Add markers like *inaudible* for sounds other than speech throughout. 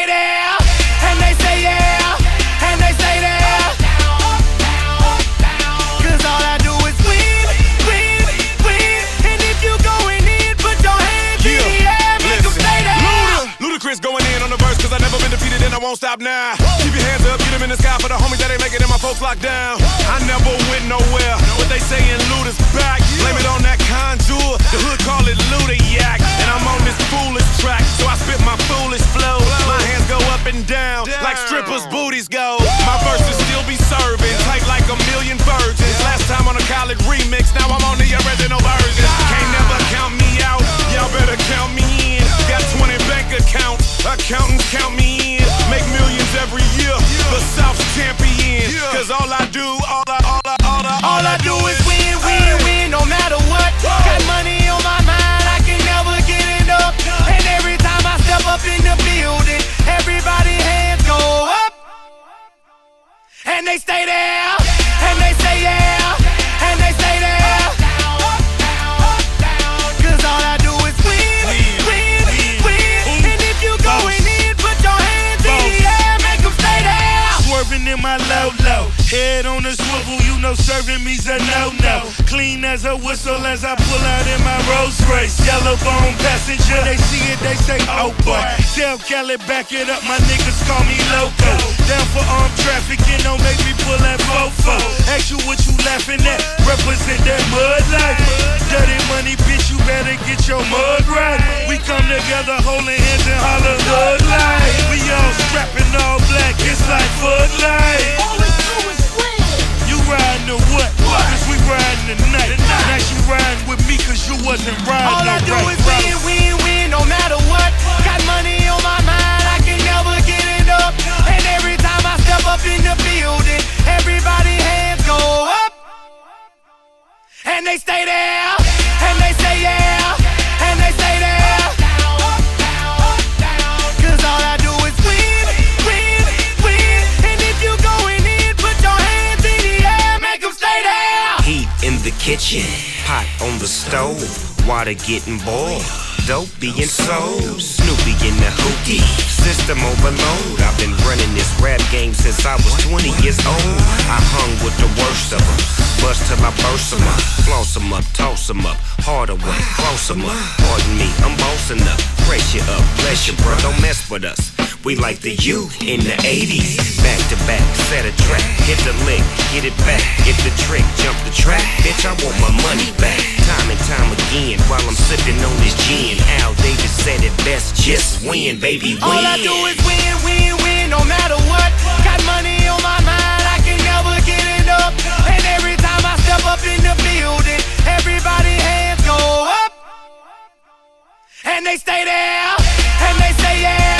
stay there, and they say yeah, and they stay there. Cause all I do is win, win, win. And if you going in, put your hands in the air, make 'em stay there. Luda, Ludacris going in on the verse, cause I never been defeated and I won't stop now. Keep your hands up, get them in the sky for the homies that ain't making it, and my folks locked down. I never went nowhere, what they saying Luda's back. Blame it on that the hood call it Luda Yak. And I'm on this foolish track, so I spit my foolish flow. My hands go up and down, like strippers' booties go. My verses still be serving, tight like a million virgins. Last time on a college remix, now I'm on the original version. Can't never count me out, y'all better count me in. Got 20 bank accounts, accountants count me in. Make millions every year, the South's champion. Cause all I do, all I, all I, all I, All I do is up in the building, everybody hands go up. And they stay there, and they say yeah, head on a swivel, you know serving me's a no no. Clean as a whistle as I pull out in my Rolls Royce. Yellow bone passenger, they see it, they say oh boy. Tell Kelly back it up, my niggas call me loco. Down for armed trafficking, don't make me pull that fofo. Ask you what you laughing at, represent that mud life. Dirty money, bitch, you better get your mud right. We come together holding hands and holler hood life. We all strapping all black, it's like Bud Light. Riding or what? Cause we riding tonight. Now she riding with me cause you wasn't riding All I do right, is win, win, win, no matter what. Got money on my mind, I can never get enough. And every time I step up in the building, everybody hands go up. And they stay there, and they say yeah, kitchen, pot on the stove, water getting boiled, dope being sold, Snoopy in the hookie, system overload. I've been running this rap game since I was 20 years old. I hung with the worst of them, bust till I burst them up, floss them up, toss them up, harder way, close them up. Pardon me, I'm bossing up, you up, bless you, bro, don't mess with us. We like the U in the 80s. Back to back, set a track, hit the lick, get it back, get the trick, jump the track. Bitch, I want my money back. Time and time again, while I'm sipping on this gin. Al Davis said it best, just win, baby, win. All I do is win, win, win, no matter what. Got money on my mind, I can never get enough. And every time I step up in the building, everybody hands go up. And they stay there, and they say yeah,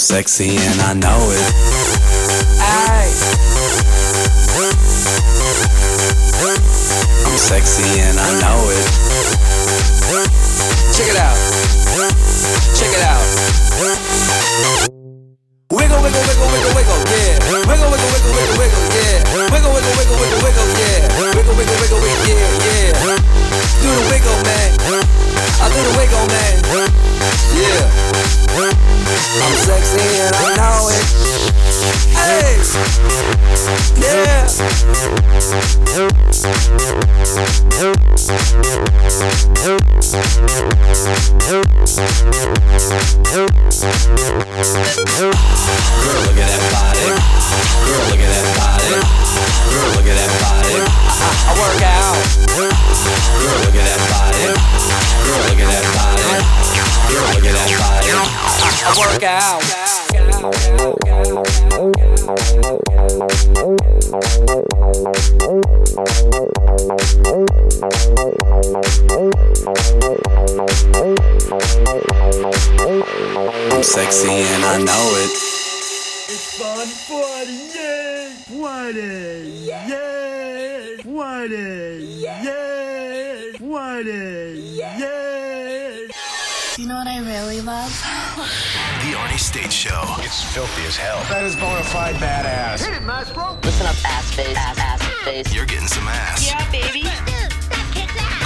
Sexy and I know it. Aye. I'm sexy and I know it. Check it out. Check it out. State Show. It's filthy as hell. That is bona fide badass. hit Listen up, ass face, ass, ass face. You're getting some ass. Yeah, baby.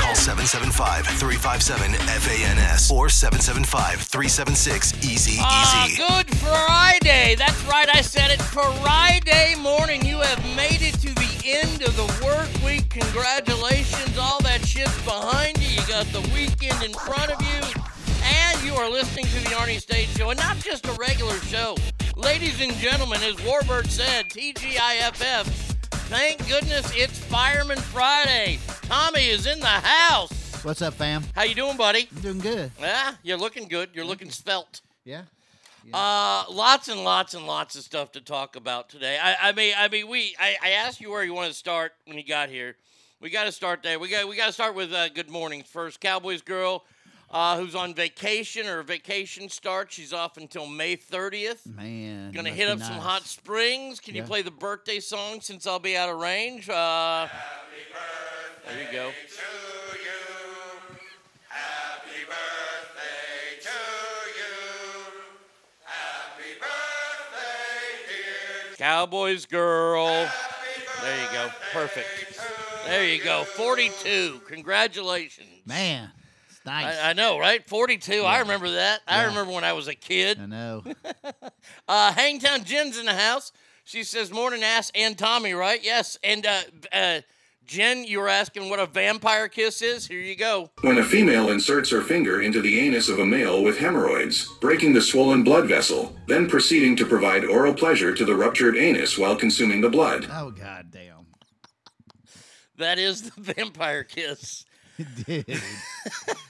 Call 775-357-FANS or 775-376-EASY Ah, Easy. good Friday. That's right. I said it. Friday morning. You have made it to the end of the work week. Congratulations. All that shit's behind you. You got the weekend in front of you. And you are listening to the Arnie State Show. And not just a regular show. Ladies and gentlemen, as Warbird said, TGIFF. Thank goodness it's Fireman Friday. Tommy is in the house. What's up, fam? How you doing, buddy? I'm doing good. Yeah, you're looking good. You're looking svelte. Yeah. Uh, lots and lots and lots of stuff to talk about today. I, I mean, I mean, we. I, I asked you where you want to start when you got here. We got to start there. We got we got to start with uh, good mornings first. Cowboys girl, uh, who's on vacation or vacation start. She's off until May 30th. Man. Gonna hit up some hot springs. Can you play the birthday song since I'll be out of range? Uh, there you go. Happy birthday to you happy birthday to you happy birthday Cowboys girl. There you go. Perfect. There you go. 42. Congratulations. Man, nice. I, I know, right? 42. I remember that. I remember when I was a kid. I know. *laughs* Uh, Hangtown Jen's in the house. She says, Morning, ass and Tommy, right? Yes. And uh, uh, Jen, you were asking what a vampire kiss is. Here you go. When a female inserts her finger into the anus of a male with hemorrhoids, breaking the swollen blood vessel, then proceeding to provide oral pleasure to the ruptured anus while consuming the blood. Oh god damn. That is the *laughs* vampire kiss. *laughs* Dude.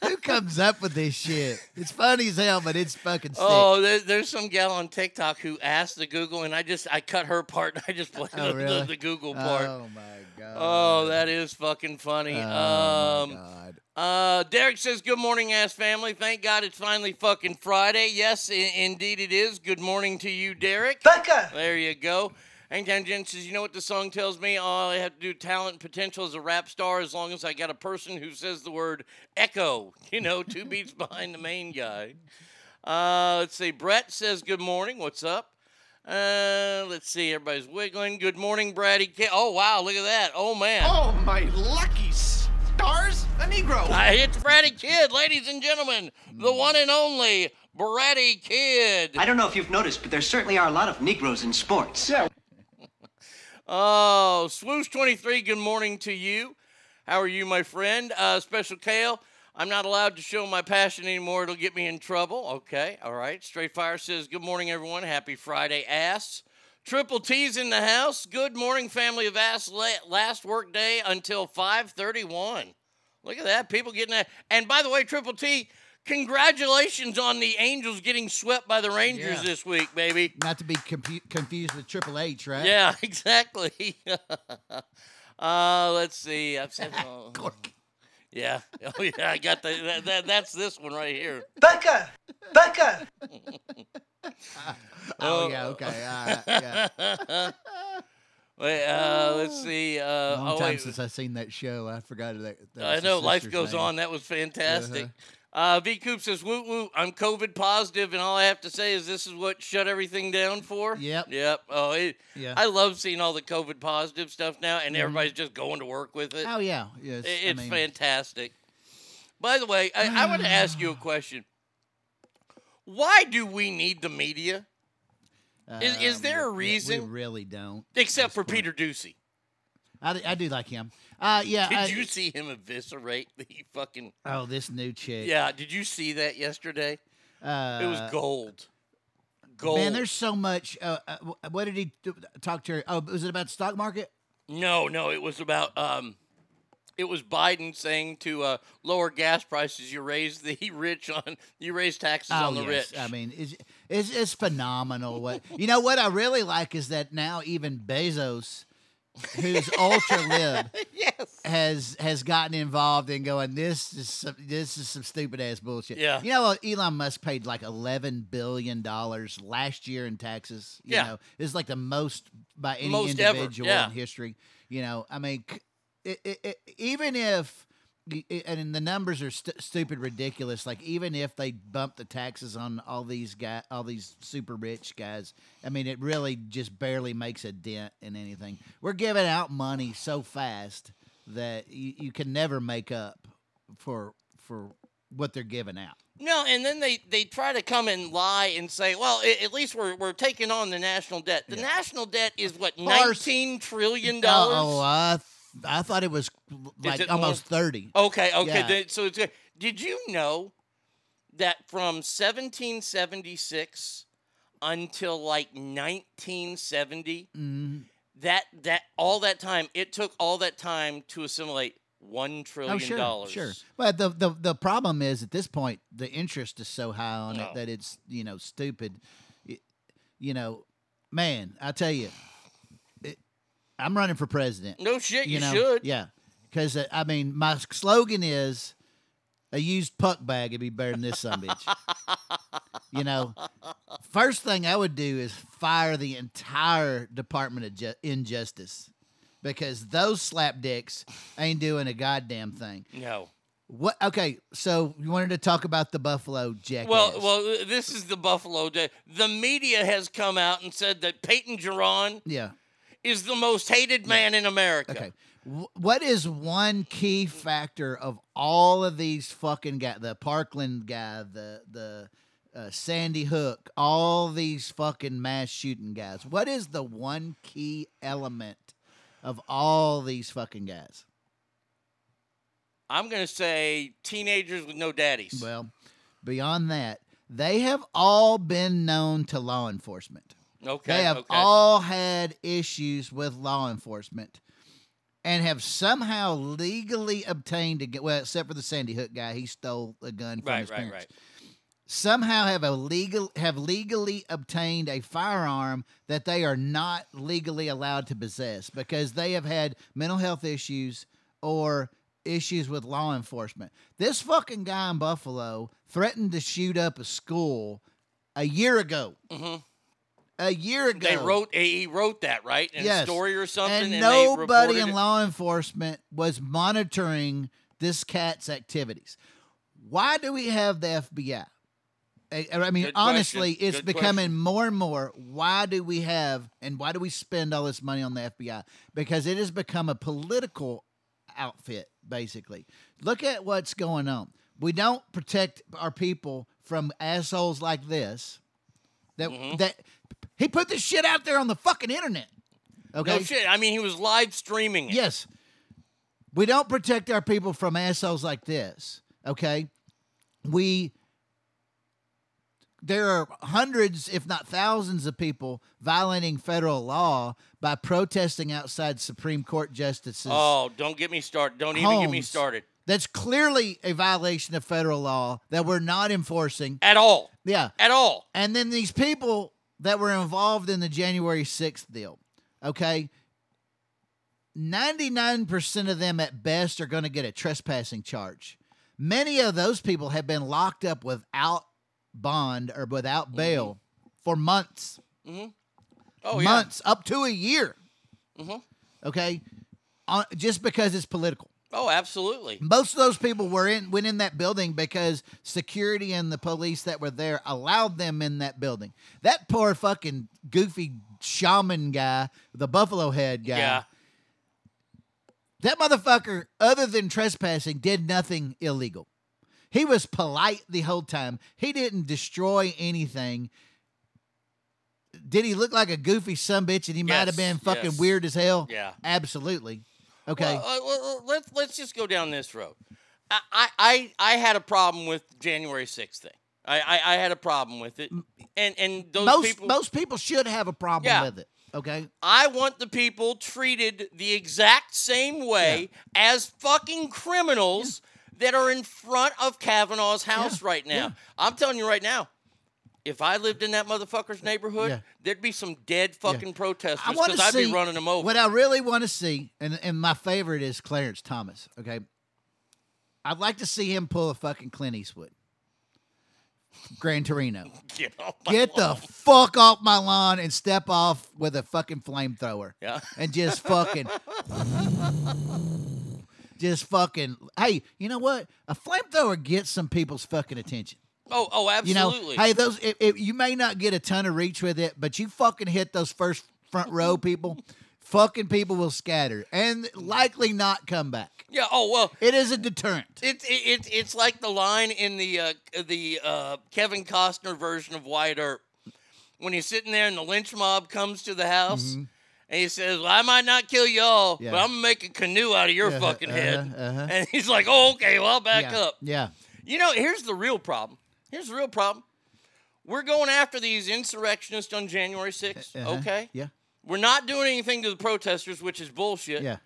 Who comes up with this shit? It's funny as hell, but it's fucking sick. Oh, there, there's some gal on TikTok who asked the Google, and I just I cut her part. and I just played Oh, the, really? the, the Google part. Oh my god. Oh, that is fucking funny. Oh, um, my god. Uh, Derek says, "Good morning, ass family. Thank God it's finally fucking Friday. Yes, I- indeed it is. Good morning to you, Derek. Becca. There you go." Hangtown Jen says, "You know what the song tells me? All I have to do talent and potential as a rap star, as long as I got a person who says the word echo. *laughs* You know, two beats *laughs* behind the main guy." Uh, let's see. Brett says, "Good morning. What's up?" Uh, let's see. Everybody's wiggling. Good morning, Bratty. K- oh wow, look at that. Oh man. Oh, my lucky stars. A Negro. I hit Bratty Kid, ladies and gentlemen, the one and only Bratty Kid. I don't know if you've noticed, but there certainly are a lot of Negroes in sports. Yeah. Oh, Swoosh23, good morning to you. How are you, my friend? Uh, Special Kale, I'm not allowed to show my passion anymore. It'll get me in trouble. Okay, all right. Straight Fire says, Good morning, everyone. Happy Friday, ass. Triple T's in the house. Good morning, family of ass. Last work day until 531. Look at that. People getting that. And by the way, Triple T, congratulations on the Angels getting swept by the Rangers Yeah. this week, baby. Not to be confu- confused with Triple H, right? Yeah, *laughs* exactly. *laughs* uh, let's see. I've said. *laughs* Oh, yeah. Oh, yeah. I got the. That, that, that's this one right here. Becca. Becca. Oh, yeah, okay. All right, yeah. Wait, uh, let's see. Uh, Long oh, time wait. since I've seen that show. I forgot that. that I was know life sister's goes name. on. That was fantastic. Uh V Coop says, "Woot woot! I'm COVID positive, and all I have to say is this is what shut everything down for." Yep. Yep. Oh, it, Yeah. I love seeing all the COVID positive stuff now, and everybody's just going to work with it. Oh yeah, yes. I- I It's mean- fantastic. By the way, I, I *sighs* want to ask you a question. Why do we need the media? Is, is Um, there a reason? We really don't. except for Peter Doocy. I, I do like him. Uh, yeah. Did I- you see him eviscerate the fucking? Oh, this new chick. Yeah. Did you see that yesterday? Uh, it was gold. Gold. Man, there's so much. Uh, uh, what did he do, talk to her? Oh, was it about the stock market? No, no, it was about um it was Biden saying to uh, lower gas prices, you raise the *laughs* rich on you raise taxes on the Oh, yes. rich. I mean, it's, it's it's phenomenal. What you know? What I really like is that now even Bezos, who's ultra lib, *laughs* yes. has has gotten involved in going. This is some, this is some stupid ass bullshit. Yeah. You know, Elon Musk paid like eleven billion dollars last year in taxes. You Yeah. know, it's like the most by any Most individual yeah. in history. You know, I mean, it, it, it, even if. And the numbers are st- stupid, ridiculous. Like even if they bump the taxes on all these guy, all these super rich guys, I mean, it really just barely makes a dent in anything. We're giving out money so fast that you, you can never make up for for what they're giving out. No, and then they, they try to come and lie and say, well, at least we're, we're taking on the national debt. The national debt is what, $19 trillion? Oh, oh, I, I thought it was like it almost more? thirty. Okay, okay. Yeah. so it's good. Did you know that from 1776 until like 1970, Mm-hmm. that that all that time it took all that time to assimilate one trillion Oh, sure, dollars. sure. But the, the the problem is at this point the interest is so high on No. it that it's you know stupid. It- you know, man, I tell you, I'm running for president. No shit, you, know, should. Yeah, because uh, I mean, my slogan is a used puck bag would be better than this son bitch. you know, first thing I would do is fire the entire Department of Ju- Injustice because those slapdicks ain't doing a goddamn thing. No. What? Okay, so you wanted to talk about the Buffalo Jackass? Well, well, this is the Buffalo Jack- The media has come out and said that Payton Gendron yeah. Is the most hated man in America. Okay. What is one key factor of all of these fucking guys? The Parkland guy, the the uh, Sandy Hook, all these fucking mass shooting guys. What is the one key element of all these fucking guys. I'm gonna say teenagers with no daddies. Well, beyond that, they have all been known to law enforcement. Okay. They have okay. all had issues with law enforcement and have somehow legally obtained a gun. well, except for the Sandy Hook guy, he stole a gun from right, his right, parents. right. Somehow have a legal have legally obtained a firearm that they are not legally allowed to possess because they have had mental health issues or issues with law enforcement. This fucking guy in Buffalo threatened to shoot up a school a year ago. Mhm. A year ago. They wrote he wrote that right in Yes. a story or something, and, and, nobody in it. law enforcement was monitoring this cat's activities. Why do we have the FBI? I, I mean, Good honestly, question. it's Good becoming question. more and more. Why do we have and why do we spend all this money on the FBI? Because it has become a political outfit, basically. Look at what's going on. We don't protect our people from assholes like this. That Mm-hmm. that he put this shit out there on the fucking internet. Okay. No shit. I mean, he was live streaming it. Yes. We don't protect our people from assholes like this. Okay. We there are hundreds, if not thousands, of people violating federal law by protesting outside Supreme Court justices. Oh, don't get me started. Don't even get me started That's clearly a violation of federal law that we're not enforcing. at all. Yeah. At all. And then these people that were involved in the January 6th deal, okay? 99% of them at best are going to get a trespassing charge. Many of those people have been locked up without bond or without bail for months. Mm-hmm. Oh months, up to a year. yeah. hmm Okay? On, just because it's political. Oh, absolutely. Most of those people were in went in that building because security and the police that were there allowed them in that building. That poor fucking goofy shaman guy, the buffalo head guy. Yeah. That motherfucker, other than trespassing, did nothing illegal. He was polite the whole time. He didn't destroy anything. Did he look like a goofy son bitch and he might have been fucking yes. weird as hell? Yeah. Absolutely. Okay. Well, uh, let's let's just go down this road. I I I, had a problem with January sixth thing. I, I I had a problem with it, and and those most people. most people should have a problem Yeah. with it. Okay. I want the people treated the exact same way as fucking criminals that are in front of Kavanaugh's house right now. I'm telling you right now, if I lived in that motherfucker's neighborhood, Yeah. there'd be some dead fucking I protesters because I'd be running them over. What I really want to see, and and my favorite is Clarence Thomas. Okay. I'd like to see him pull a fucking Clint Eastwood. Gran Torino. *laughs* Get Get the fuck off my lawn and step off with a fucking flamethrower. Yeah. And just fucking *laughs* just fucking hey, you know what? A flamethrower gets some people's fucking attention. Oh, oh, You know, absolutely. hey, those if, if you may not get a ton of reach with it, but you fucking hit those first front row *laughs* people, fucking people will scatter and likely not come back. yeah. Oh well. It is a deterrent. It's it, it, it's like the line in the uh, the uh, Kevin Costner version of Wyatt Earp when he's sitting there and the lynch mob comes to the house and he says, well, "I might not kill y'all, Mm-hmm. Yeah. but I'm gonna make a canoe out of your Uh-huh, fucking head." uh-huh, uh-huh. And he's like, "Oh, okay, well, I'll back yeah. up." Yeah. You know, here's the real problem. Here's the real problem. We're going after these insurrectionists on January 6th. Uh-huh. Okay. Yeah. We're not doing anything to the protesters, which is bullshit. Yeah.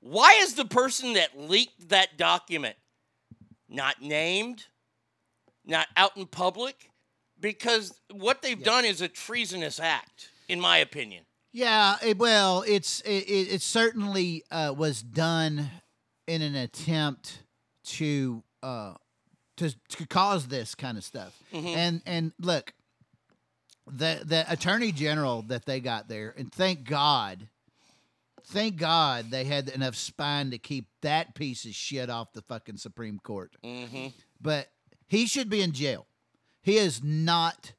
Why is the person that leaked that document not named, not out in public? Because what they've done is a treasonous act, in my opinion. Yeah, it, well, it's it, it, it certainly uh, was done in an attempt to uh, to to cause this kind of stuff. Mhm. And and look, the the attorney general that they got there, and thank God, thank God they had enough spine to keep that piece of shit off the fucking Supreme Court. Mm-hmm. But he should be in jail. He is not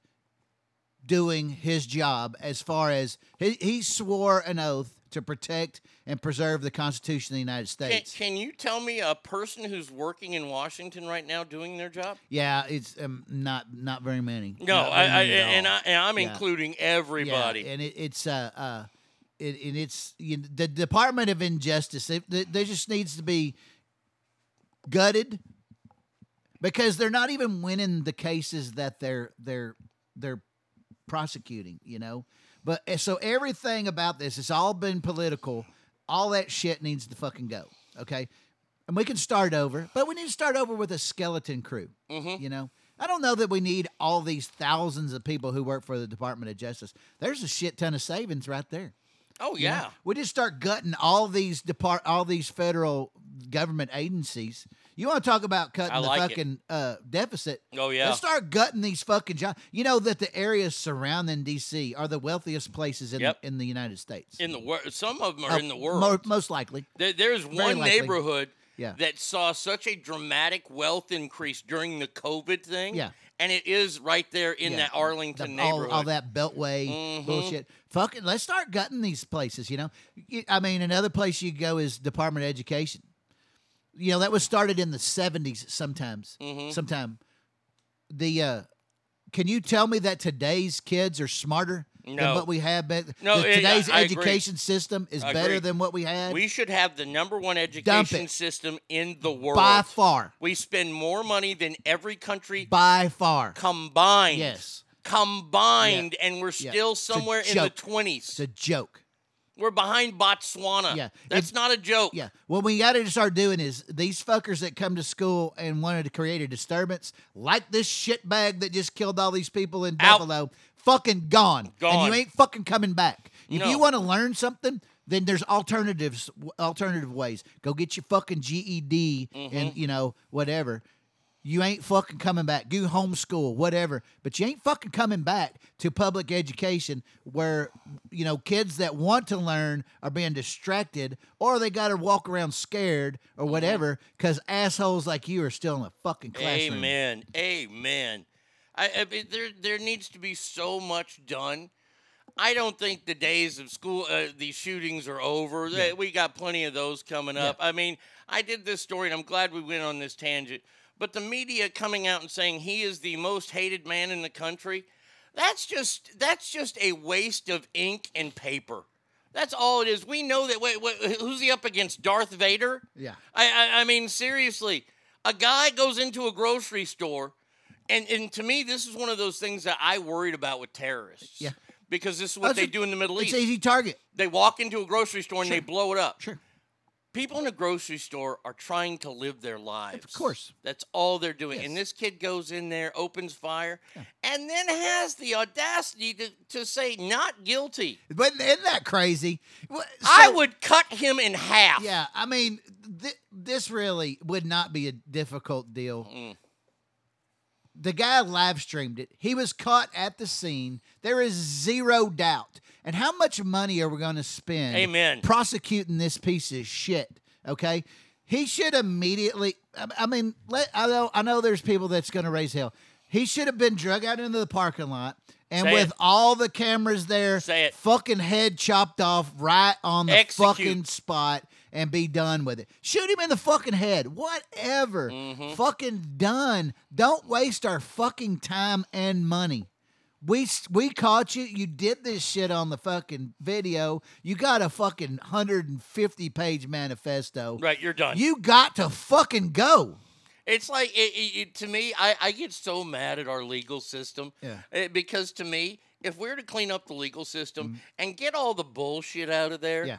doing his job as far as he, he swore an oath to protect and preserve the Constitution of the United States. can you tell me a person who's working in Washington right now doing their job? yeah, it's um, not not very many. No, Not I, very I many and. I and I'm Yeah. including Yeah, everybody. and it, it's uh uh it, and it's you know, the Department of Injustice. It, there just needs to be gutted because they're not even winning the cases that they're they're they're prosecuting. You know, but eh, so everything about this, it's all been political. All that shit needs to fucking go. Okay, and we can start over, but we need to start over with a skeleton crew. Mm-hmm. You know. I don't know that we need all these thousands of people who work for the Department of Justice. There's a shit ton of savings right there. Oh You know? yeah. we just start gutting all these depart all these federal government agencies. You want to talk about cutting I the like fucking uh, deficit? Oh, yeah. let's start gutting these fucking jobs. You know that the areas surrounding D.C. are the wealthiest places in Yep. the, in the United States. In the world, some of them are Uh, in the world. mo- most likely. There, there's Very one likely. neighborhood Yeah. that saw such a dramatic wealth increase during the COVID thing. Yeah. And it is right there in Yeah. that Arlington The- all, neighborhood. all that beltway Mhm. bullshit. Fucking, let's start gutting these places. You know, I mean, another place you go is Department of Education. You know, that was started in the seventies. Sometimes, Mhm. sometime. The uh, can you tell me that today's kids are smarter than what we had back? No, it- today's I- I agree. education system is I better agree. than what we had. We should have the number one education system in the world. by far, We spend more money than every country by far. combined. Yes, Combined, and we're Yeah. still somewhere in the 20s. it's a joke. We're behind Botswana. Yeah. That's It- not a joke. Yeah. What we got to start doing is these fuckers that come to school and wanted to create a disturbance, like this shitbag that just killed all these people in Out. Buffalo, fucking gone. And Gone. you ain't fucking coming back. If No. you want to learn something, then there's alternatives, alternative ways. Go get your fucking GED Mm-hmm. and you know whatever. You ain't fucking coming back. Do homeschool, whatever. But you ain't fucking coming back to public education where, you know, kids that want to learn are being distracted or they got to walk around scared or whatever because assholes like you are still in the fucking classroom. Amen. Amen. I, I mean, there there needs to be so much done. I don't think the days of school uh, these shootings are over. They- We got plenty of those coming up. I mean, I did this story and I'm glad we went on this tangent. But the media coming out and saying he is the most hated man in the country, that's just that's just a waste of ink and paper. That's all it is. We know that. Wait, wait who's he up against? Darth Vader? Yeah. I, I, I mean, seriously, a guy goes into a grocery store, and, and to me, this is one of those things that I worried about with terrorists. Yeah. Because this is oh, what That's they a- do in the Middle It's East. easy target. They walk into a grocery store and they blow it up. Sure. People in a grocery store are trying to live their lives. Of course. That's all they're doing. And this kid goes in there, opens fire, and then has the audacity to, to say not guilty. But isn't that crazy? What- I would cut him in half. Yeah, I mean, th- this really would not be a difficult deal. Mm. The guy live streamed it. He was caught at the scene. There is zero doubt. And how much money are we going to spend Amen. prosecuting this piece of shit? Okay? He should immediately I- mean, let, I know I know there's people that's going to raise hell. He should have been drug out into the parking lot and Say with it. all the cameras there, Say it. fucking head chopped off right on the Execute. fucking spot and be done with it. Shoot him in the fucking head. Whatever. Mm-hmm. Fucking done. Don't waste our fucking time and money. We we caught you. You did this shit on the fucking video. You got a fucking 150 page manifesto. Right, you're done. You got to fucking go. It's like it, it, it- to me, I, I get so mad at our legal system. Yeah. eh, because to me, if we're to clean up the legal system and get all the bullshit out of there. Yeah.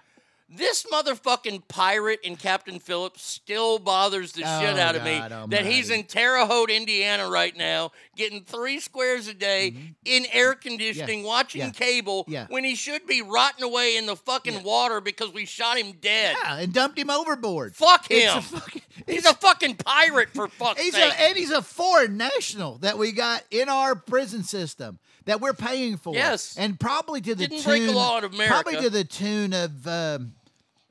This motherfucking pirate in Captain Phillips still bothers the shit Oh, out of me God that he's in Terre Haute, Indiana right now, getting three squares a day in air conditioning, watching Mm-hmm. Yeah. cable, Yeah. when he should be rotting away in the fucking water because we shot him dead. Yeah, and dumped him overboard. Fuck him. a fucking- He's a fucking pirate for fuck's *laughs* He's sake. a, and he's a foreign national that we got in our prison system that we're paying for. Yes. and probably to the Didn't tune, break a law in America. Probably to the tune of um,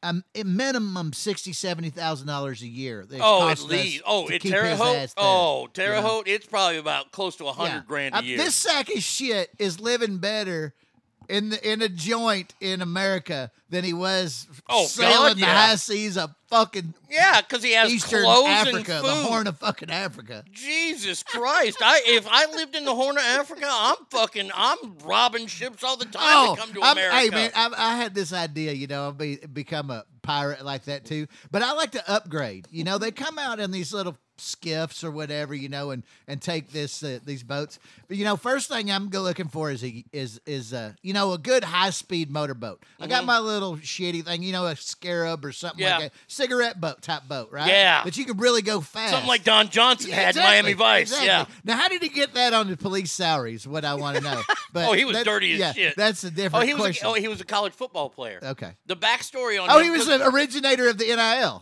um, a minimum sixty, seventy thousand dollars a year. Oh, at least. Oh, at Terre Haute. Oh, Terre? Haute. It's probably about close to a hundred Yeah. grand Uh, a year. This sack of shit is living better in the in a joint in America than he was Oh, sailing God, the high seas of fucking Yeah, because he has Eastern clothes Africa, and the. Horn of fucking Africa. Jesus Christ! I if I lived in the Horn of Africa, I'm fucking I'm robbing ships all the time oh, to come to Oh, I'm- America. hey man, I, I had this idea, you know, I'll be become a pirate like that too. But I like to upgrade. You know, they come out in these little skiffs or whatever, you know, and and take this uh, these boats. But you know, first thing I'm looking for is a, is is uh you know a good high speed motorboat. I got Mhm. my little shitty thing, you know, a Scarab or something Yeah. like a cigarette boat type boat, right? Yeah. but you could really go fast. Something like Don Johnson Yeah, had in exactly, Miami Vice. exactly. Yeah. Now, how did he get that on the police salaries? What I want to know. *laughs* But oh, he was that- dirty as yeah, shit. That's a different Oh, he was. A, oh, he was a college football player. Okay. The backstory on. Oh, he was an originator of the NIL.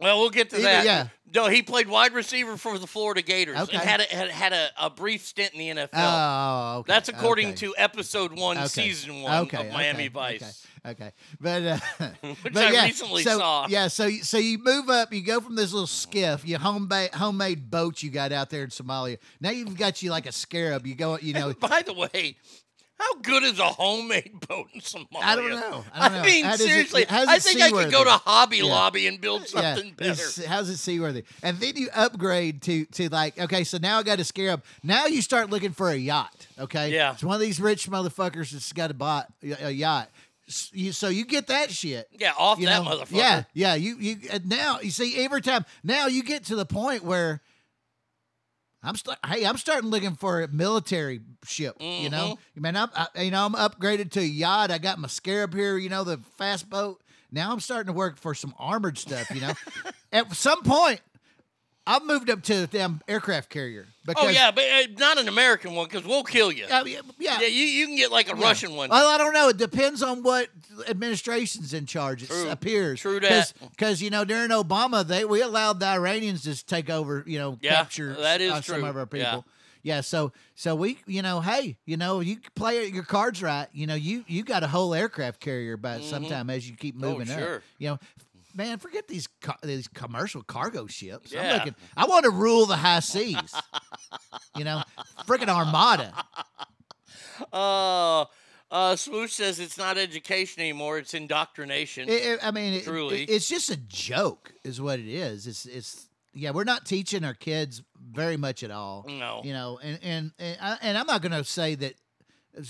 Well, we'll get to He- that. yeah. No, he played wide receiver for the Florida Gators Okay. and had a, had, had a, a brief stint in the NFL. Oh, okay. That's according okay. to episode one, Okay. season one Okay, of Miami Vice. Okay, okay. but uh, *laughs* *laughs* Which but I yeah, recently so, saw. Yeah, so you- so you move up, you go from this little skiff, your homemade homemade boat you got out there in Somalia. Now you've got you like a scarab. You go, you *laughs* know. By the way, how good is a homemade *laughs* boat in Somalia? I don't know. I don't know. mean, How does it- seriously, I think I could go to Hobby Yeah. Lobby and build Yeah, something better. it's- how's it seaworthy? And then you upgrade to to like, okay, so now I got a scarab. Now you start looking for a yacht. Okay, Yeah. It's one of these rich motherfuckers that's got a bot a yacht. You, so you get that shit. Yeah, off that know? motherfucker. Yeah, yeah. You you now you see every time now you get to the point where I'm st- hey I'm starting looking for a military ship. You know, Mm-hmm. man, I'm I, you know I'm upgraded to a yacht. I got my scarab here. You know the fast boat. Now I'm starting to work for some armored stuff. You know, *laughs* at some point I've moved up to a damn aircraft carrier. Because, oh yeah, but uh, not an American one because we'll kill you. Yeah, yeah, yeah. you, you can get like a Yeah. Russian one. Well, I don't know. It depends on what administration's in charge. It True. appears. True that. Because you know during Obama, they we allowed the Iranians to take over. You know, Yeah, capture that is uh, some of our people. Yeah. So so we you know hey you know you play your cards right. You know you you got a whole aircraft carrier by sometime as you keep Oh, moving up. You know. Man, forget these co- these commercial cargo ships. I'm Yeah. looking. I want to rule the high seas. you know, freaking armada. Uh, uh, Swoosh says it's not education anymore; it's indoctrination. It- it- I mean, it- Truly. it- it's just a joke, is what it is. It's it's yeah, we're not teaching our kids very much at all. No. you know, and and and, I, and I'm not going to say that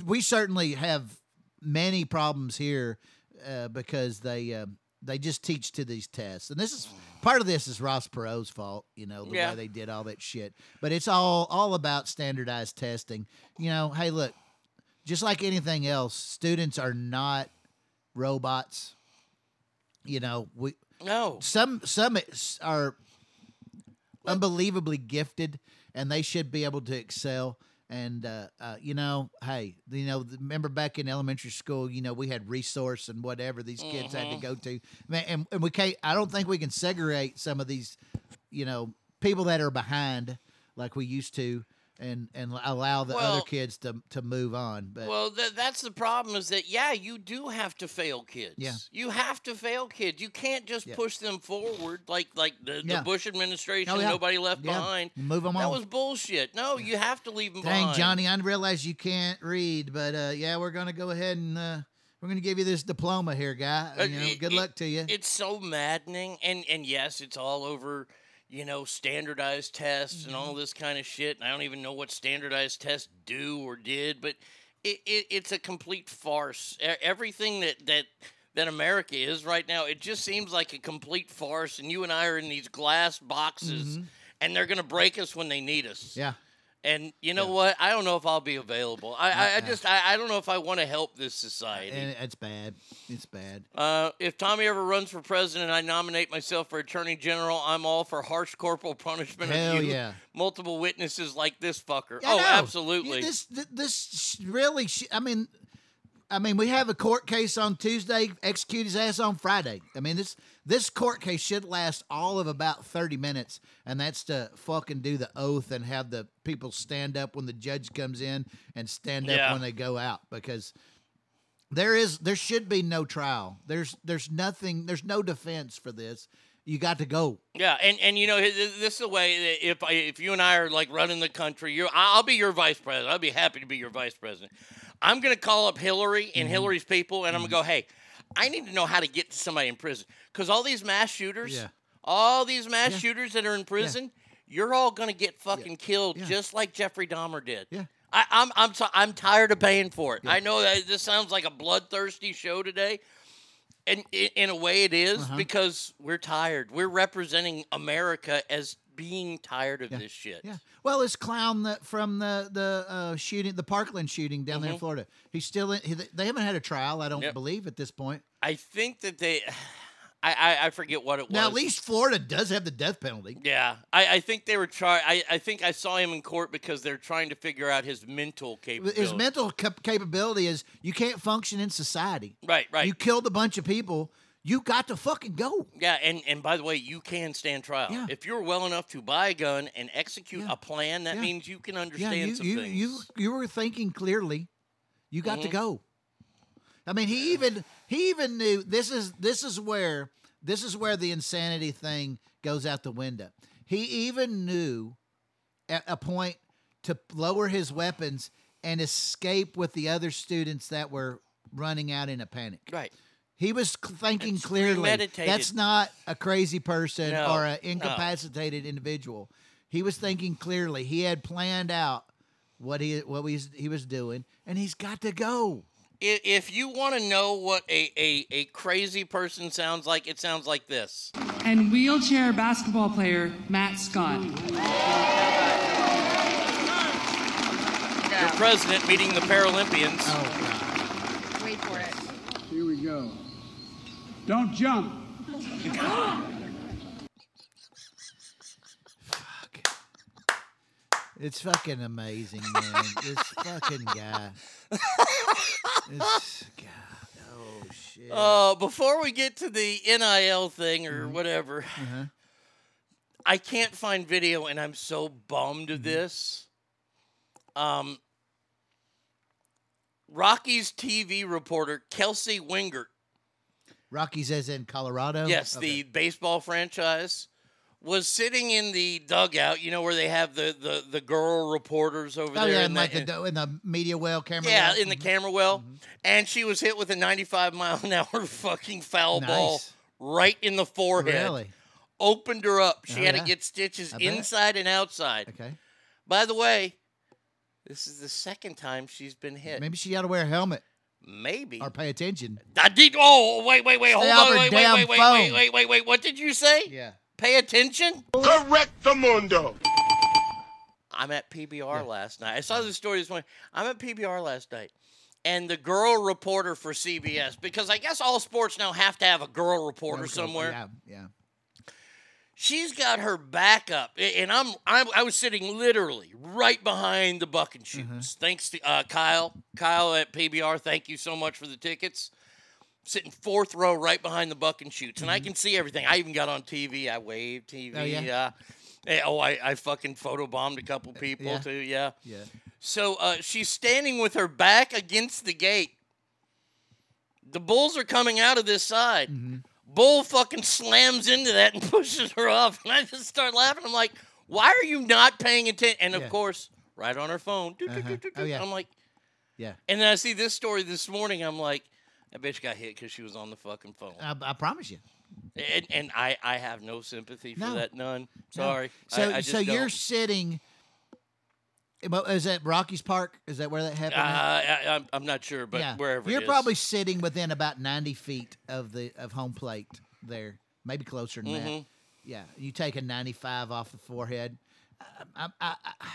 we certainly have many problems here uh, because they. Uh, they just teach to these tests, and this is mm. part of this is Ross Perot's fault. You know the Yeah. way they did all that shit, but it's all all about standardized testing. You know, hey, look, just like anything else, students are not robots. You know, we no some some are unbelievably gifted, and they should be able to excel. And uh, uh, you know, hey, you know, remember back in elementary school, you know, we had resource and whatever these kids had to Mhm. go to, Man, and, and we can't. I don't think we can segregate some of these, you know, people that are behind like we used to, and and allow the other kids to to move on. But Well, th- that's the problem is that, yeah, you do have to fail kids. Yeah. You have to fail kids. You can't just Yeah. push them forward like like the, Yeah. the Bush administration, Oh, yeah. nobody left behind. Move 'em That on. was bullshit. No, you have to leave them Dang, behind. Johnny, I realize you can't read, but uh, yeah, we're gonna go ahead and uh, we're gonna give you this diploma here, guy. Uh, You know, it- good it- luck to you. It's so maddening, and and yes, it's all over, you know, standardized tests and Mm-hmm. all this kind of shit. And I don't even know what standardized tests do or did, but it, it it's a complete farce. Everything that that that America is right now, it just seems like a complete farce. And you and I are in these glass boxes, Mhm. and they're gonna break us when they need us. Yeah. And you know what? I don't know if I'll be available. I, I, I Uh-uh. just I, I don't know if I want to help this society. And it's bad. It's bad. Uh, if Tommy ever runs for president, I nominate myself for attorney general. I'm all for harsh corporal punishment Hell of you, yeah. multiple witnesses like this fucker. I oh, know. absolutely. Yeah, This this really. Sh- I mean, I mean, we have a court case on Tuesday. Execute his ass on Friday. I mean, this this court case should last all of about thirty minutes, and that's to fucking do the oath and have the people stand up when the judge comes in and stand up when they go out because there is there should be no trial. There's there's nothing. There's no defense for this. You got to go. yeah, and and you know this is the way that if I, if you and I are like running the country, you I'll be your vice president. I'll be happy to be your vice president. I'm going to call up Hillary and Mhm. Hillary's people, and I'm going to go, hey, I need to know how to get to somebody in prison because all these mass shooters, Yeah. all these mass Yeah. shooters that are in prison, you're all going to get fucking killed just like Jeffrey Dahmer did. Yeah. I, I'm I'm t- I'm tired of paying for it. I know that this sounds like a bloodthirsty show today, and i- in a way it is Uh-huh. because we're tired. We're representing America as being tired of Yeah. this shit. Yeah. Well, this clown that from the the uh, shooting, the Parkland shooting down there in Mhm. Florida, he's still in. He, they haven't had a trial, I don't Yep. believe, at this point. I think that they, *sighs* I, I I forget what it was. Now, at least Florida does have the death penalty. Yeah, I, I think they were trying. I, I think I saw him in court because they're trying to figure out his mental capability. His mental cap- capability is you can't function in society. Right, right. You killed a bunch of people. You got to fucking go. Yeah, and, and by the way, you can stand trial Yeah. if you're well enough to buy a gun and execute Yeah. a plan. That Yeah. means you can Yeah, understand you some you, things. you you were thinking clearly. You got to Mhm. go. I mean, he even he even knew this is this is where this is where the insanity thing goes out the window. He even knew at a point to lower his weapons and escape with the other students that were running out in a panic. Right. He was c- thinking It's clearly. That's not a crazy person No, or an no. incapacitated individual. He was thinking clearly. He had planned out what he what he's, he was doing, and he's got to go. If you want to know what a, a, a crazy person sounds like, it sounds like this. and wheelchair basketball player Matt Scott. Your president meeting the Paralympians. Oh, Wait for it. Here we go. Don't jump. It's fucking amazing, man. this fucking guy. This guy. Oh shit. Uh, before we get to the NIL thing or Mm-hmm. whatever, Uh-huh. I can't find video, and I'm so bummed Mm-hmm. of this. Um, Rockies TV reporter Kelsey Wingert, Rockies as in Colorado. yes, Okay. the baseball franchise, was sitting in the dugout. You know where they have the the, the girl reporters over Oh there. yeah, in the- like the in the media well camera. yeah, well. in the mm-hmm. camera well, mm-hmm. and she was hit with a 95 mile an hour *laughs* fucking foul ball right in the forehead. Really? Opened her up. She Oh, had yeah. to get stitches inside and outside. Okay. By the way, this is the second time she's been hit. Maybe she got to wear a helmet Maybe. or pay attention. I did. Oh, wait, wait, wait. Stay Hold off on. Wait, wait, damn wait, wait, phone. wait, wait, wait, wait. What did you say? Yeah. Pay attention. Correct the mundo. I'm at PBR last night. I saw this story this morning. I'm at PBR last night. And the girl reporter for CBS, because I guess all sports now have to have a girl reporter somewhere. Yeah, yeah. She's got her back up, and I'm, I'm I was sitting literally right behind the bucking chutes. Mm-hmm. Thanks to uh, Kyle, Kyle at PBR. Thank you so much for the tickets. Sitting fourth row, right behind the bucking chutes, and I can see everything. I even got on TV. I waved TV. Mm-hmm. Oh, yeah? Uh, eh, oh, I, I fucking photobombed a couple people yeah. too. Yeah. Yeah. So uh, she's standing with her back against the gate. The bulls are coming out of this side. Mm-hmm. Bull fucking slams into that and *laughs* pushes her off. And I just start laughing. I'm like, why are you not paying attention? And of Yeah. course, right on her phone. Uh-huh. Oh, yeah. I'm like, Yeah. and then I see this story this morning. I'm like, that bitch got hit because she was on the fucking phone. I, I promise you. And, and I, I have no sympathy for No. that. None. No. Sorry. So, I, I so you're don't. sitting. Is that Rockies Park? Is that where that Uh, happened? I, I'm, I'm not sure, but yeah. wherever You're it is. probably sitting within about 90 feet of the of home plate there, maybe closer than that. Mhm. Yeah, you take a 95 off the forehead. I, I, I,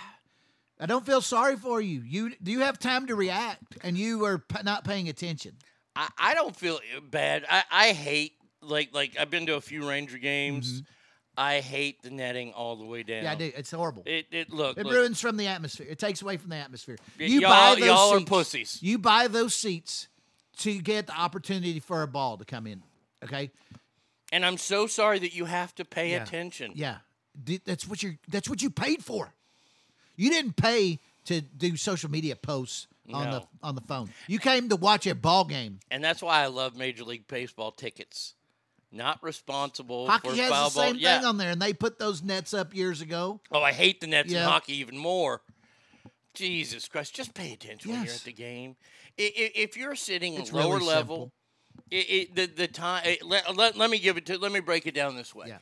I don't feel sorry for you. You do you have time to react, and you are p- not paying attention. I, I don't feel bad. I, I hate like like I've been to a few Ranger games. I hate the netting all the way down. Yeah, I do. It's horrible. It it look, It look, ruins from the atmosphere. It takes away from the atmosphere. You y'all- buy those y'all are seats. pussies. You buy those seats to get the opportunity for a ball to come in. Okay. and I'm so sorry that you have to pay Yeah. attention. Yeah. That's what you. That's what you paid for. You didn't pay to do social media posts on the on the phone. You came to watch a ball game. And that's why I love Major League Baseball tickets. Not responsible for Hockey has foul the same ball. Yeah. thing on there, and they put those nets up years ago. Oh, I hate the Nets Yeah. and hockey even more. Jesus Christ, just pay attention when you're at the game. If you're sitting It's lower really level, it, it, the the time. Eh, let, let, let me give it to. Let me break it down this way. Yeah.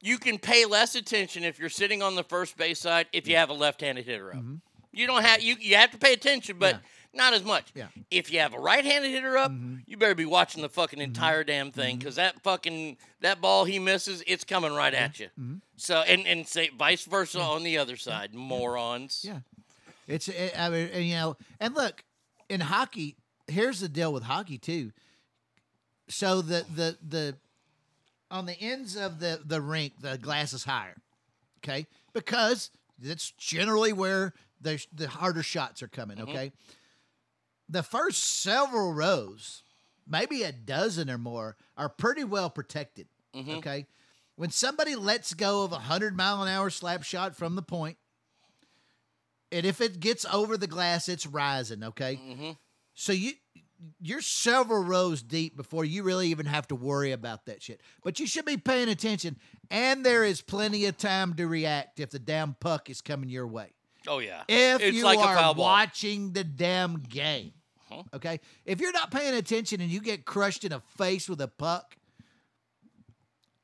You can pay less attention if you're sitting on the first base side if you have a left-handed hitter up. Mm-hmm. You don't have you. You have to pay attention, but not as much. Yeah. If you have a right-handed hitter up, mm-hmm. you better be watching the fucking mm-hmm. entire damn thing mm-hmm. because that fucking that ball he misses, it's coming right at you. So and and say vice versa on the other side, morons. Yeah. It's it, I mean, and, you know, and look, in hockey, here's the deal with hockey too. So the the the on the ends of the the rink, the glass is higher, okay, because that's generally where the the harder shots are coming. Okay, the first several rows, maybe a dozen or more, are pretty well protected. Mm-hmm. Okay, when somebody lets go of a hundred mile an hour slap shot from the point, and if it gets over the glass, it's rising. Okay, mm-hmm. so you you're several rows deep before you really even have to worry about that shit. But you should be paying attention, and there is plenty of time to react if the damn puck is coming your way. Oh yeah. If it's you like are a foul ball. watching the damn game, Uh-huh. okay. If you're not paying attention and you get crushed in the face with a puck,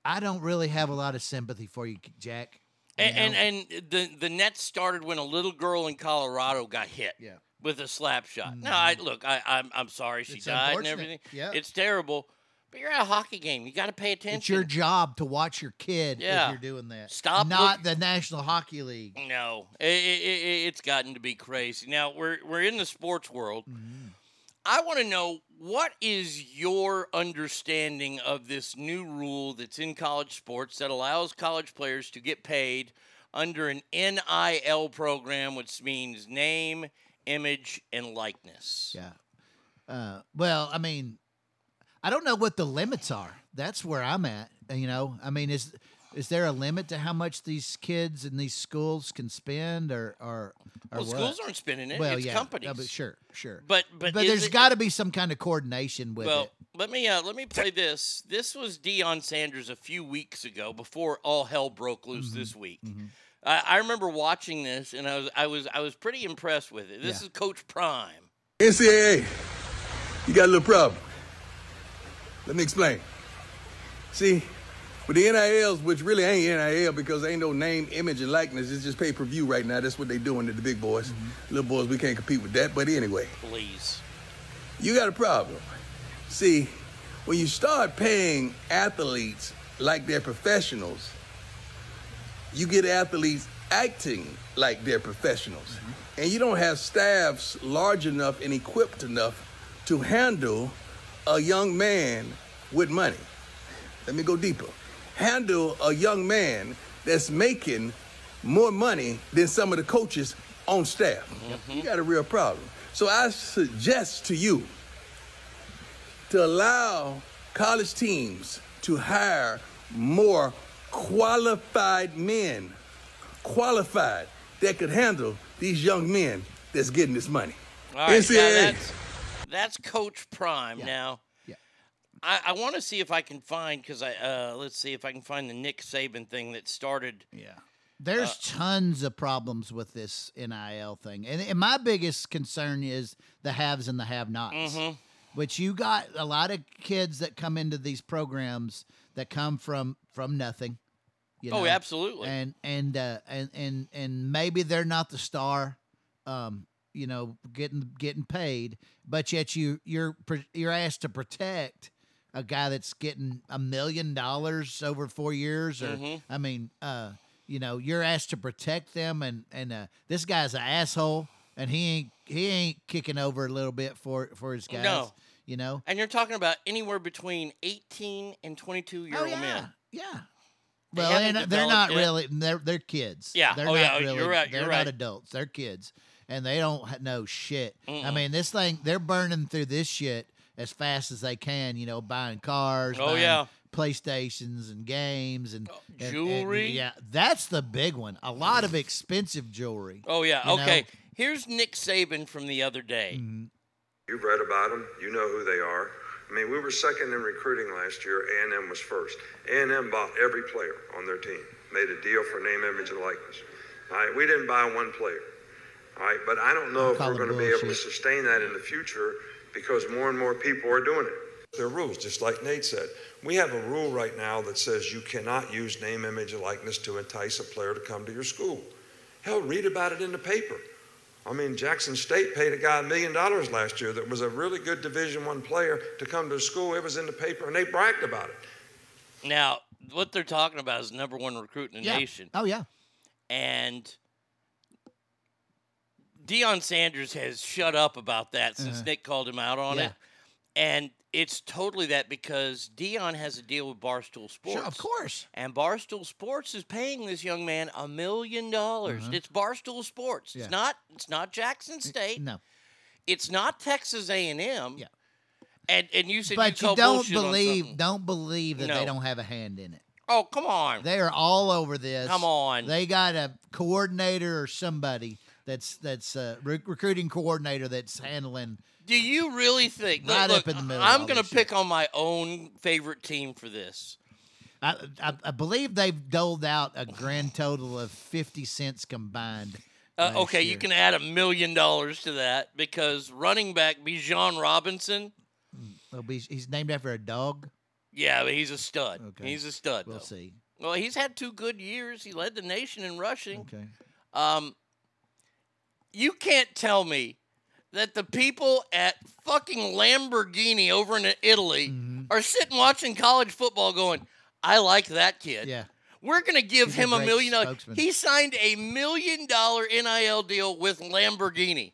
I don't really have a lot of sympathy for you, Jack. You And, and and the the net started when a little girl in Colorado got hit. Yeah. With a slap shot. No, I look. I I'm I'm sorry she It's died and everything. Yeah. It's terrible. But you're at a hockey game. You got to pay attention. it's your job to watch your kid Yeah. if you're doing that. Stop Not look- the National Hockey League. No, it, it, it, it's gotten to be crazy. Now we're we're in the sports world. I want to know what is your understanding of this new rule that's in college sports that allows college players to get paid under an NIL program, which means name, image, and likeness. Yeah. Uh, well, I mean, I don't know what the limits are. That's where I'm at. You know, I mean, is is there a limit to how much these kids and these schools can spend, or or, or Well, schools aren't spending it; Well, it's yeah, companies. no, but sure, sure. But but, but is there's it- got to be some kind of coordination with well, it. let me uh, let me play this. This was Deion Sanders a few weeks ago before all hell broke loose Mm-hmm. this week. I, I remember watching this, and I was I was I was pretty impressed with it. This Yeah. is Coach Prime. NCAA, you got a little problem. Let me explain. See, with the NILs, which really ain't NIL because ain't no name, image, and likeness, it's just pay per view right now. That's what they doing to the big boys. Mm-hmm. Little boys, we can't compete with that. But anyway, Please. you got a problem. See, when you start paying athletes like they're professionals, you get athletes acting like they're professionals. Mm-hmm. And you don't have staffs large enough and equipped enough to handle a young man with money. Let me go deeper. Handle a young man that's making more money than some of the coaches on staff. Mm-hmm. You got a real problem. So I suggest to you to allow college teams to hire more qualified men, qualified that could handle these young men that's getting this money. All right, NCAA. That's Coach Prime. Now, Yeah. I, I want to see if I can find because I uh, let's see if I can find the Nick Saban thing that started. Yeah. There's Uh, tons of problems with this NIL thing. And, and my biggest concern is the haves and the have nots. Mhm. Which you got a lot of kids that come into these programs that come from from nothing. You know? Oh, absolutely. And and uh, and and and maybe they're not the star, um, you know, getting getting paid, but yet you you're you're asked to protect a guy that's getting a million dollars over four years, or Mhm. I mean, uh, you know, you're asked to protect them, and and uh, this guy's an asshole, and he ain't he ain't kicking over a little bit for for his guys. No. you know. And you're talking about anywhere between 18 and 22 year Oh, old yeah. men. Yeah. They Well, and they're not yet. really they're they're kids. Yeah. They're Oh, not yeah. really You're right. they're You're not adults. They're kids. And they don't know shit. I Mm-mm. mean, this thing they're burning through this shit as fast as they can, you know, buying cars, Oh, buying yeah. PlayStations and games and, and- and- Jewelry. yeah, that's the big one. A lot of expensive jewelry. Oh yeah. you know? Okay. Here's Nick Saban from the other day. Mm-hmm. You've read about them. You know who they are. I mean, we were second in recruiting last year. A&M was first. A&M bought every player on their team, made a deal for name, image, and likeness. All right, we didn't buy one player. All right, but I don't know if we're going to be able to sustain that in the future because more and more people are doing it. There are rules, just like Nate said. We have a rule right now that says you cannot use name, image, and likeness to entice a player to come to your school. Hell, read about it in the paper. I mean, Jackson State paid a guy a million dollars last year that was a really good Division One player to come to school. It was in the paper, and they bragged about it. Now, what they're talking about is number one recruit in the Yeah. nation. Oh yeah. And Deion Sanders has shut up about that since Uh-huh. Nick called him out on Yeah. it. And it's totally that because Deion has a deal with Barstool Sports. Sure, of course. And Barstool Sports is paying this young man a million dollars. Uh-huh. It's Barstool Sports. Yeah. It's not it's not Jackson State. No. It's not Texas A&M. Yeah. And and you said But you, you don't believe don't believe that No. they don't have a hand in it. Oh, come on. They are all over this. Come on. They got a coordinator or somebody that's that's recruiting coordinator that's handling. Do you really think? Right look, up in the middle I'm going to pick on my own favorite team for this. I, I, I believe they've doled out a grand total of fifty cents combined. Uh, okay, you can add a million dollars to that because running back Bijan Robinson. Be- he's named after a dog. Yeah, but he's a stud. Okay. He's a stud. We'll though. see. Well, he's had two good years. He led the nation in rushing. Okay. Um, you can't tell me that the people at fucking Lamborghini over in Italy Mm-hmm. are sitting watching college football going, I like that kid. Yeah. We're going to give He's him a great million dollars. He signed a million dollar NIL deal with Lamborghini.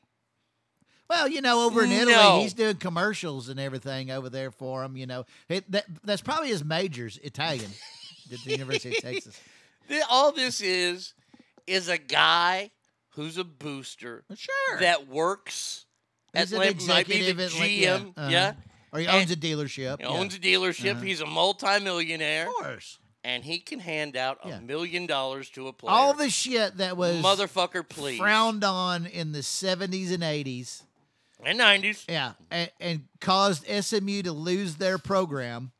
Well, you know, over in Italy, No. he's doing commercials and everything over there for him. You know, it, that, that's probably his major's Italian *laughs* at the University of Texas. All this is is a guy who's a booster Sure. that works He's at an Lam- might be the executive at Lam- yeah, GM, uh-huh. yeah. Or he And- owns a dealership. He owns a dealership. Uh-huh. He's a multimillionaire. Of course. And he can hand out a Yeah. million dollars to a player. All the shit that was Motherfucker, please. frowned on in the 70s and 80s. And 90s. Yeah, and, and caused SMU to lose their program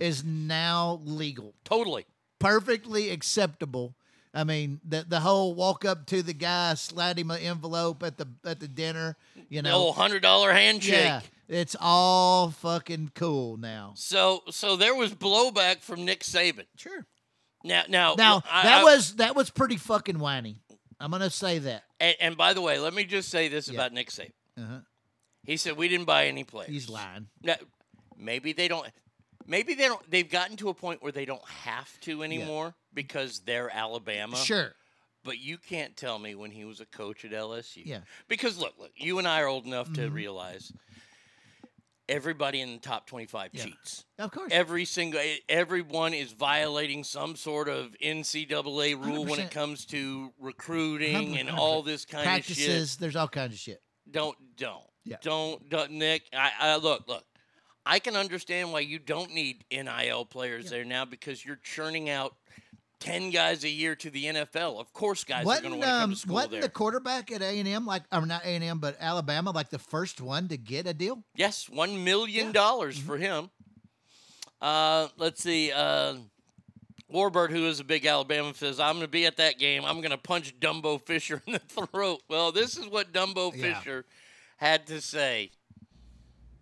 is now legal. Totally. Perfectly acceptable. I mean, the the whole walk up to the guy, slide him an envelope at the at the dinner, you The know. old hundred dollar handshake. Yeah, it's all fucking cool now. So so there was blowback from Nick Saban. Sure. Now now Now I- that I- was that was pretty fucking whiny. I'm gonna say that. and, and by the way, let me just say this Yeah. about Nick Saban. Uh-huh. He said we didn't buy any players. He's lying. Now, maybe they don't. Maybe they don't. They've gotten to a point where they don't have to anymore because they're Alabama. Sure. But you can't tell me when he was a coach at LSU. Yeah. Because look, look, you and I are old enough to Mhm. realize everybody in the top 25 Yeah. cheats. Of course. Every single everyone is violating some sort of NCAA rule when 100%. it comes to recruiting and 100%. all this kind of shit Practices. There's all kinds of shit. don't don't Yeah. don't, don't Nick. I, I look look. I can understand why you don't need NIL players there now because you're churning out ten guys a year to the NFL. Of course, guys are going to Wasn't, want to come um, to school wasn't there. the quarterback at A and M like, or not A and M, but Alabama, like the first one to get a deal? yes, one million dollars Mm-hmm. for him. Uh, let's see. Uh, Warbird, who is a big Alabama, says, "I'm going to be at that game. I'm going to punch Dumbo Fisher *laughs* in the throat." Well, this is what Dumbo Yeah. Fisher had to say.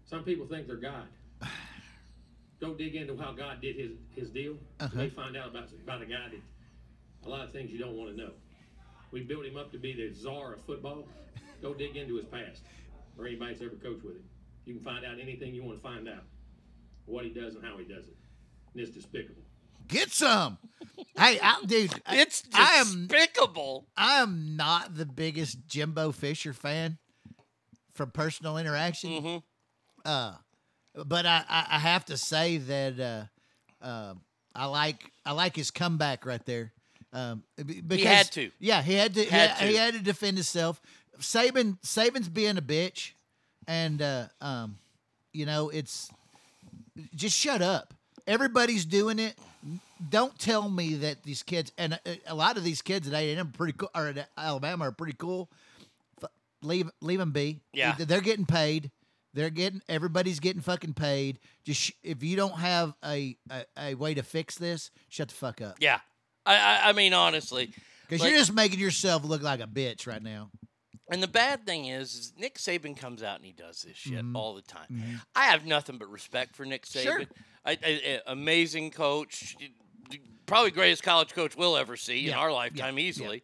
Some people think they're God. *sighs* *laughs* Go dig into how God did his, his deal. Uh-huh. You may find out about, about a guy that a lot of things you don't want to know. We built him up to be the czar of football. Go dig into his past or anybody that's ever coached with him. You can find out anything you want to find out. What he does and how he does it. And it's despicable. Get some. hey, I, dude, I- *laughs* It's I am despicable. I am not the biggest Jimbo Fisher fan from personal interaction. Mm-hmm. Uh, but I, I, have to say that uh, uh, I like I like his comeback right there. Um, because, had to. Yeah, he had to. he Had had- to. He had to defend himself. Saban Saban's being a bitch, and uh, um, you know it's just shut up. Everybody's doing it. Don't tell me that these kids and a, a lot of these kids at A&M pretty cool, or at Alabama are pretty cool. Leave leave them be. Yeah. they're getting paid. They're getting everybody's getting fucking paid. Just sh- if you don't have a, a a way to fix this, shut the fuck up. Yeah, I I, I mean honestly, Because like- you're just making yourself look like a bitch right now. And the bad thing is, is Nick Saban comes out and he does this shit Mhm. all the time. Mhm. I have nothing but respect for Nick Saban. Sure. I, I- amazing coach, probably greatest college coach we'll ever see in our lifetime, yeah. easily.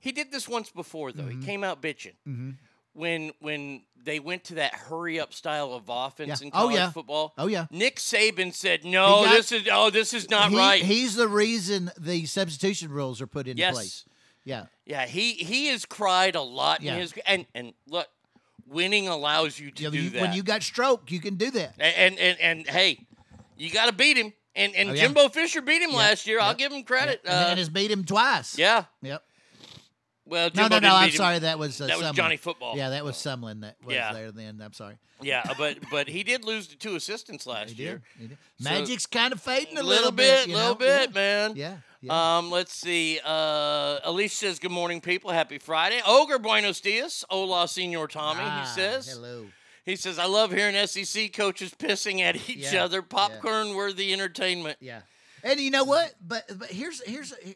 He did this once before though. Mhm. He came out bitching Mm-hmm. When when they went to that hurry up style of offense Yeah. in Oh, college yeah. football. Oh, yeah. Nick Saban said, "No, got- this is oh, this is not He- right." He's the reason the substitution rules are put in Yes. place. Yeah. Yeah, he he has cried a lot Yeah. in his and and look, winning allows you to Yeah, do you- that. when you got stroke, you can do that. A- and and and, hey, you got to beat him. And and Oh. Jimbo Fisher beat him last year. I'll give him credit. And, Uh, and has beat him twice. yeah. Yep. Well, No, Jimbo no, no. didn't I'm sorry. That was uh, that was Sumlin. Johnny Football. Yeah, that was Sumlin that was Yeah. there then. I'm sorry. Yeah, *laughs* but but he did lose to two assistants last He year. did. He did. So- Magic's kind of fading a little, little, bit, you little know? bit, Yeah. man. Yeah. Um, let's see. Uh, Alicia says, "Good morning, people. Happy Friday." Ogre Buenos Dias. Hola, Senor Tommy. Ah, he says. Hello. He says, "I love hearing SEC coaches pissing at *laughs* each Yeah, other. Popcorn-worthy entertainment." Yeah. And you know what? But but here's here's here-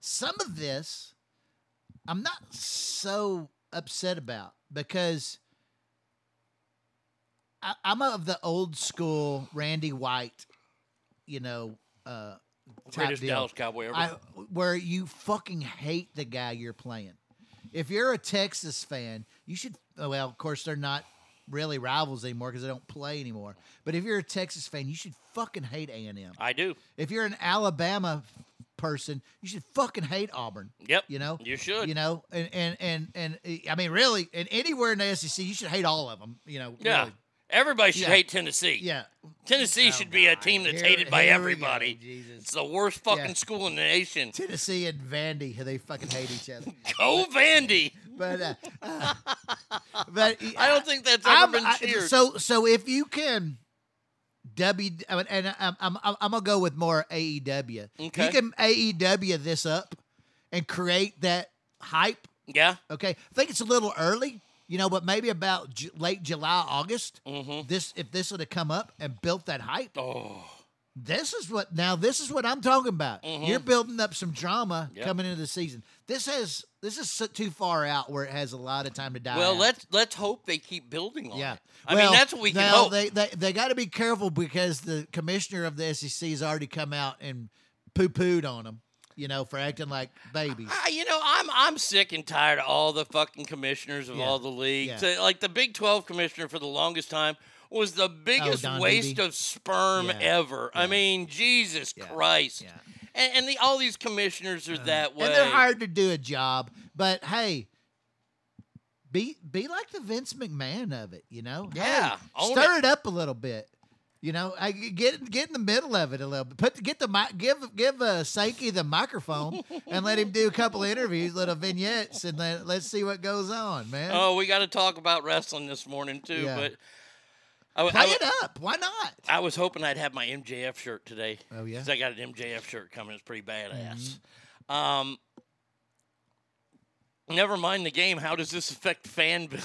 some of this I'm not so upset about because I, I'm of the old school Randy White, you know, uh, Greatest deal. Dallas Cowboy ever. I, where you fucking hate the guy you're playing. If you're a Texas fan, you should. oh, Well, of course they're not really rivals anymore because they don't play anymore. But if you're a Texas fan, you should fucking hate A and M. I do. If you're an Alabama person, you should fucking hate Auburn. Yep. You know, You should. You know, and and and and uh, I mean, really, and anywhere in the SEC, you should hate all of them. You know, Yeah. really. Everybody should Yeah. hate Tennessee. Yeah. Tennessee should be a team that's Here- hated by go, everybody. Jesus. It's the worst fucking Yeah. school in the nation. Tennessee and Vandy, they fucking hate each other. *laughs* Go Vandy. *laughs* But uh, uh, *laughs* but I don't think that's ever I'm- been I- so so if you can W and I'm I'm I'm, I'm gonna go with more AEW. Okay. You can AEW this up and create that hype. Yeah. Okay. I think it's a little early, you know, but maybe about Ju- late July, August. Mm-hmm. This if this would have come up and built that hype. Oh. This is what now. This is what I'm talking about. Mhm. You're building up some drama Yep. coming into the season. This has this is too far out where it has a lot of time to die. Well, out. let's let's hope they keep building on Yeah. it. I Well, mean, that's what we can hope. They they, they got to be careful because the commissioner of the SEC has already come out and poo pooed on them, you know, for acting like babies. Ah, you know, I'm I'm sick and tired of all the fucking commissioners of Yeah. all the leagues. Yeah. Like the Big 12 commissioner for the longest time was the biggest Don waste of sperm Yeah. ever. I mean, Jesus Christ. And, and the, all these commissioners are that way. Uh, and they're hired to do a job, but hey, be be like the Vince McMahon of it, you know? Yeah, Hey, stir it. it. up a little bit. You know, I get get in the middle of it a little bit. Put get the mic, give give uh, Sankey the microphone and let him do a couple interviews, little vignettes, and then let's see what goes on, man. Oh, we got to talk about wrestling this morning too, Yeah. but I, Play I it up. Why not? I was hoping I'd have my MJF shirt today. Oh, yeah? 'Cause I got an MJF shirt coming. It's pretty badass. Mm-hmm. Um, never mind the game. How does this affect fan *laughs* bill?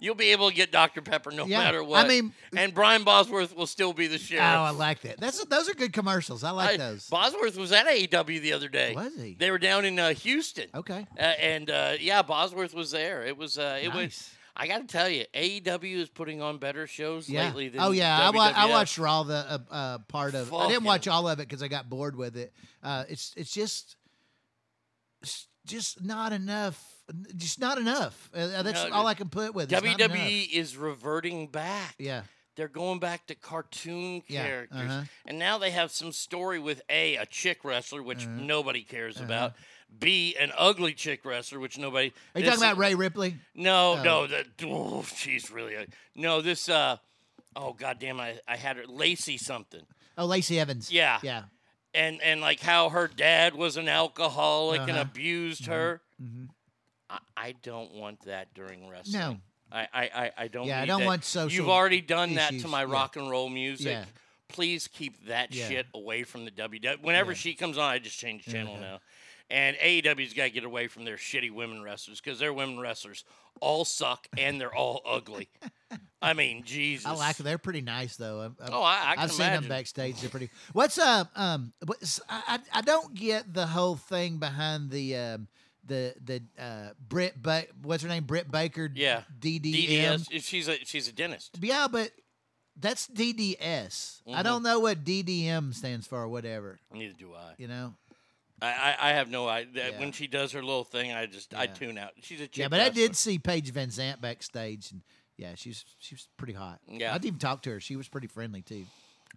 You'll be able to get Dr. Pepper no Yeah, matter I mean- and Brian Bosworth will still be the sheriff. Oh. I like that. That's those are good commercials. I like I- those. Bosworth was at AEW the other day. Was he? They were down in uh, Houston. Okay. Uh, and uh, yeah, Bosworth was there. It was. Uh, it was. I got to tell you, AEW is putting on better shows Yeah. lately than oh yeah, I, wa- I watched Raw the uh, uh, part of. I didn't watch all of it because I got bored with it. Uh, it's it's just it's just not enough. Just not enough. Uh, that's No, all I can put with. It's. WWE is reverting back. Yeah. They're going back to cartoon Yeah, characters. uh-huh. And now they have some story with A, a chick wrestler, which Uh-huh. nobody cares Uh-huh. about. B, an ugly chick wrestler, which nobody. Are you this- talking about Rhea Ripley? No, Oh. no, the oh, she's really ugly. no. This uh, oh goddamn, I I had her Lacey something. Oh, Lacey Evans. Yeah. Yeah. And and like how her dad was an alcoholic and Uh-huh. abused Mhm. her. Mhm. I, I don't want that during wrestling. No. I, I, I, don't. Yeah, I don't that. want social You've already done that to my yeah. rock and roll music. Yeah. Please keep that Yeah. shit away from the WWE. Whenever she comes on, I just change channel now. And AEW's got to get away from their shitty women wrestlers because their women wrestlers all suck and they're all ugly. I mean, Jesus. I like. They're pretty nice though. I've, Oh, I- I can have seen them backstage. They're pretty. *laughs* What's uh um? What's, I I I don't get the whole thing behind the um the the uh, Britt ba- what's her name Britt Baker Yeah. DDM. DDS. She's a she's a dentist. Yeah, but that's DDS. I Mhm. don't know what DDM stands for or whatever. Neither do I. You know. I, I, I have no idea. Yeah. When she does her little thing, I just I tune out. She's a chick Yeah, but I did see Paige VanZant backstage, and yeah, she's she's pretty hot. Yeah. I'd even talk to her. She was pretty friendly too.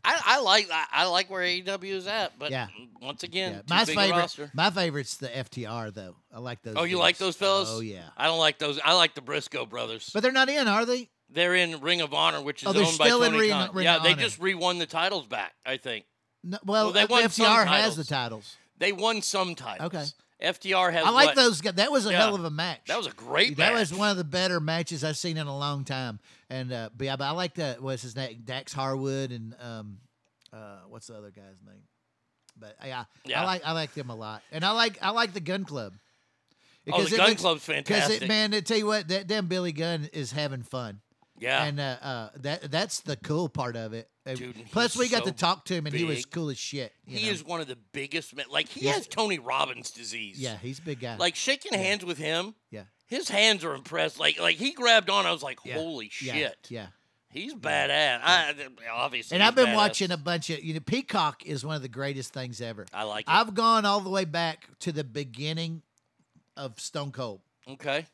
I, I like I, I like where AEW is at, but Yeah. once again, Yeah. My favorite, roster. my favorite's the FTR though. I like those. Oh, you like those fellas? Oh yeah, I don't like those. I like the Briscoe brothers. but they're not in, are they? They're in Ring of Honor, which is Oh, they're owned by still in Ring-. Ring yeah, they Honor. just re-won the titles back. I think No, well, Well, they uh, won FTR has the titles. They won some titles. Okay. FTR has. I like what? those guys. That was a Yeah. hell of a match. That was a great That match. was one of the better matches I've seen in a long time. And uh, but yeah, but I like that. what's his name, Dax Harwood, and um, uh, what's the other guy's name? But yeah, Yeah. I like I like them a lot, and I like I like the Gun Club. Because Oh, the Gun Club's fantastic. It, man, I tell you what, that damn Billy Gunn is having fun. Yeah. and uh, uh, that that's the cool part of it. Uh, Dude, Plus, we got so to talk to him, and he was cool as shit. He know? is one of the biggest men. Like he He's- has Tony Robbins disease. Yeah, he's a big guy. Like shaking hands with him. Yeah. His hands are impressed. Like like he grabbed on. I was like, Yeah. holy shit. Yeah. He's badass. I, obviously. And I've been badass. watching a bunch of you know Peacock is one of the greatest things ever. I like it. I've gone all the way back to the beginning of Stone Cold Okay.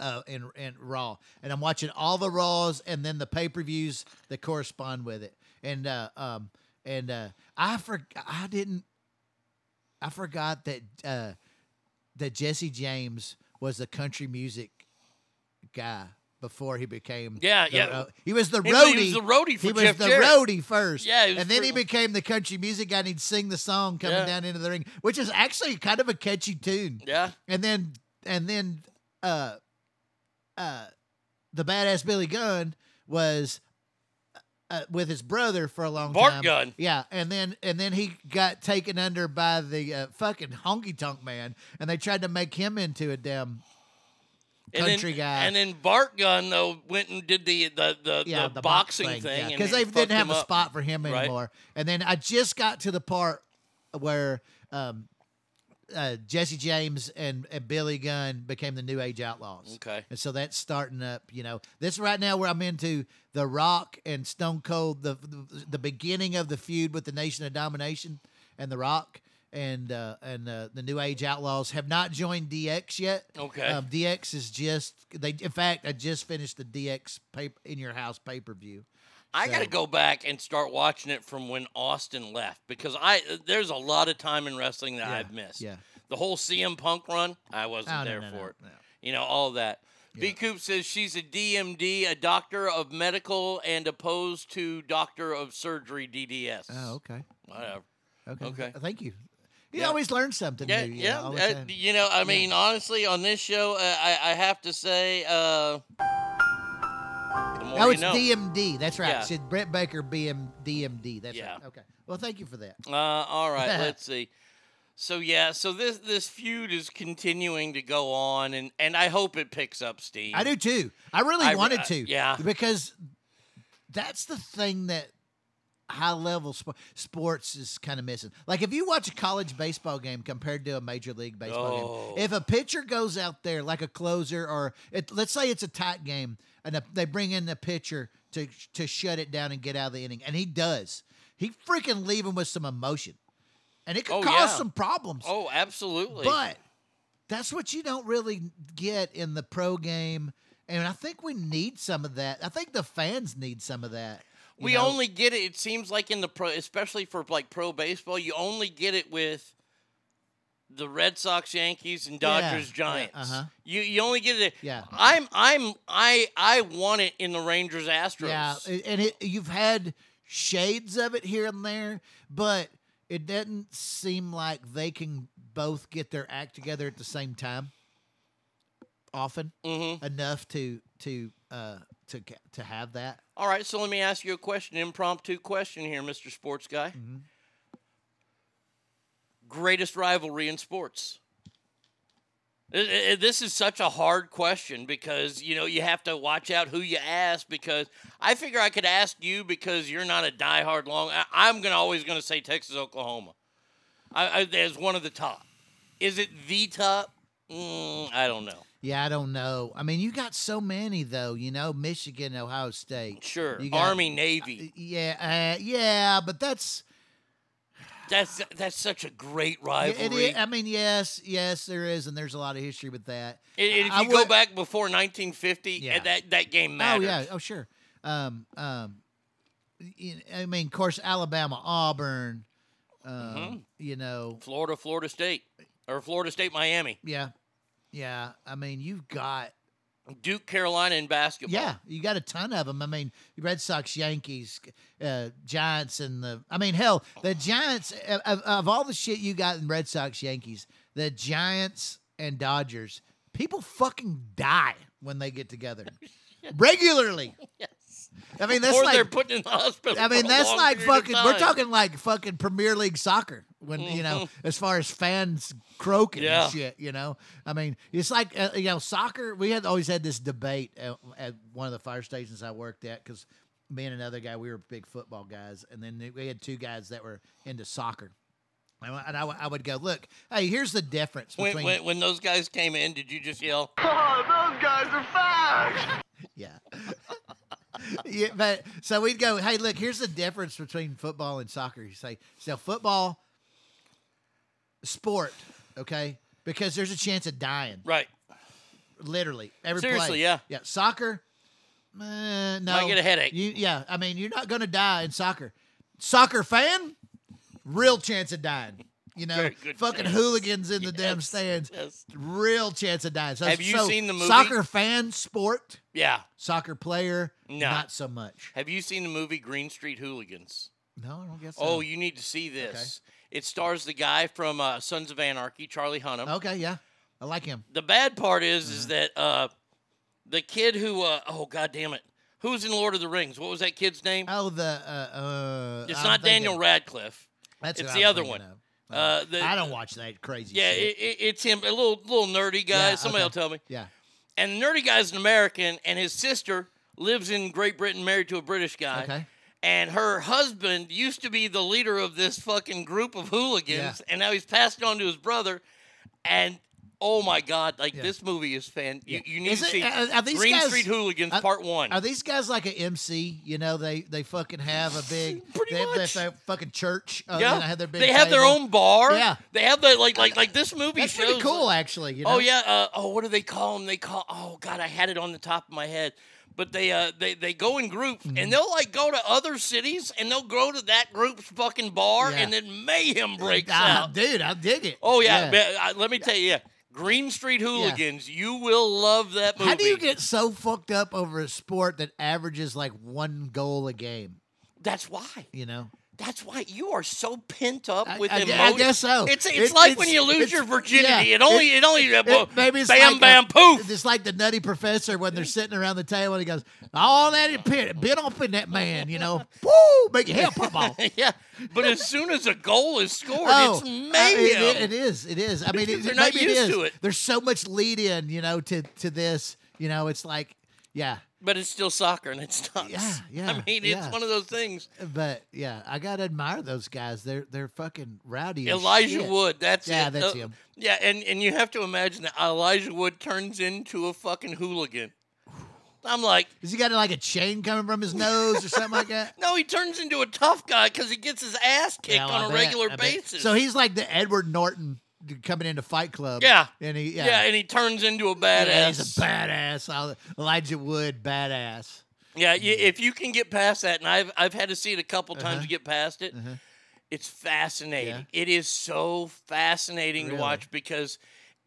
Uh, and and Raw, and I'm watching all the Raws and then the pay per views that correspond with it. And uh, um and uh, I for I didn't I forgot that uh, that Jesse James was the country music guy before he became Yeah, the- yeah. uh, he was the He roadie was the roadie he was Jeff the Jarrett. roadie first Yeah, and then he became the country music guy and he'd sing the song coming Yeah. down into the ring which is actually kind of a catchy tune Yeah. and then and then uh uh the badass Billy Gunn was uh, with his brother for a long Bart time. Gunn. Yeah, and then and then he got taken under by the uh, fucking honky tonk man, and they tried to make him into a damn And country then, guy. And then Bart Gunn though went and did the the the, yeah, the, box boxing thing because and they didn't have a up. spot for him Right. anymore. And then I just got to the part where um, uh, Jesse James and, and Billy Gunn became the New Age Outlaws. Okay. and so that's starting up. You know, this right now where I'm into the Rock and Stone Cold, the the, the beginning of the feud with the Nation of Domination and the Rock. And uh, and uh, the New Age Outlaws have not joined DX yet. Okay. um, DX is just they. In fact, I just finished the DX pay, in your house pay per view. I got to go back and start watching it from when Austin left because I there's a lot of time in wrestling that Yeah, I've missed. yeah. The whole CM Punk run, I wasn't Oh, there no, for no, it. no. You know all that. B Coop says she's a DMD, a doctor of medical, and opposed to doctor of surgery DDS. Oh, okay. Whatever. Okay. Okay. Thank you. You Yeah. always learn something Yeah, new. you yeah. know, uh, you know, I mean, honestly, on this show, uh, I, I have to say, uh, Oh, it's know. DMD. That's right. Yeah. It said Brett Baker BM DMD. That's Yeah. right. Okay. Well, thank you for that. Uh, all right, *laughs* let's see. So yeah, so this this feud is continuing to go on, and and I hope it picks up steam. I do too. I really I- wanted I- to. yeah. Because that's the thing that high level sp- sports is kind of missing. Like if you watch a college baseball game compared to a major league baseball Oh. game, if a pitcher goes out there like a closer, or it, let's say it's a tight game, and a, they bring in the pitcher to to shut it down and get out of the inning, and he does, he freaking leave him with some emotion, and it could Oh, cause yeah. some problems. Oh, absolutely. But that's what you don't really get in the pro game. And I think we need some of that. I think the fans need some of that. we know? only get it. It seems like in the pro, especially for like pro baseball, you only get it with the Red Sox, Yankees, and Dodgers, yeah, Giants. uh-huh. You you only get it. Yeah. I'm I'm I I want it in the Rangers Astros. Yeah, and it, you've had shades of it here and there, but it doesn't seem like they can both get their act together at the same time. Often Mhm. enough to to uh to to have that. All right, so let me ask you a question, impromptu question here, Mr. Sports Guy. Mm-hmm. Greatest rivalry in sports? This is such a hard question because you know you have to watch out who you ask because I figure I could ask you because you're not a diehard long. I, I'm gonna always gonna say Texas Oklahoma. I, I, as one of the top. Is it the top? Mm, I don't know. Yeah, I don't know. I mean, you got so many though. You know, Michigan, Ohio State. Sure, got- Army, Navy. Yeah, uh, yeah, but that's That's that's such a great it rivalry. is, I mean, yes, yes, there is, and there's a lot of history with that. And- and if I you go back before 1950, Yeah. that that game Oh yeah, oh sure. Um, um, I mean, of course, Alabama, Auburn. Um, Mm-hmm. You know, Florida, Florida State, or Florida State, Miami, yeah, yeah. I mean, you've got Duke, Carolina in basketball. Yeah, you got a ton of them. I mean, Red Sox, Yankees, uh, Giants, and the. I mean, hell, the Giants of, of all the shit you got in Red Sox, Yankees, the Giants and Dodgers, people fucking die when they get together *laughs* regularly. Yes. I mean, that's or like they're put in the hospital. I mean, for a that's long like fucking. We're talking like fucking Premier League soccer when you know, as far as fans croaking Yeah. and shit. You know, I mean, it's like uh, you know, soccer. We had always had this debate at, at one of the fire stations I worked at because me and another guy we were big football guys, and then we had two guys that were into soccer. And I, I would- go, look, hey, here's the difference When, between when, when those guys came in, did you just yell? *laughs* Oh, those guys are fags. *laughs* Yeah. *laughs* yeah, but so we'd go, hey, look, here's the difference between football and soccer. You say, so football, sport, okay, because there's a chance of dying, Right. literally every Seriously, play. yeah. yeah. Soccer, eh, no, Might get a headache. You, yeah, I mean, you're not going to die in soccer. Soccer fan, real chance of dying. You know, fucking chance. hooligans in the damn stands. yes. Real chance of dying. So, Have you so seen the movie? Soccer fan, sport, Yeah. soccer player, No. not so much. Have you seen the movie Green Street Hooligans? No, I don't guess. Oh, you need to see this. It stars the guy from uh, Sons of Anarchy, Charlie Hunnam. Okay, yeah, I like him. The bad part is, Uh-huh. is that uh, the kid who, uh, oh god damn it, who's in Lord of the Rings? What was that kid's name? Oh, the uh, uh it's I'm not Daniel Radcliffe. That's it's the I'm other one. of. Uh, the, I don't watch that crazy. Yeah, shit. it, it, it's him, a little little nerdy guy. Yeah, Somebody okay. will tell me. Yeah. And the nerdy guy's an American, and his sister lives in Great Britain, married to a British guy. Okay. And her husband used to be the leader of this fucking group of hooligans, and now he's passed on to his brother. And oh my God, like Yeah. this movie is fan. You, you need Is to it- see are- are Green guys- Street Hooligans are- Part One. Are these guys like an MC? You know, they they fucking have a big, *laughs* Pretty they much. their fucking church. Uh, yeah, have their big they have their own bar. Yeah. they have the like like like this movie That's shows. pretty cool, actually. You know? Oh yeah. Uh, oh, what do they call them? They call. Oh God, I had it on the top of my head. But they uh they, they go in groups Mm-hmm. and they'll like go to other cities and they'll go to that group's fucking bar Yeah. and then mayhem breaks Ah, out. dude, I dig it. Oh yeah, uh, let me tell you, yeah. Green Street Hooligans, you will love that movie. How do you get so fucked up over a sport that averages like one goal a game? That's why. You know. That's why you are so pent up with I, emotion. I guess so. It's it's It- like when you lose your virginity. yeah, it only it, only it- maybe it's bam like bam a- poof. It's like the nutty professor when they're sitting around the table and he goes, "All that bit, bit up in that man, you know, woo, make your hair pop off." *laughs* yeah, but as soon as a goal is scored, Oh, it's uh, mayhem. it- it is. It is. I mean, it, they're not maybe used to it. There's so much lead in, you know, to to this. You know, it's like, yeah, but it's still soccer and it's not. Yeah, *laughs* yeah, I mean, it's yeah. one of those things. but yeah, I gotta admire those guys. They're they're fucking rowdy. Elijah shit. Wood, that's yeah, it. that's Uh, him. Yeah, and and you have to imagine that Elijah Wood turns into a fucking hooligan. I'm like, Has he got like a chain coming from his nose or something like that? *laughs* no, he turns into a tough guy because he gets his ass kicked Yeah, well, on I a bet, regular basis. So he's like the Edward Norton coming into Fight Club. Yeah. and he yeah, yeah. and he turns into a badass. Yeah, he's a badass. Elijah Wood, badass. Yeah, if you can get past that, and I've I've had to see it a couple times Uh-huh. to get past it. Uh-huh. It's fascinating. Yeah. It is so fascinating Really? to watch because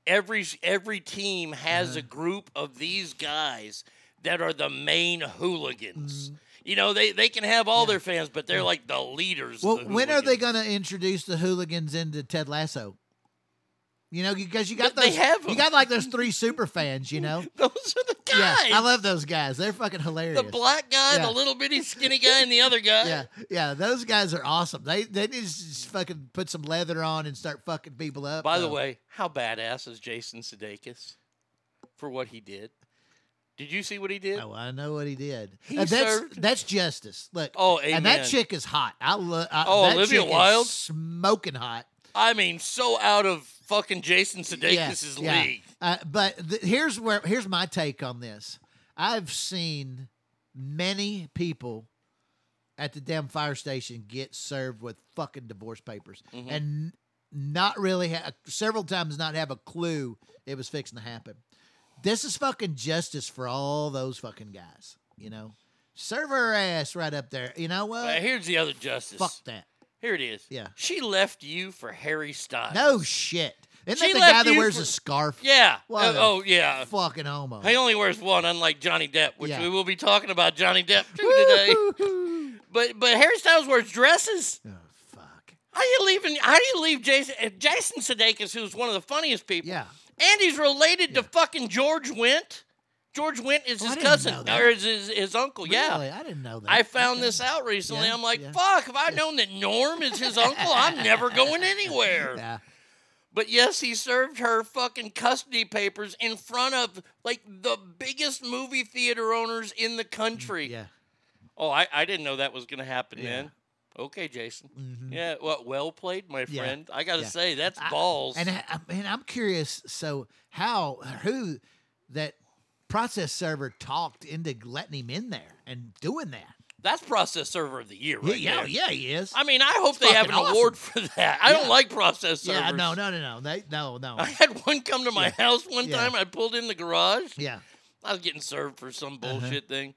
every every team has Uh-huh. a group of these guys that are the main Mm-hmm. hooligans. You know, they they can have all their fans, but they're like the leaders. Well, the when are they going to introduce the hooligans into Ted Lasso? You know, because you got They those, have you 'em. got like those three super fans. You know, *laughs* Those are the guys. yeah, I love those guys. They're fucking hilarious. the black guy, Yeah. the little bitty skinny guy, and the other guy. Yeah, yeah, those guys are awesome. They they just fucking put some leather on and start fucking people up. By the way, how badass is Jason Sudeikis for what he did? Did you see what he did? Oh, I know what he did. He Uh, that's served- that's justice. Look. Oh, and that chick is hot. I love. Oh, that Olivia Wilde? smoking hot. I mean, so out of fucking Jason Sudeikis' yeah. league. Uh, but th- here's where here's my take on this. I've seen many people at the damn fire station get served with fucking divorce papers Mhm. and not really ha- several times not have a clue it was fixing to happen. This is fucking justice for all those fucking guys. You know, serve her ass right up there. You know what? Here's the other justice. Fuck that. Here it is. Yeah. She left you for Harry Styles. No shit. Isn't She that the guy that wears for- a scarf? Yeah. Uh, oh, yeah. Fucking homo. He only wears one, unlike Johnny Depp, which Yeah. we will be talking about Johnny Depp too today. but but Harry Styles wears dresses. Oh fuck! How do you leave? How do you leave Jason uh, Jason Sudeikis, who's one of the funniest people? Yeah. And he's related to fucking George Wendt. George Wendt is Oh, his didn't cousin or is his, his uncle. Yeah. I didn't know that. I found Okay. this out recently. Yeah, I'm like, yeah. fuck, if I'd known that Norm is his uncle, I'm *laughs* never going anywhere. Yeah. But yes, he served her fucking custody papers in front of like the biggest movie theater owners in the country. Yeah. Oh, I, I didn't know that was going to happen Yeah. then. Okay, Jason. Mhm. Yeah, well, well played, my Yeah. friend. I got to Yeah. say, that's I- balls. And I, I- and I'm curious. So how who that process server talked into letting him in there and doing that? that's process server of the year, Yeah, right yeah, there. yeah, he is. I mean, I hope It's they have an fucking award for that. I don't like process servers. Yeah, no, no, no, no, they, no, no. *laughs* I had one come to my Yeah. house one Yeah. time. I pulled in the garage. Yeah. I was getting served for some Uh-huh. bullshit thing.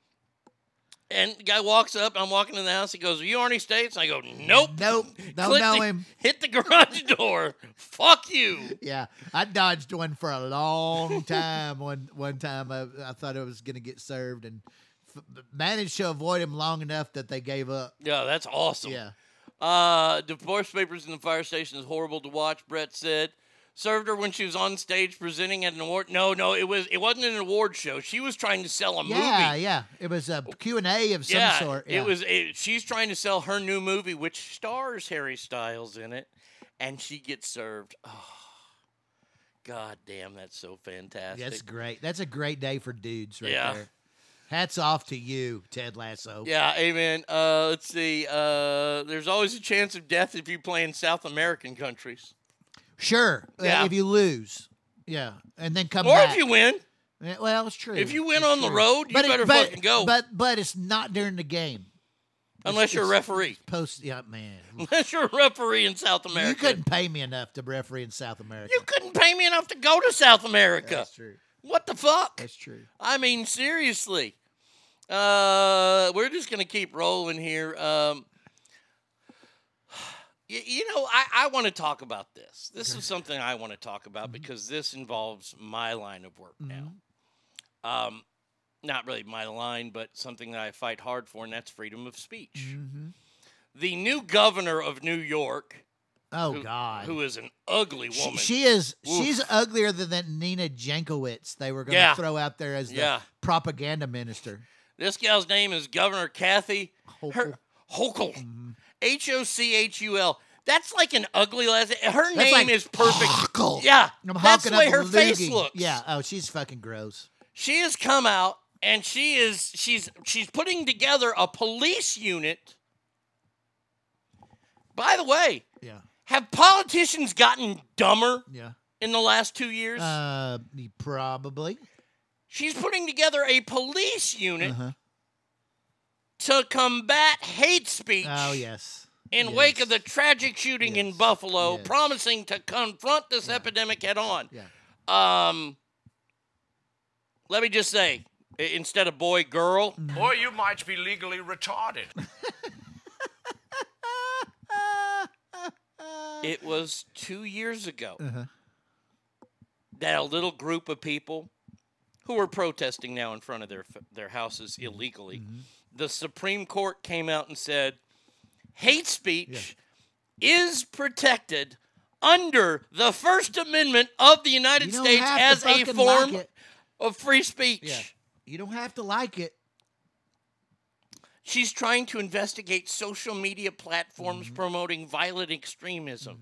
And the guy walks up. I'm walking in the house. He goes, "Are you Arnie States?" And I go, "Nope, nope, *laughs* don't Click know the- him. *laughs* Hit the garage door. Fuck you. Yeah, I dodged one for a long time. one one time, I, I thought I was going to get served, and f- managed to avoid him long enough that they gave up. Yeah, that's awesome. Yeah. Uh, divorce papers in the fire station is horrible to watch. Brett said. Served her when she was on stage presenting at an award. No, no, it was it wasn't an award show. She was trying to sell a Yeah, movie. yeah. Yeah. It was a Q and A of some yeah, sort. Yeah. It was. It, she's trying to sell her new movie, which stars Harry Styles in it, and she gets served. Oh, God damn, that's so fantastic. That's great. That's a great day for dudes, right Yeah. there. Hats off to you, Ted Lasso. Yeah, amen. Uh, let's see. Uh, there's always a chance of death if you play in South American countries, Sure. uh, Yeah. if you lose, yeah, and then come or back. if you win. Yeah, well, it's true. If you win It's on the true. road, you better but- fucking go. But but it's not during the game. unless you're a referee. Post, yeah, man. *laughs* Unless you're a referee in South America. You couldn't pay me enough to referee in South America. You couldn't pay me enough to go to South America. That's true. What the fuck? That's true. I mean, seriously. Uh, we're just gonna keep rolling here. Um, you know, I, I want to talk about this. This is something I want to talk about Mm-hmm. because this involves my line of work now. Um, not really my line, but something that I fight hard for, and that's freedom of speech. Mm-hmm. The new governor of New York. Oh who- God. Who is an ugly woman? she is. Oof. She's uglier than that Nina Jankowicz they were going to Yeah. throw out there as the Yeah. propaganda minister. This gal's name is Governor Kathy Hochul. Hochul. Mm-hmm. H O C H U L. That's like an ugly last. Her That's name like is perfect. Hochul. Yeah, I'm that's the way her a face looks. Yeah. Oh, she's fucking gross. she has come out and she is she's she's putting together a police unit. By the way, Yeah. have politicians gotten dumber Yeah. in the last two years? Uh, probably. She's putting together a police unit Uh-huh. To combat hate speech. Oh yes. in Yes. wake of the tragic shooting in Buffalo, Yes. promising to confront this epidemic head on. Yeah. Um, let me just say, instead of boy, girl, Or you might be legally retarded. *laughs* it was two years ago Uh-huh. that a little group of people who were protesting now in front of their their houses illegally, Mm-hmm. The Supreme Court came out and said hate speech is protected under the First Amendment of the United States as a form like of free speech. Yeah. You don't have to like it. She's trying to investigate social media platforms Mm-hmm. promoting violent extremism.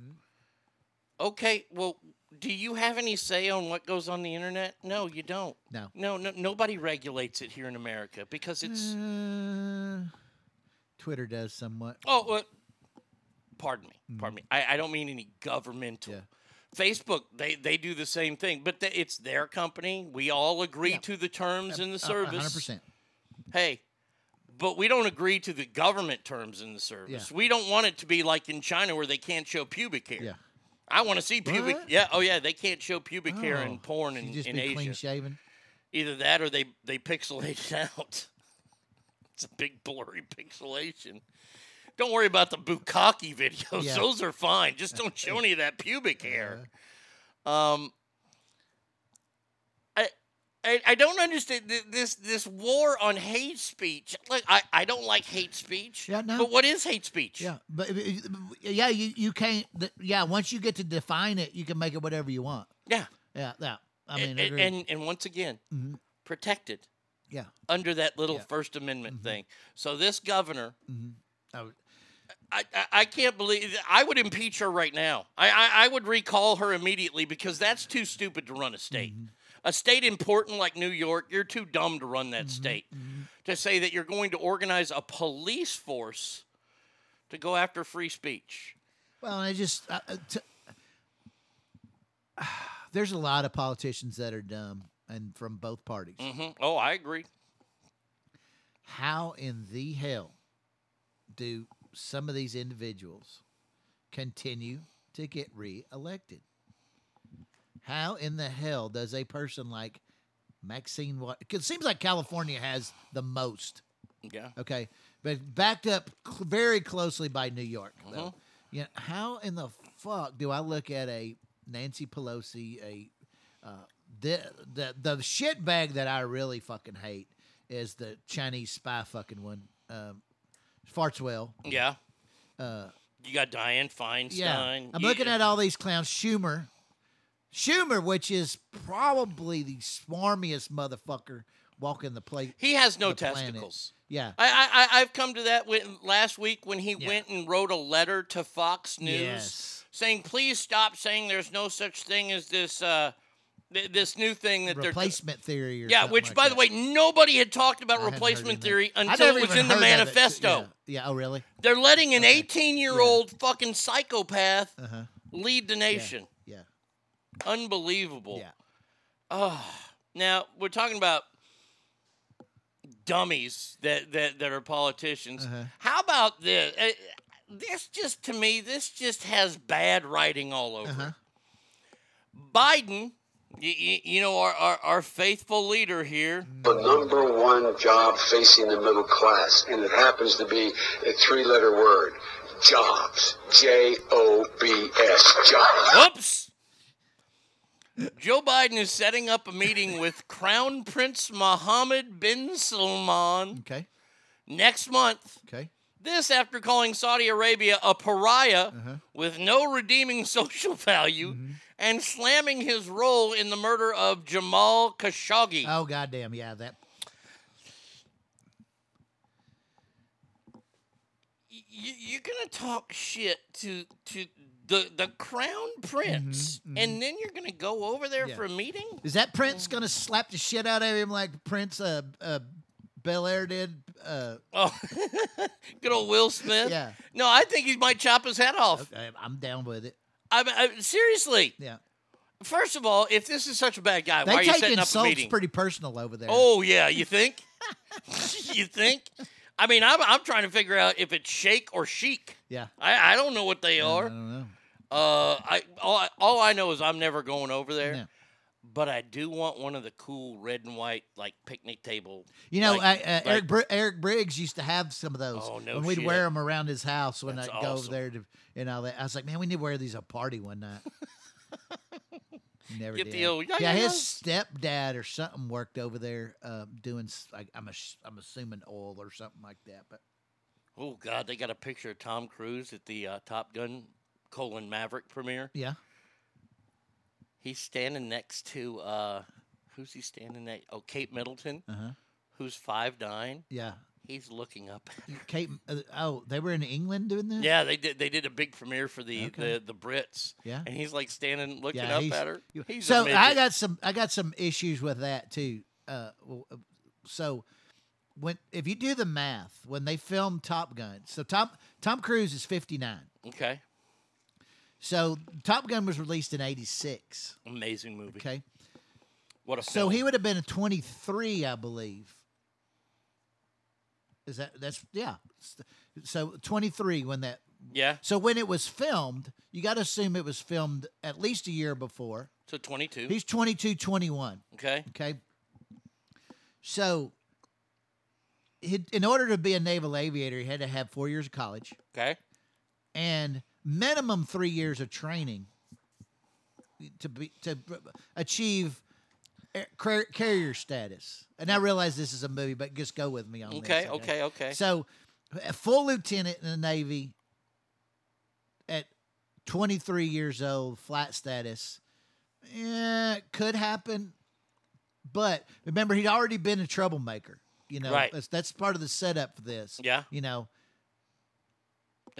Okay, well, do you have any say on what goes on the internet? No, you don't. No. No, no nobody regulates it here in America because it's Uh, Twitter does somewhat. oh, well, pardon me, Mm-hmm. pardon me. I, I don't mean any governmental. Facebook, they they do the same thing, but it's their company. We all agree to the terms in the A- a service. hundred percent. Hey, but we don't agree to the government terms in the service. We don't want it to be like in China where they can't show pubic hair. Yeah. I want to see pubic. What? Yeah. Oh yeah, they can't show pubic hair Oh, in porn in, just in be Asia. clean shaven. Either that or they they pixelate it *laughs* out. It's a big blurry pixelation. Don't worry about the bukkake videos; Yeah. those are fine. Just *laughs* don't show any of that pubic hair. Um, I, I don't understand th- this this war on hate speech. Like I, I don't like hate speech. Yeah, no. But what is hate speech? Yeah, but yeah, you you can't. Yeah, once you get to define it, you can make it whatever you want. Yeah. Yeah, yeah. I mean, and, and and once again, Mhm. protected yeah. under that little Yeah. Mm-hmm. First Amendment thing. So this governor, I, I I can't believe I would impeach her right now. I, I I would recall her immediately because that's too stupid to run a state. Mm-hmm. A state important like New York, you're too dumb to run that Mm-hmm. state. To say that you're going to organize a police force to go after free speech. Well, I just uh, *sighs* uh, there's a lot of politicians that are dumb, and from both parties. hmm Oh, I agree. How in the hell do some of these individuals continue to get reelected? How in the hell does a person like Maxine What? It seems like California has the most. Yeah. Okay, but backed up cl- very closely by New York. Though. Mhm. You know, how in the fuck do I look at a Nancy Pelosi, a uh, the the the shit bag that I really fucking hate is the Chinese spy fucking one, um, Fartswell. Yeah. Uh, You got Dianne Feinstein. yeah, I'm You- looking at all these clowns. Schumer, Schumer, which is probably the smarmiest motherfucker walking the place. He has no the planet. testicles. Yeah. I, I I've come to that when, last week when he went and wrote a letter to Fox News Yes. saying, "Please stop saying there's no such thing as this uh, th- this new thing that they're replacement theory. Or. Yeah, which like by that. the way, nobody had talked about I replacement theory until it was in the heard of it. manifesto. Yeah. yeah. Oh, really? They're letting an 18 year old fucking psychopath Uh-huh. lead the nation. Yeah. Unbelievable. Yeah. Oh, now we're talking about dummies that that, that are politicians. Uh-huh. How about this? Uh, this just to me, this just has bad writing all over. Uh-huh. Biden, you, you know our, our our faithful leader here. The number one job facing the middle class, and it happens to be a three letter word jobs. J O B S. Jobs. Oops. Joe Biden is setting up a meeting with Crown Prince Mohammed bin Salman Okay. next month. Okay. This after calling Saudi Arabia a pariah Uh-huh. with no redeeming *laughs* social value Mm-hmm. and slamming his role in the murder of Jamal Khashoggi. Oh goddamn! Yeah, that. you, you're gonna talk shit to to the the crown prince, and then you're gonna go over there Mm-hmm, Yeah. for a meeting. Is that Prince gonna slap the shit out of him like Prince uh, uh, Bel Air did? Uh, Oh, *laughs* good old Will Smith. Yeah. No, I think he might chop his head off. okay, I'm down with it. I, I seriously. Yeah. First of all, if this is such a bad guy, They why are you setting up a meeting? pretty personal over there. Oh yeah, you think? *laughs* *laughs* you think? I mean, I'm I'm trying to figure out if it's shake or chic. Yeah. I, I don't know what they are. I don't know. Uh, I all, I all I know is I'm never going over there. Yeah. But I do want one of the cool red and white like picnic table. You know, like- I, uh, like- Eric Br- Eric Briggs used to have some of those. Oh, no When we'd shit. wear them around his house when I go over there to and all that. I was like, man, we need to wear these at a party one night. *laughs* Never Get did. the old- yeah, yeah, his stepdad or something worked over there um, doing. s- I, am I'm assuming oil or something like that. But Oh God, they got a picture of Tom Cruise at the uh, Top Gun colon Maverick premiere. yeah, He's standing next to uh, who's he standing next? Oh, Kate Middleton, uh-huh. who's five nine. yeah. He's looking up. Kate. Uh, oh, they were in England doing this. Yeah, they did. They did a big premiere for the Okay. the, the Brits. Yeah. and he's like standing looking Yeah, up at her. He's so I got some I got some issues with that too. Uh, uh, so when if you do the math, when they filmed Top Gun, so Tom Tom Cruise is 59. Okay. So Top Gun was released in 86. Amazing movie. Okay. What a So film. he would have been a 23, I believe. Is that that's yeah. So 23 when that Yeah. So when it was filmed, you got to assume it was filmed at least a year before. So 22. He's 22, 21. Okay. Okay. So in order to be a naval aviator, he had to have four years of college Okay. and minimum three years of training to be to achieve carrier status. And I realize this is a movie, but just go with me on Okay, this. okay, okay. Okay. So, a full lieutenant in the Navy at 23 years old, flat status, yeah, could happen. But remember, he'd already been a troublemaker. You know, Right. that's, that's part of the setup for this. Yeah. You know,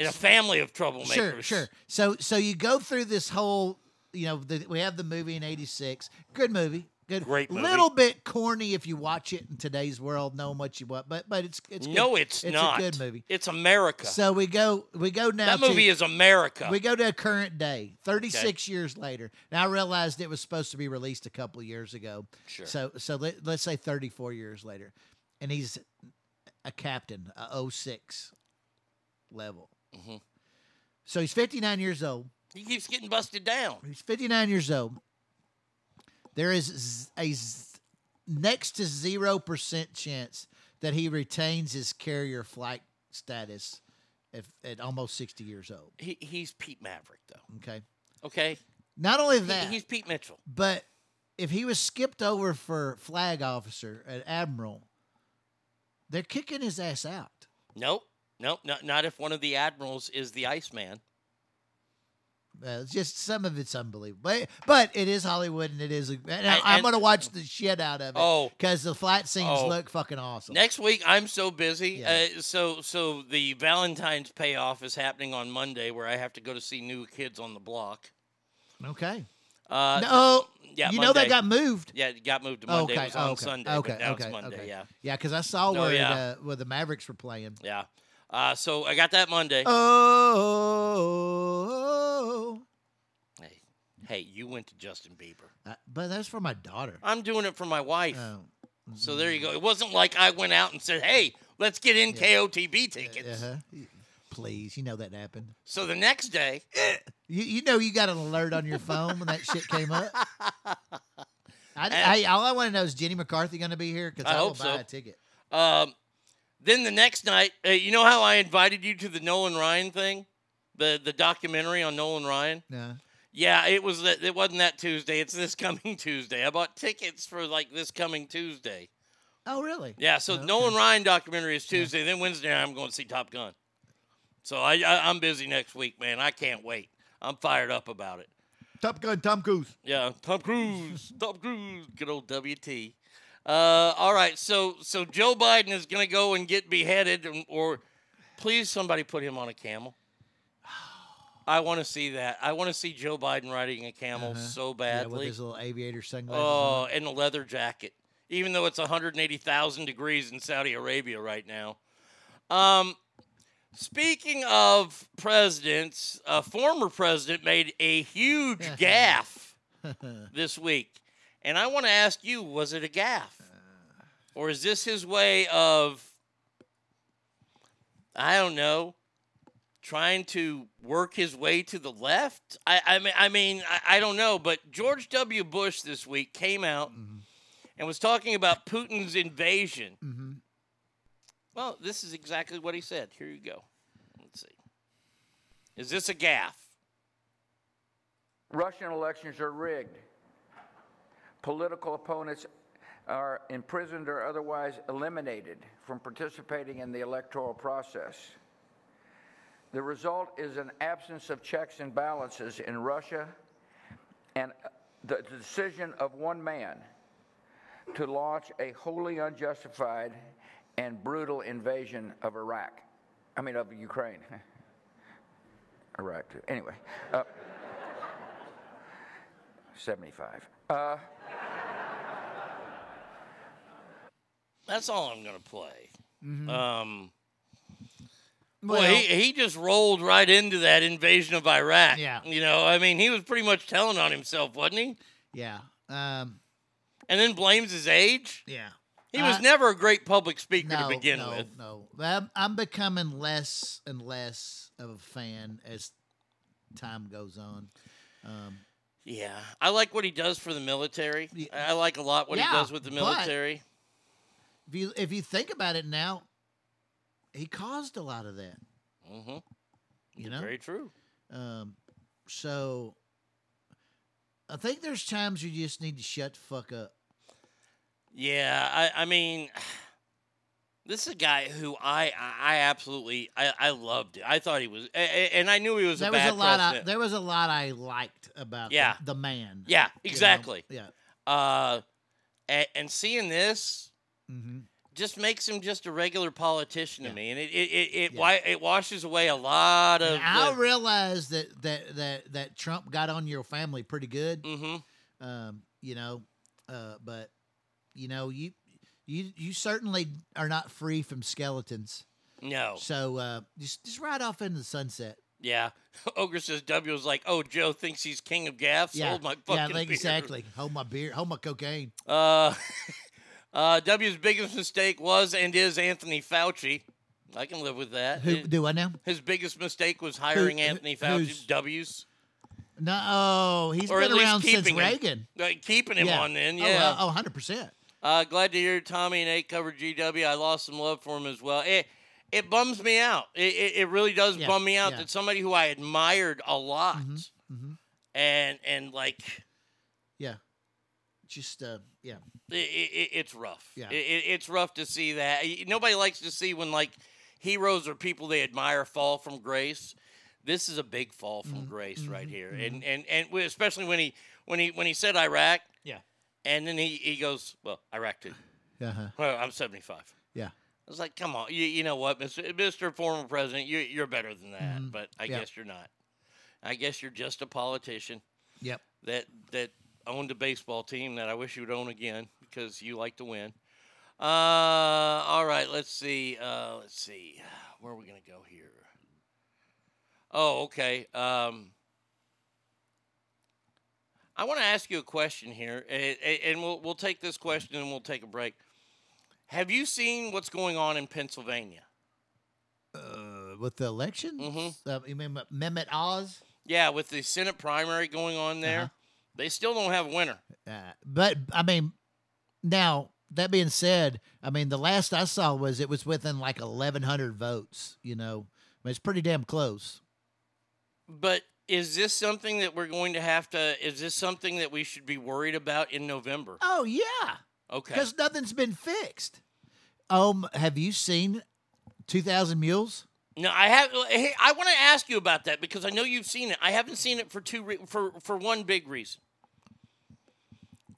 In a family of troublemakers. Sure, sure. So so you go through this whole, you know, the, we have the movie in '86. Good movie. Good. Great movie. Little bit corny if you watch it in today's world, knowing what you want, but but it's it's good. No, it's, it's not. a good movie. It's America. So we go we go now. that movie to, is America. We go to a current day, 36 years later. Now I realized it was supposed to be released a couple of years ago. Sure. So so let, let's say 34 years later, and he's a captain, a 06 level. Hmm So he's 59 years old. He keeps getting busted down. He's 59 years old. There is a next to 0% chance that he retains his carrier flight status if, at almost 60 years old. He, he's Pete Maverick, though. Okay. Okay. Not only He- that, he's Pete Mitchell. but if he was skipped over for flag officer at admiral, they're kicking his ass out. Nope. Nope. Not, not if one of the admirals is the Iceman. Uh, it's just some of it's unbelievable, but, but it is Hollywood and it is. A, and I, I'm going to watch the shit out of it. Oh. because the flight scenes Oh. look fucking awesome. Next week, I'm so busy. Yeah. Uh, so, so the Valentine's payoff is happening on Monday, where I have to go to see New Kids on the Block. Okay. Uh, no, yeah, you know they Monday. got moved. Yeah, it got moved to Monday. Okay, it was on okay, Sunday, okay, but now okay, it's Monday. okay. Yeah, Yeah, because I saw Oh, where yeah. it, uh, where the Mavericks were playing. yeah. Uh, so I got that Monday. Oh, Hey, hey, you went to Justin Bieber. Uh, but that's for my daughter. I'm doing it for my wife. Oh. So there you go. It wasn't like I went out and said, "Hey, let's get in KOTB tickets." Uh-huh. Please, you know that happened. So the next day, *laughs* You you know you got an alert on your phone when that shit came up. *laughs* I, I, all I want to know is Jenny McCarthy going to be here because I I, will buy so. a ticket. Um, then the next night, uh, you know how I invited you to the Nolan Ryan thing, the the documentary on Nolan Ryan. Yeah. Yeah, it was. that- It wasn't that Tuesday. It's this coming *laughs* Tuesday. I bought tickets for like this coming Tuesday. Oh, really? Yeah, so the Nolan Ryan documentary is Tuesday. Then Wednesday I'm going to see Top Gun. So I, I I'm busy next week, man. I can't wait. I'm fired up about it. Top Gun, Tom Cruise. Yeah, Tom Cruise, Tom Cruise, good old WT. Uh, all right, so so Joe Biden is gonna go and get beheaded, and- or please somebody put him on a camel. I want to see that. I want to see Joe Biden riding a camel Uh-huh. so Yeah, badly. with his little aviator sunglasses. oh, and a leather jacket, even though it's 180,000 degrees in Saudi Arabia right now. Um, speaking of presidents, a former president made a huge *laughs* gaffe *laughs* this week. And I want to ask you, was it a gaffe? Or is this his way of I don't know, trying to work his way to the left? I, I mean I mean I, I don't know, but George W. Bush this week came out and was talking about Putin's invasion. Mm-hmm. Well, this is exactly what he said. Here you go. Let's see. Is this a gaffe? Russian elections are rigged. Political opponents are imprisoned or otherwise eliminated from participating in the electoral process. The result is an absence of checks and balances in Russia and the decision of one man to launch a wholly unjustified and brutal invasion of Iraq. I mean, of Ukraine. *laughs* Iraq, too. Anyway. Uh, 75. Uh, That's all I'm gonna play. Mhm. Um, Well- well, he he just rolled right into that invasion of Iraq. Yeah. you know, I mean, he was pretty much telling on himself, wasn't he? Yeah. Um, And then blames his age. yeah. He was Uh, never a great public speaker no, to begin no, with. No, I'm, I'm becoming less and less of a fan as time goes on. Um, Yeah, I like what he does for the military. I like a lot what Yeah, he does with the military. if you if you think about it now, he caused a lot of that. Mm-hmm. You know, Very true. Um, so I think there's times you just need to shut the fuck up. Yeah, I, I mean, this is a guy who I I I absolutely I, I loved it. I thought he was, and I knew he was there a was bad a lot. I, president. there was a lot I liked about Yeah. the, the man. yeah, you know? exactly. Yeah. Uh, and, and seeing this Mhm. just makes him just a regular politician to me, and it it it it, wi- it washes away a lot of. I the- realize that that that that Trump got on your family pretty good. Mm-hmm. Um, you know, uh, but you know you you you certainly are not free from skeletons. no. So uh, just just ride off into the sunset. Yeah. *laughs* Ogre says W was like, oh, Joe thinks he's king of gaffs. Yeah, Hold my yeah, like, beer." exactly. Hold my beer. Hold my cocaine. Uh, *laughs* uh, W's biggest mistake was and is Anthony Fauci. I can live with that. Who do I know? His biggest mistake was hiring who- Anthony Fauci. W's. No, oh, he's Or been around since keeping him. Reagan. Like, keeping him Yeah. on then, Oh, yeah. Oh, 100 percent. Uh, glad to hear Tommy and Nate covered GW. I lost some love for him as well. It it bums me out. It it, it really does Yeah, bum me out yeah. that somebody who I admired a lot Mhm. and and like Yeah. Just uh, yeah. it, it, it's rough. Yeah. It, it, it's rough to see that. Nobody likes to see when like heroes or people they admire fall from grace. This is a big fall from Mm-hmm. grace right here, and and and especially when he when he when he said Iraq, Yeah. And then he he goes, well, Iraq too. *laughs* Uh-huh. Well, I'm 75. Yeah. I was like, come on, you, you know what, Mr. Mr. Former President, you, you're better than that, Mhm. but I Yeah. guess you're not. I guess you're just a politician Yep. that that owned a baseball team that I wish you would own again because you like to win. Uh, all right, let's see. Uh, let's see. Where are we gonna go here? Oh, okay. Um, I want to ask you a question here, and, and we'll we'll take this question and we'll take a break. Have you seen what's going on in Pennsylvania? Uh, with the elections, Mm-hmm. uh, you mean Mehmet Oz? Yeah, with the Senate primary going on there, they still don't have a winner. Uh, but I mean, now that being said, I mean the last I saw was it was within like eleven hundred votes. You know, I mean, it's pretty damn close. But is this something that we're going to have to? Is this something that we should be worried about in November? Oh yeah, Okay. because nothing's been fixed. Um, have you seen Two Thousand Mules? No, I have. Hey, I want to ask you about that because I know you've seen it. I haven't seen it for two re- for for one big reason.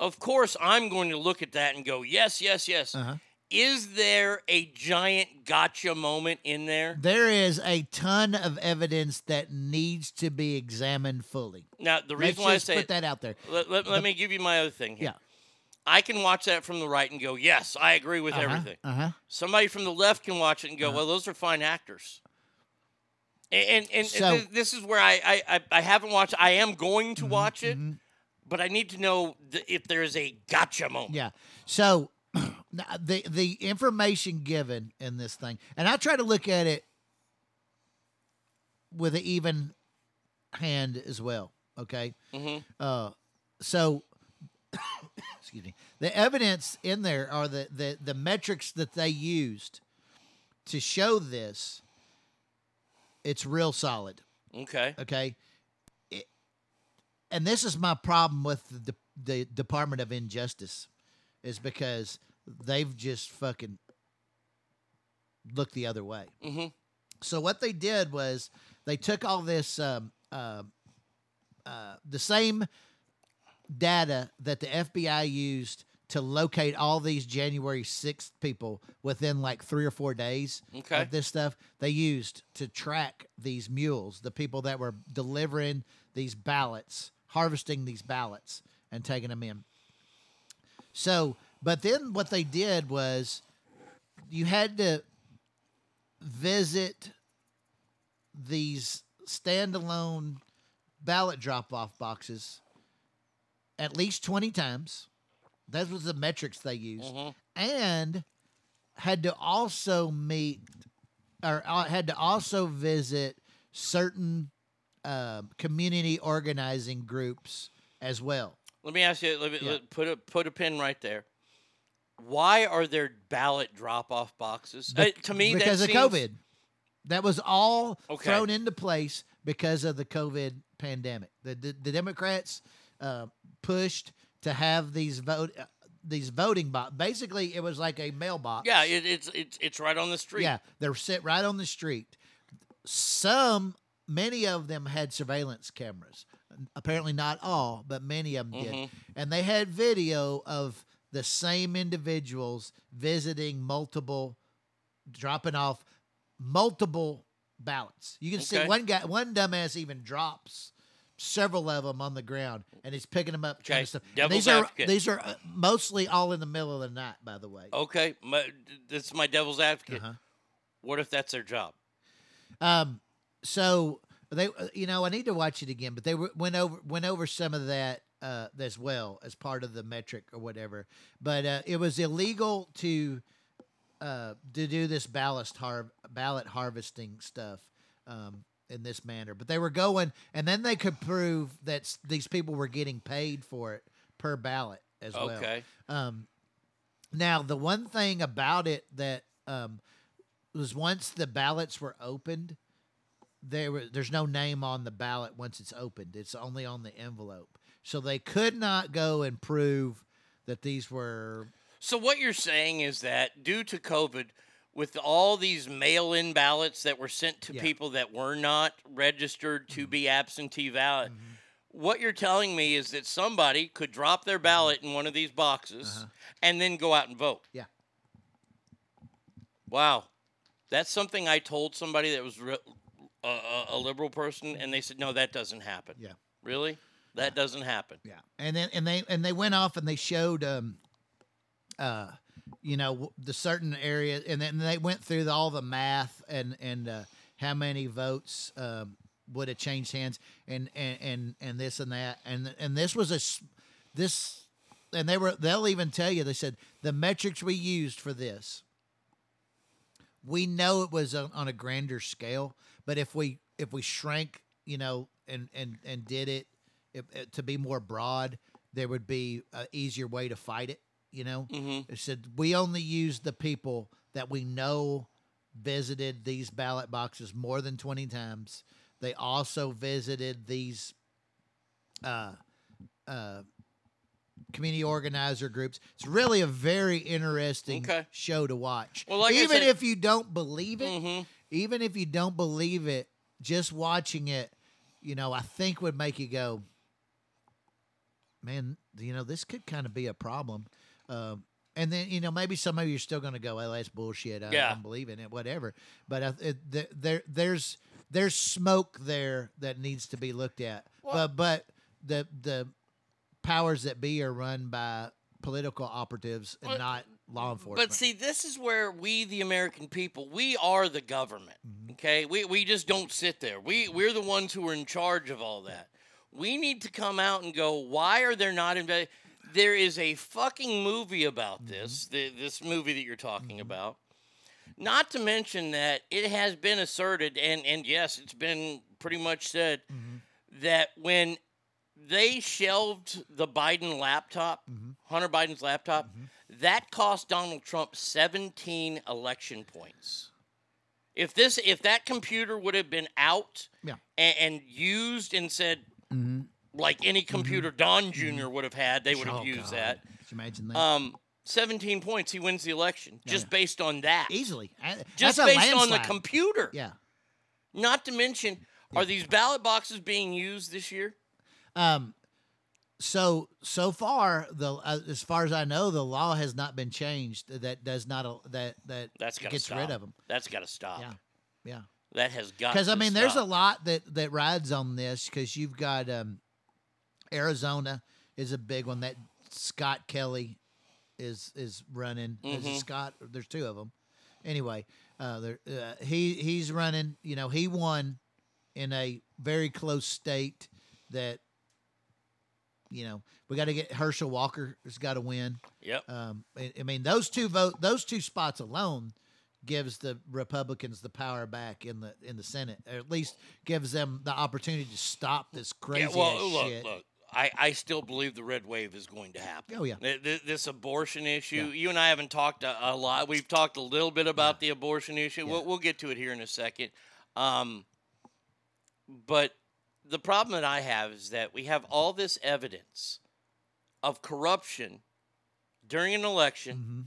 Of course, I'm going to look at that and go, yes, yes, yes. Uh-huh. Is there a giant gotcha moment in there? There is a ton of evidence that needs to be examined fully. Now, the Let's reason why I say put it- that out there. Let, let, let The- me give you my other thing here. Yeah. I can watch that from the right and go, yes, I agree with Uh-huh, everything. Uh-huh. Somebody from the left can watch it and go, well, those are fine actors. And and, and So- th- this is where I, I I I haven't watched. I am going Mm-hmm, to watch it, but I need to know th- if there is a gotcha moment. Yeah. So the the information given in this thing, and I try to look at it with an even hand as well. Okay. Mhm. Uh, so *coughs* excuse me. The evidence in there are the the the metrics that they used to show this. It's real solid. Okay. Okay. It, and this is my problem with the, the Department of Injustice, is because they've just fucking looked the other way. Mm-hmm. So what they did was they took all this, um, uh, uh, the same data that the FBI used to locate all these January 6th people within like three or four days Okay. of this stuff they used to track these mules, the people that were delivering these ballots, harvesting these ballots and taking them in. So, but then what they did was you had to visit these standalone ballot drop off boxes at least 20 times. That was the metrics they used. And had to also meet or uh, had to also visit certain uh, community organizing groups as well. Let me ask you. Let me Yeah. let- put a put a pin right there. Why are there ballot drop off boxes? Uh, to me, because that of seems- COVID. That was all Okay. thrown into place because of the COVID pandemic. The the, the Democrats uh, pushed to have these vote uh, these voting box. Basically, it was like a mailbox. Yeah, it, it's it's it's right on the street. Yeah, they're sit right on the street. Some, many of them had surveillance cameras. Apparently, not all, but many of them Mhm. did. And they had video of the same individuals visiting multiple, dropping off multiple ballots. You can see one guy, one dumbass even drops several of them on the ground, and he's picking them up. Okay, stuff. These are advocate. these are uh, mostly all in the middle of the night, by the way. Okay, my, this is my devil's advocate. Uh-huh. What if that's their job? Um, so they, uh, you know, I need to watch it again, but they went over went over some of that uh, as well as part of the metric or whatever. But uh, it was illegal to uh, to do this ballast har- ballot harvesting stuff um, in this manner. But they were going, and then they could prove that s- these people were getting paid for it per ballot as well. Okay. Um, now, the one thing about it that um, was once the ballots were opened, there were, there's no name on the ballot once it's opened. It's only on the envelope. So they could not go and prove that these were So what you're saying is that due to COVID, with all these mail-in ballots that were sent to Yeah. people that were not registered to mm-hmm. be absentee ballot, mm-hmm. what you're telling me is that somebody could drop their mm-hmm. ballot in one of these boxes uh-huh. and then go out and vote. Yeah. Wow, that's something I told somebody that was re- a, a, a liberal person, and they said, "No, that doesn't happen." Yeah. Really? That doesn't happen. Yeah. and then and they and they went off and they showed um uh you know the certain area and then they went through all the math and and uh, how many votes um would have changed hands and and and and this and that and and this was a this and they were they'll even tell you they said the metrics we used for this we know it was on, on a grander scale but if we if we shrank you know and and and did it, if, uh, to be more broad there would be an easier way to fight it you know Mm-hmm. it said we only use the people that we know visited these ballot boxes more than 20 times they also visited these uh uh community organizer groups it's really a very interesting Okay. show to watch Well, like even said- Mm-hmm. if you don't believe it even if you don't believe it just watching it you know i think would make you go man you know this could kind of be a problem um, and then you know maybe some of you are still going to go well that's bullshit I Yeah. don't believe in it whatever but I, it, there- there there's there's smoke there that needs to be looked at but but the the powers that be are run by political operatives and Well, not law enforcement But see, this is where we, the American people, we are the government. Mm-hmm. Okay, we we just don't sit there. We we're the ones who are in charge of all that. We need to come out and go. Why are there not inve- There is a fucking movie about Mm-hmm. this. The, this movie that you're talking about. Not to mention that it has been asserted, and and yes, it's been pretty much said Mm-hmm. that when they shelved the Biden laptop, Mm-hmm. Hunter Biden's laptop, that cost Donald Trump 17 election points. If this, if that computer would have been out Yeah. and, and used and said, Mhm. like any computer Don Jr. would have had, they would have Oh, used God. that. Could you imagine that Um, 17 points, he wins the election just based on that. easily I- Just based on the computer. yeah Not to mention, are these ballot boxes being used this year? Um, so so far, the uh, as far as I know, the law has not been changed that does not al- that that That's gets stop. rid of them. That's got to stop. Yeah, yeah. That has got Because I mean, there's a lot that that rides on this. Because you've got um, Arizona is a big one that Scott Kelly is is running. Is it Mhm. Scott? There's two of them. anyway, uh, there, uh, he he's running. You know, he won in a very close state that. You know, we got to get Herschel Walker has got to win. Yep. Um, I, I mean, those two vote, those two spots alone gives the Republicans the power back in the in the Senate, or at least gives them the opportunity to stop this crazy yeah, well, look, shit. look. I, I still believe the red wave is going to happen. Oh, yeah. Th- th- This abortion issue. You and I haven't talked a, a lot. We've talked a little bit about the abortion issue. We'll, we'll get to it here in a second. Um, but the problem that I have is that we have all this evidence of corruption during an election.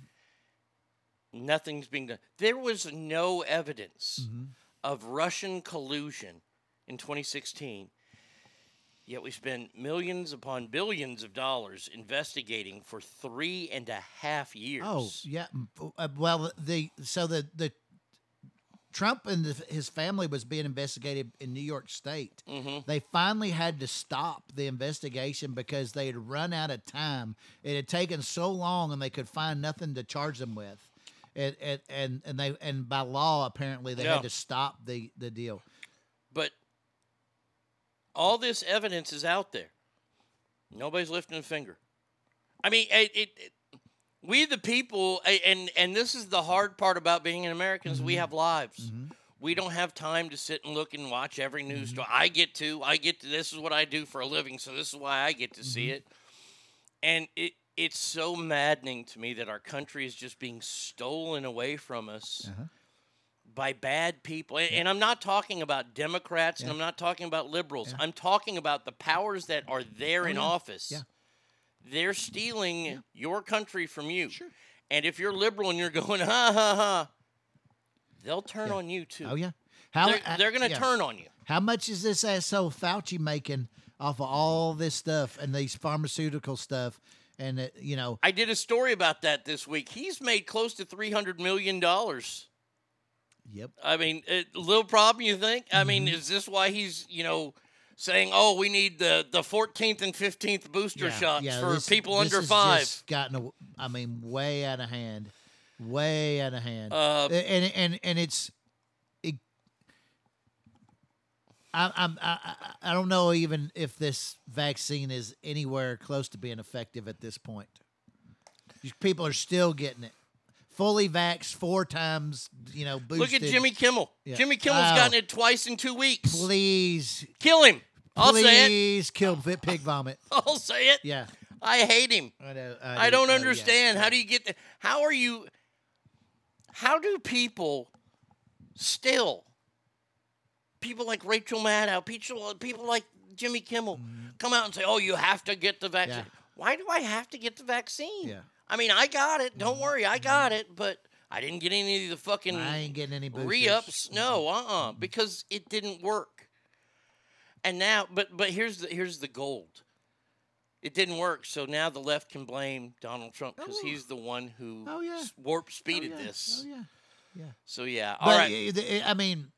Nothing's being done. There was no evidence of Russian collusion in 2016. Yet we spent millions upon billions of dollars investigating for three and a half years. Oh yeah. uh, Well, the so the the Trump and the, his family was being investigated in New York State. Mhm. They finally had to stop the investigation because they had run out of time. It had taken so long, and they could find nothing to charge them with. And and and, and they and by law apparently they Yeah. had to stop the the deal. But all this evidence is out there. Nobody's lifting a finger. I mean, it, it, it- we the people, and and this is the hard part about being an American is we mm-hmm. have lives. Mm-hmm. We don't have time to sit and look and watch every news mm-hmm. story. I get to. I get to. This is what I do for a living, so this is why I get to see it. And it it's so maddening to me that our country is just being stolen away from us by bad people. And, and I'm not talking about Democrats and I'm not talking about liberals. I'm talking about the powers that are there Oh, in yeah. office. Yeah. They're stealing your country from you. And if you're liberal and you're going, ha ha ha, they'll turn on you too. Oh yeah. they're, uh, they're going to yeah. turn on you. How much is this asshole Fauci making off of all this stuff and these pharmaceutical stuff? And it, you know, I did a story about that this week. He's made close to $300 million. Yep. I mean, a little problem, you think? I mean, Mm-hmm. is this why he's, you know, saying, oh, we need the, the 14th and 15th booster yeah, shots yeah, for this- people this under five? just gotten, a- I mean, way out of hand, way out of hand. Uh, and and and it's, it, I, I'm I, I I don't know even if this vaccine is anywhere close to being effective at this point. These people are still getting it. Fully vaxxed four times, you know, boosted. Look at Jimmy Kimmel. Yeah. Jimmy Kimmel's Wow. gotten it twice in two weeks. Please. Kill him. I'll say it. Please kill vi- pig vomit. *laughs* I'll say it. Yeah. I hate him. I know. I, do- don't oh, yeah. understand. How do you get the, How are you? How do people still? People like Rachel Maddow, people, people like Jimmy Kimmel, mm-hmm. come out and say, "Oh, you have to get the vaccine." Mm-hmm. Yeah. Why do I have to get the vaccine? Yeah. I mean, I got it. Don't mm-hmm. worry, I mm-hmm. got it, but I didn't get any of the fucking I ain't getting any boosters. re-ups. No, uh-uh, because it didn't work. And now, but but here's the here's the gold. It didn't work, so now the left can blame Donald Trump because oh. he's the one who Oh, yeah. warp oh, speeded yeah. this. Oh yeah. Yeah. So yeah, But all right. i- i- I mean,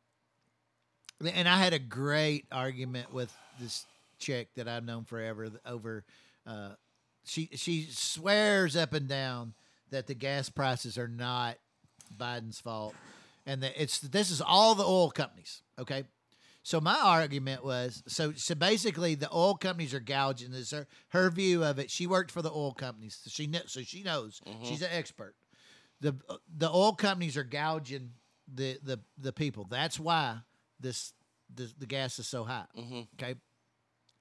and I had a great argument with this chick that I've known forever over. Uh, she she swears up and down that the gas prices are not Biden's fault, and that it's this is all the oil companies. Okay. So my argument was so so basically the oil companies are gouging. This her, her view of it. She worked for the oil companies, so she kn- so she knows. She's an expert the the oil companies are gouging the the the people. That's why this the, the gas is so high. Okay,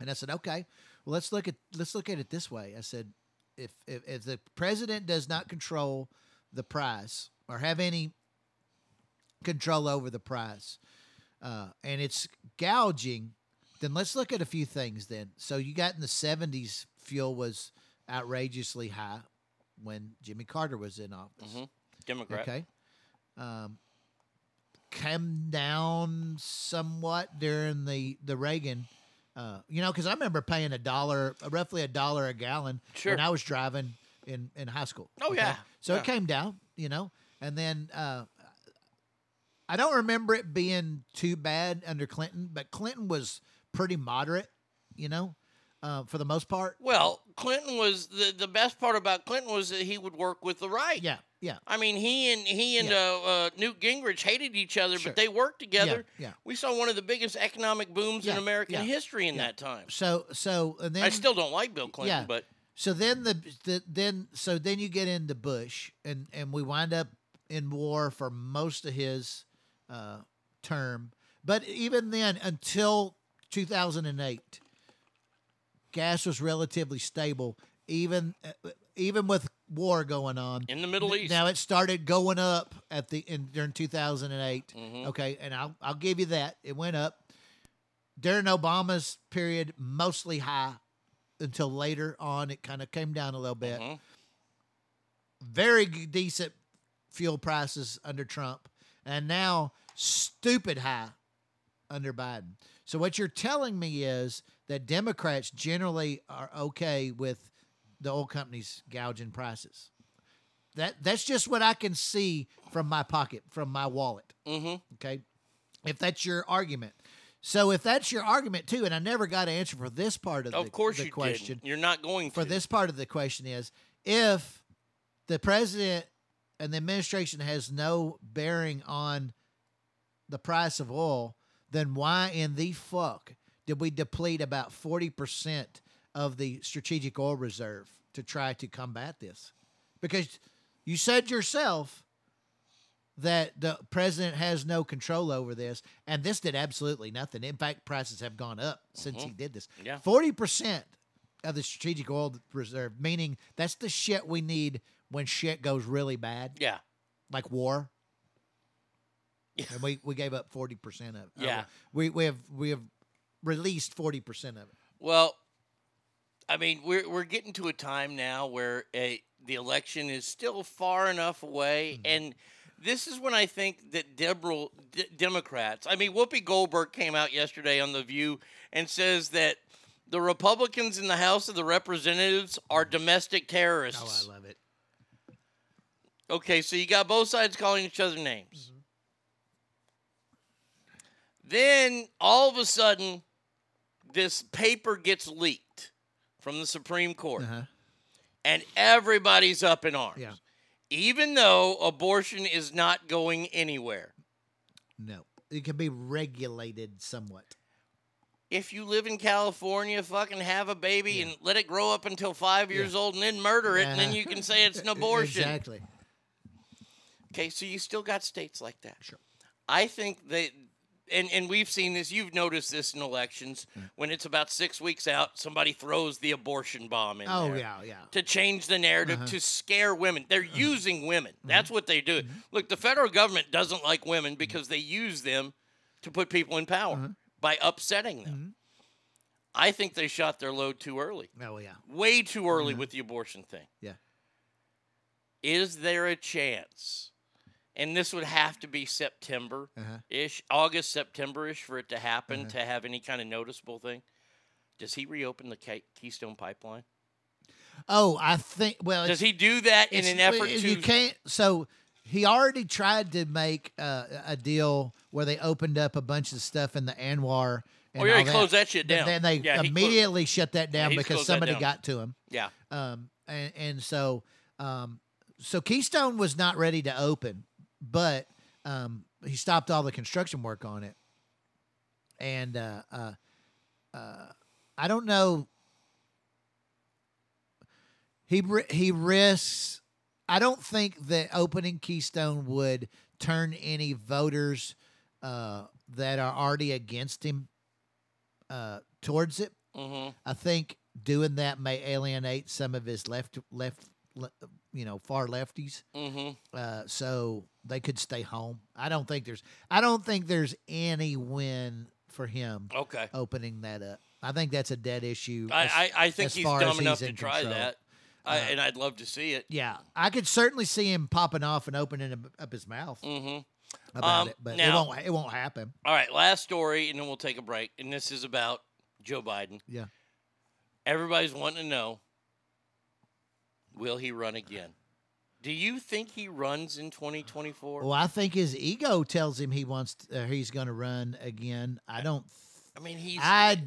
and I said, okay, well let's look at let's look at it this way. I said, if if, if the president does not control the price or have any control over the price, uh, and it's gouging, then let's look at a few things. Then, so you got in the seventies, fuel was outrageously high when Jimmy Carter was in office. Mhm. Democrat. Okay. Um, came down somewhat during the the Reagan. Uh, you know, because I remember paying a dollar, roughly a dollar a gallon Sure. when I was driving in in high school. Oh, yeah. So Yeah. it came down, you know, and then uh, I don't remember it being too bad under Clinton, but Clinton was pretty moderate, you know, uh, for the most part. Well, Clinton was the the best part about Clinton was that he would work with the right. Yeah, Yeah. I mean, he and he and uh, uh, Newt Gingrich hated each other, Sure. but they worked together. yeah. We saw one of the biggest economic booms in American yeah, history in yeah. that time. So so and then I still don't like Bill Clinton, yeah. but So then the, the then so then you get into Bush and and we wind up in war for most of his uh, term. But even then, until 2008, gas was relatively stable. Even uh, even with war going on in the Middle East. Now it started going up at the in during 2008. Mhm. Okay, and I'll I'll give you that. It went up during Obama's period, mostly high until later on. It kind of came down a little bit. Mm-hmm. Very decent fuel prices under Trump, and now stupid high under Biden. So what you're telling me is that Democrats generally are okay with the oil companies gouging prices. That that's just what I can see from my pocket, from my wallet. Mm-hmm. Okay, if that's your argument. So if that's your argument too, and I never got an answer for this part of, of the, course the you question. didn't. You're not going For to. this part of the question is if the president and the administration has no bearing on the price of oil, then why in the fuck did we deplete about 40% of the strategic oil reserve to try to combat this? Because you said yourself that the president has no control over this, and this did absolutely nothing. In fact, prices have gone up since he Mhm. did this. Yeah. 40% of the strategic oil reserve, meaning that's the shit we need when shit goes really bad. Yeah. Like war. And we, we gave up 40% of it. Yeah. we, we have we have released 40% of it. Well, I mean, we're we're getting to a time now where a, the election is still far enough away, mm-hmm. and this is when I think that Deborah, D- Democrats. I mean, Whoopi Goldberg came out yesterday on the View and says that the Republicans in the House of the Representatives are mm-hmm. domestic terrorists. Oh, I love it. Okay, so you got both sides calling each other names. Mm-hmm. Then all of a sudden, this paper gets leaked from the Supreme Court, and everybody's up in arms. Yeah. Even though abortion is not going anywhere. No. It can be regulated somewhat. If you live in California, fucking have a baby and let it grow up until five years old and then murder it, and then Uh-huh. you can say it's an *laughs* abortion. Exactly. Okay, so you still got states like that. Sure. I think that, and, and we've seen this, you've noticed this in elections, when it's about six weeks out, somebody throws the abortion bomb in Oh, yeah, yeah. To change the narrative, Uh-huh. to scare women. They're uh-huh. using women. Mm-hmm. That's what they do. Mm-hmm. Look, the federal government doesn't like women mm-hmm. because they use them to put people in power uh-huh. by upsetting them. I think they shot their load too early. Oh, yeah. Way too early with the abortion thing. Yeah. Is there a chance? And this would have to be September Uh-huh. ish, August, September ish for it to happen to have any kind of noticeable thing. Does he reopen the Key- Keystone Pipeline? Oh, I think. Well, Does he do that in an effort well, to? You can't. So he already tried to make uh, a deal where they opened up a bunch of stuff in the ANWR. And Oh, yeah, he all closed that shit Then- down. Then they Yeah, immediately shut that down he's because somebody down. got to him. Yeah. Um. And and so um. So Keystone was not ready to open, but um he stopped all the construction work on it. And uh uh, uh I don't know he he risks. I don't think that opening Keystone would turn any voters uh, that are already against him uh, towards it. Mhm. I think doing that may alienate some of his left left le- you know far lefties. Mhm. Uh, so they could stay home. I don't think there's I don't think there's any win for him. Okay. opening that up. I think that's a dead issue. I, as- I, I think he's far dumb as enough to try control. that. I, Uh, and I'd love to see it. Yeah, I could certainly see him popping off and opening up- up his mouth Mm-hmm. about Um, it, but now- it won't. It won't happen. All right, last story, and then we'll take a break. And this is about Joe Biden. Yeah. Everybody's wanting to know will he run again? Do you think he runs in 2024? Well, I think his ego tells him he wants. To, uh, he's going to run again. I don't. I mean, he's. I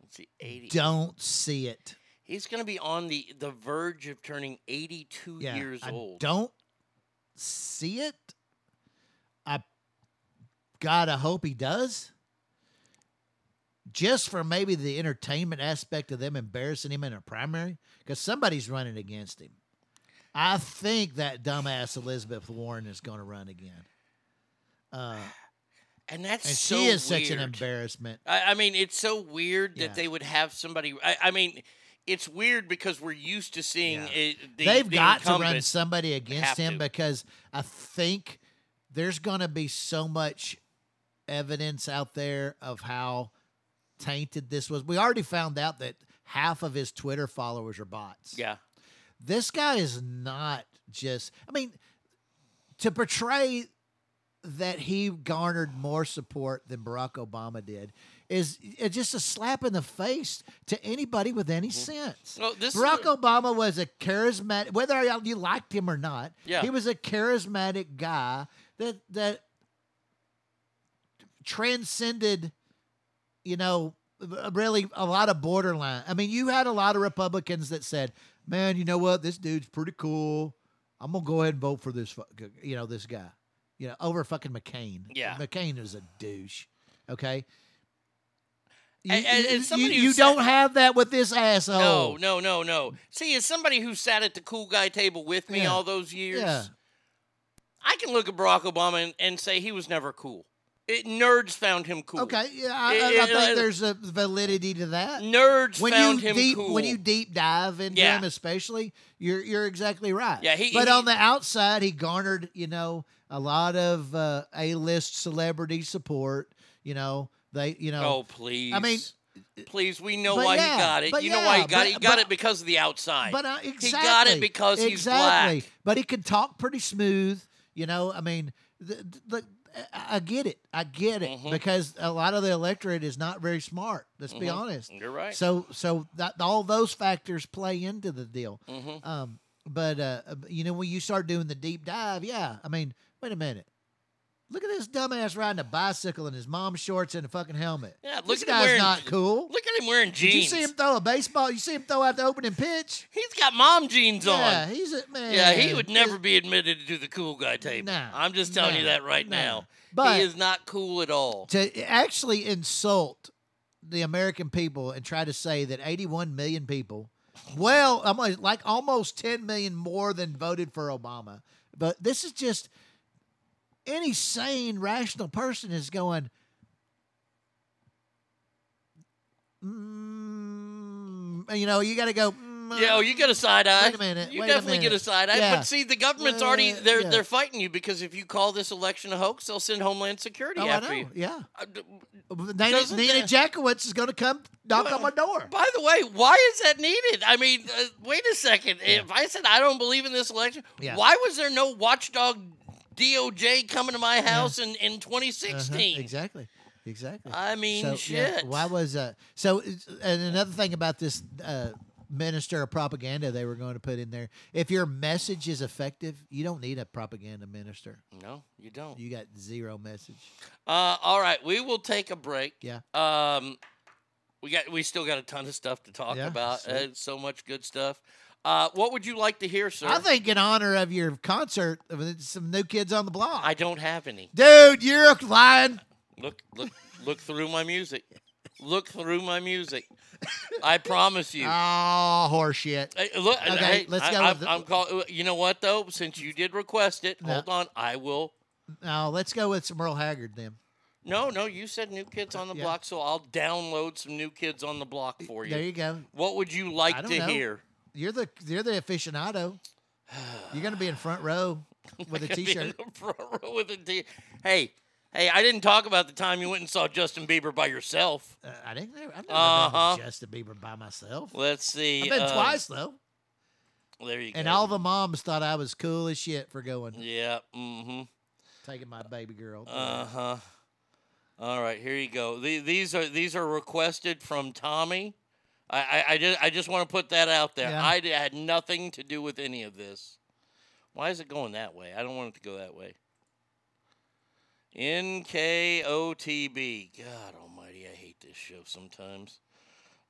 let's see, 80. don't see it. He's going to be on the, the verge of turning 82 Yeah, years I old. don't see it. I gotta hope he does. Just for maybe the entertainment aspect of them embarrassing him in a primary, because somebody's running against him. I think that dumbass Elizabeth Warren is going to run again. Uh, and that's and so she is such an embarrassment. I, I mean, it's so weird Yeah. that they would have somebody. I, I mean, it's weird because we're used to seeing it, the, They've the got to run somebody against him to. because I think there's going to be so much evidence out there of how tainted this was. We already found out that half of his Twitter followers are bots. Yeah. This guy is not just, I mean, to portray that he garnered more support than Barack Obama did is it's just a slap in the face to anybody with any mm-hmm. sense. Well, this Barack a- Obama was a charismatic, whether you liked him or not. Yeah. he was a charismatic guy that that transcended, you know, uh, really a lot of borderline. I mean, you had a lot of Republicans that said, "Man, you know what? This dude's pretty cool. I'm gonna go ahead and vote for this, uh, you know, this guy, you know, over fucking McCain. Yeah. McCain is a douche. Okay." You, And- and- you- you who don't have that with this asshole. No, no, no, no. See, as somebody who sat at the cool guy table with me Yeah. all those years, Yeah. I can look at Barack Obama and, and say he was never cool. It, nerds found him cool. Okay, yeah, I, It- I, I it- think uh, there's a validity to that. Nerds when found you him deep, cool. When you deep dive into Yeah. him, especially, you're you're exactly right. Yeah, he- but he- on the outside, he garnered you know a lot of uh, A-list celebrity support. You know they, you know. Oh please! I mean, please, we know but why yeah, he got it. You know why he got but- it. He got but- it because of the outside. But uh, exactly, he got it because he's exactly. black. But he can talk pretty smooth. You know, I mean, the, the, I get it. I get it Mm-hmm. because a lot of the electorate is not very smart. Let's be Mhm. honest. You're right. So, so that all those factors play into the deal. Mhm. Um, but uh, uh, you know, when you start doing the deep dive, yeah. I mean, wait a minute. Look at this dumbass riding a bicycle in his mom's shorts and a fucking helmet. Yeah, look this at him guy's wearing- not cool. Look at him wearing jeans. Did you see him throw a baseball? You see him throw out the opening pitch? He's got mom jeans Yeah, on. he's a man. Yeah, he would never be admitted to the cool guy table. Nah, I'm just telling you that right nah. now. But- he is not cool at all. to actually insult the American people and try to say that 81 million people, well, like almost 10 million more than voted for Obama. But this is just any sane, rational person is going. Mm, you know, you got to go. mm, Yeah, oh, you get a side eye. Wait a minute, You definitely get a side eye. Yeah. But see, the government's already Uh, they're yeah. they're fighting you because if you call this election a hoax, they'll send Homeland Security Oh, after you. Yeah. Uh, Nina, Nina that- Jankowicz is going to come knock on my door. By the way, why is that needed? I mean, uh, wait a second. If I said I don't believe in this election, Yeah. why was there no watchdog DOJ coming to my house in, in Uh-huh, 2016? Exactly. Exactly. I mean, so, yeah, shit. why was uh so and another thing about this uh minister of propaganda they were going to put in there if your message is effective you don't need a propaganda minister No, you don't. you got zero message Uh, all right, we will take a break. Yeah. Um, we got we still got a ton of stuff to talk Yeah, about. Uh, so much good stuff. Uh, what would you like to hear, sir? i think in honor of your concert some new kids on the block I don't have any. dude you're lying Look, look, look through my music. Look through my music. I promise you. oh horseshit Hey, look, Okay, hey, let's I, go I'm, with the- I'm call, you know what though? Since you did request it, No. hold on. I will. no let's go with some Merle Haggard then No, no. You said New Kids on the Yeah. Block, so I'll download some New Kids on the Block for you. there you go What would you like I to know. hear? You're the you're the aficionado you're going to be in front row *laughs* with a Gonna t-shirt the front row with a t- Hey, hey! I didn't talk about the time you went and saw Justin Bieber by yourself. Uh, I didn't. I've never Uh-huh. been to Justin Bieber by myself. Let's see. I've been um, twice though, There you go. and all the moms thought I was cool as shit for going, Yeah. Mm-hmm. taking my baby girl. Uh huh. All right, here you go. The- These are these are requested from Tommy. I I, I just I just want to put that out there. Yeah. I had nothing to do with any of this. Why is it going that way? I don't want it to go that way. NKOTB. God Almighty, I hate this show sometimes.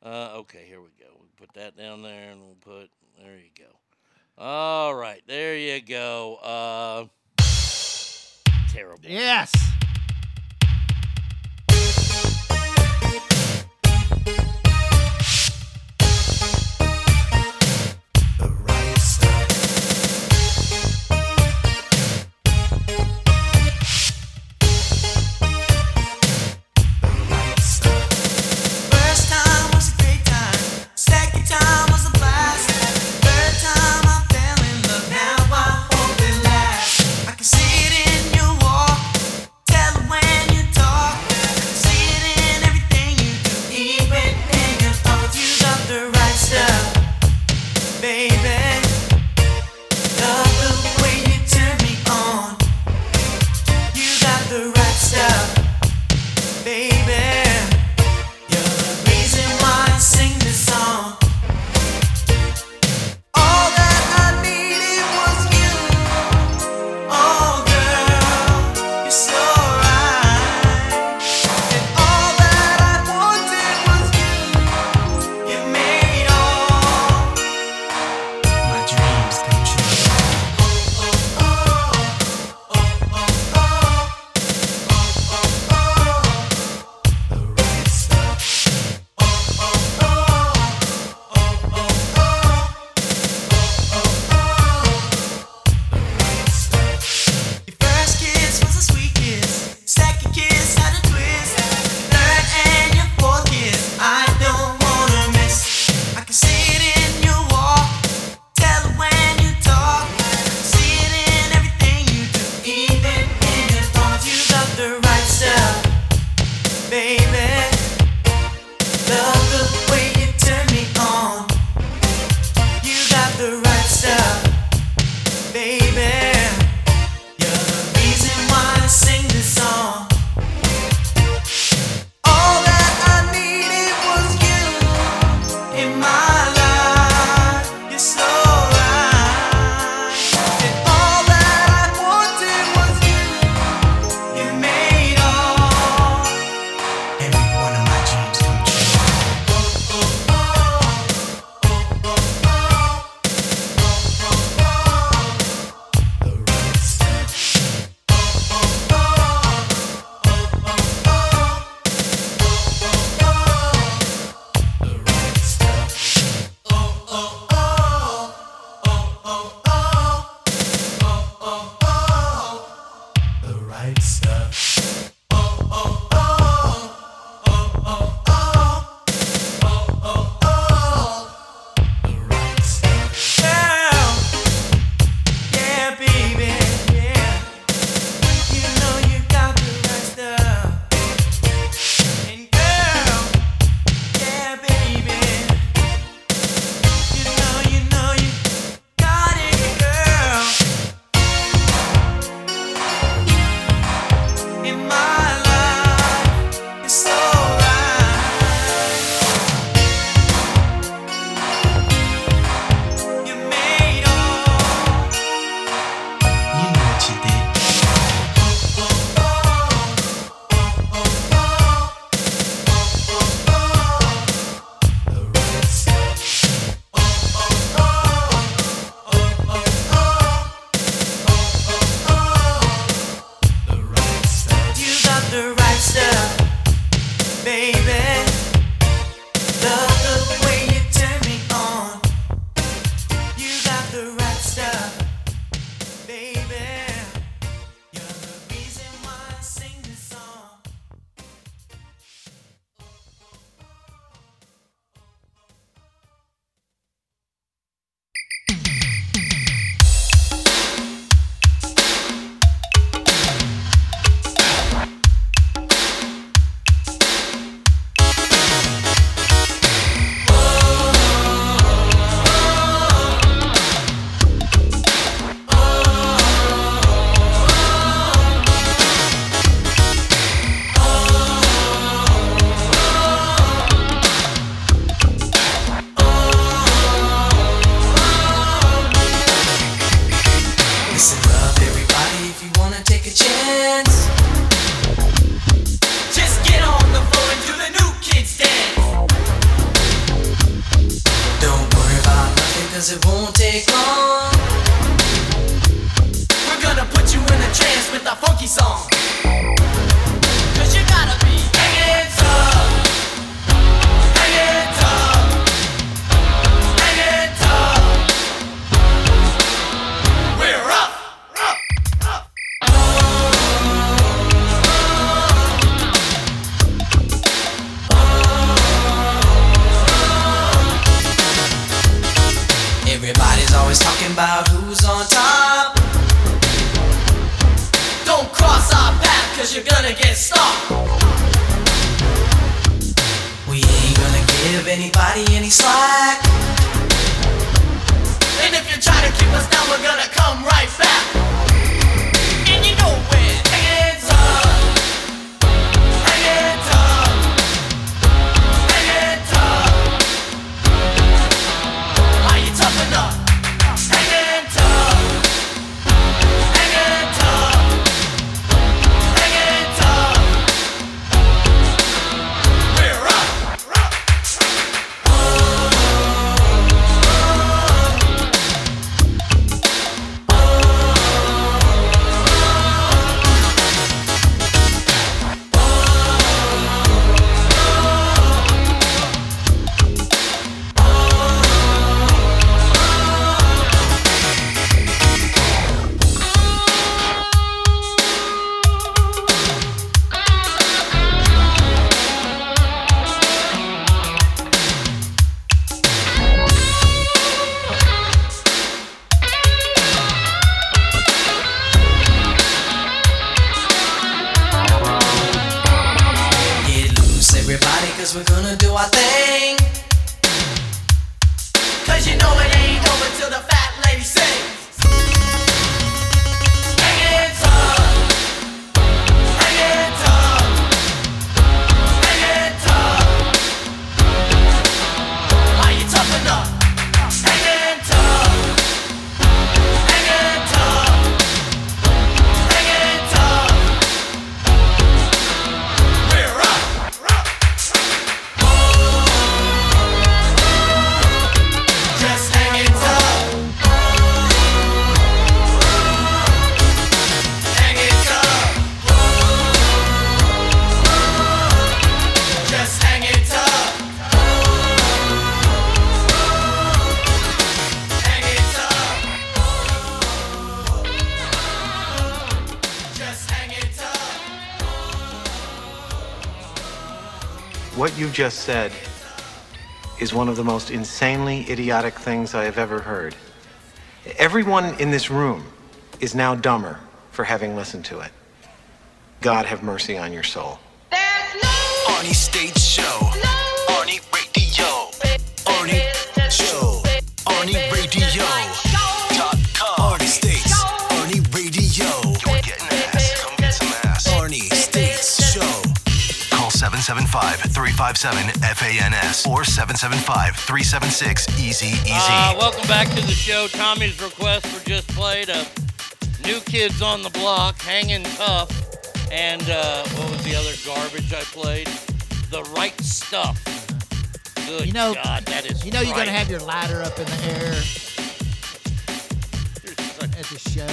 Uh, okay, here we go. We'll put that down there, and we'll put there you go. All right, there you go. Uh, terrible. Yes. You just said is one of the most insanely idiotic things I have ever heard. Everyone in this room is now dumber for having listened to it. God have mercy on your soul. Arnie State Show. Arnie 775-357-FANS or 775-376-EASY-EASY. Uh, welcome back to the show. Tommy's request for just played a New Kids on the Block, Hanging Tough, and uh, what was the other garbage I played? The Right Stuff. Good You know, God, that is you know you're gonna have your ladder up in the air at the show.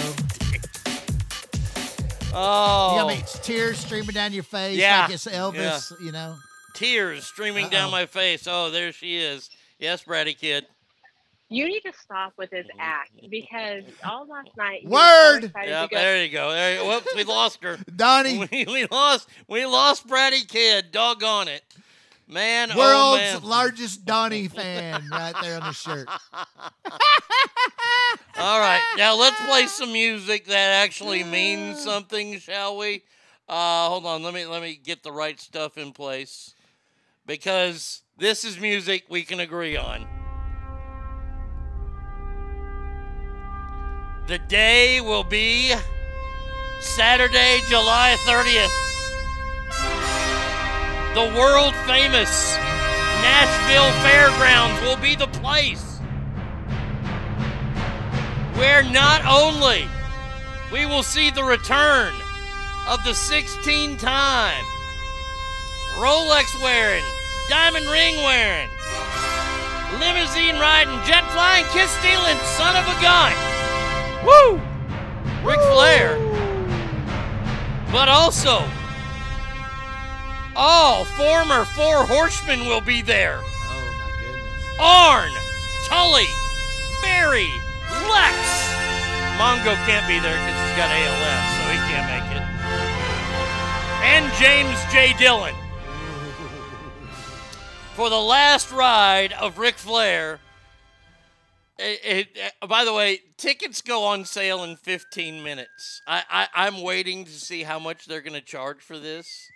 Oh. You know, I mean, it's tears streaming down your face Yeah, like it's Elvis. You know. Tears streaming down Uh-oh. my face. Oh, there she is. Yes, Bratty Kid. You need to stop with this act because all last night. you Word! So excited Yep, there you go. There you, whoops, we lost her. *laughs* Donnie. *laughs* We, we lost. We lost Bratty Kid. Doggone it, man. oh World's man. largest Donnie *laughs* fan right there on the shirt. All right, now let's play some music that actually means something, shall we? Uh, hold on, let me let me get the right stuff in place because this is music we can agree on. The day will be Saturday, July 30th. The world famous Nashville Fairgrounds will be the place where not only we will see the return of the 16 time Rolex wearing, diamond ring wearing, limousine riding, jet flying, kiss stealing, son of a gun. Woo! Ric Flair But also, all former Four Horsemen will be there. Oh my goodness. Arn, Tully, Barry, Lex. Mongo can't be there because he's got ALS, so he can't make it. And James J. Dillon. For the last ride of Ric Flair. It, it- uh, by the way, tickets go on sale in 15 minutes. I, I, I'm waiting to see how much they're going to charge for this.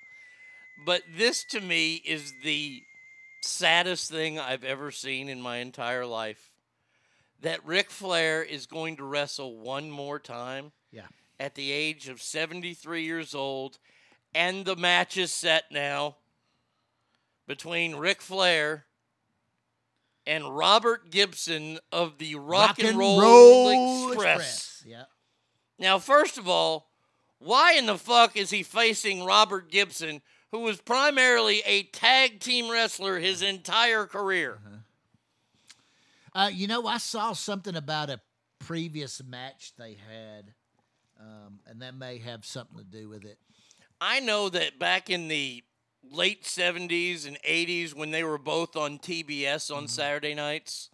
But this to me is the saddest thing I've ever seen in my entire life. That Ric Flair is going to wrestle one more time Yeah. at the age of 73 years old. And the match is set now between Ric Flair and Robert Gibson of the Rock, and Roll, Express. Yeah. Now, first of all, why in the fuck is he facing Robert Gibson, who was primarily a tag team wrestler his entire career? Uh, you know, I saw something about a previous match they had, um, and that may have something to do with it. I know that back in the late 70s and 80s when they were both on TBS on Saturday nights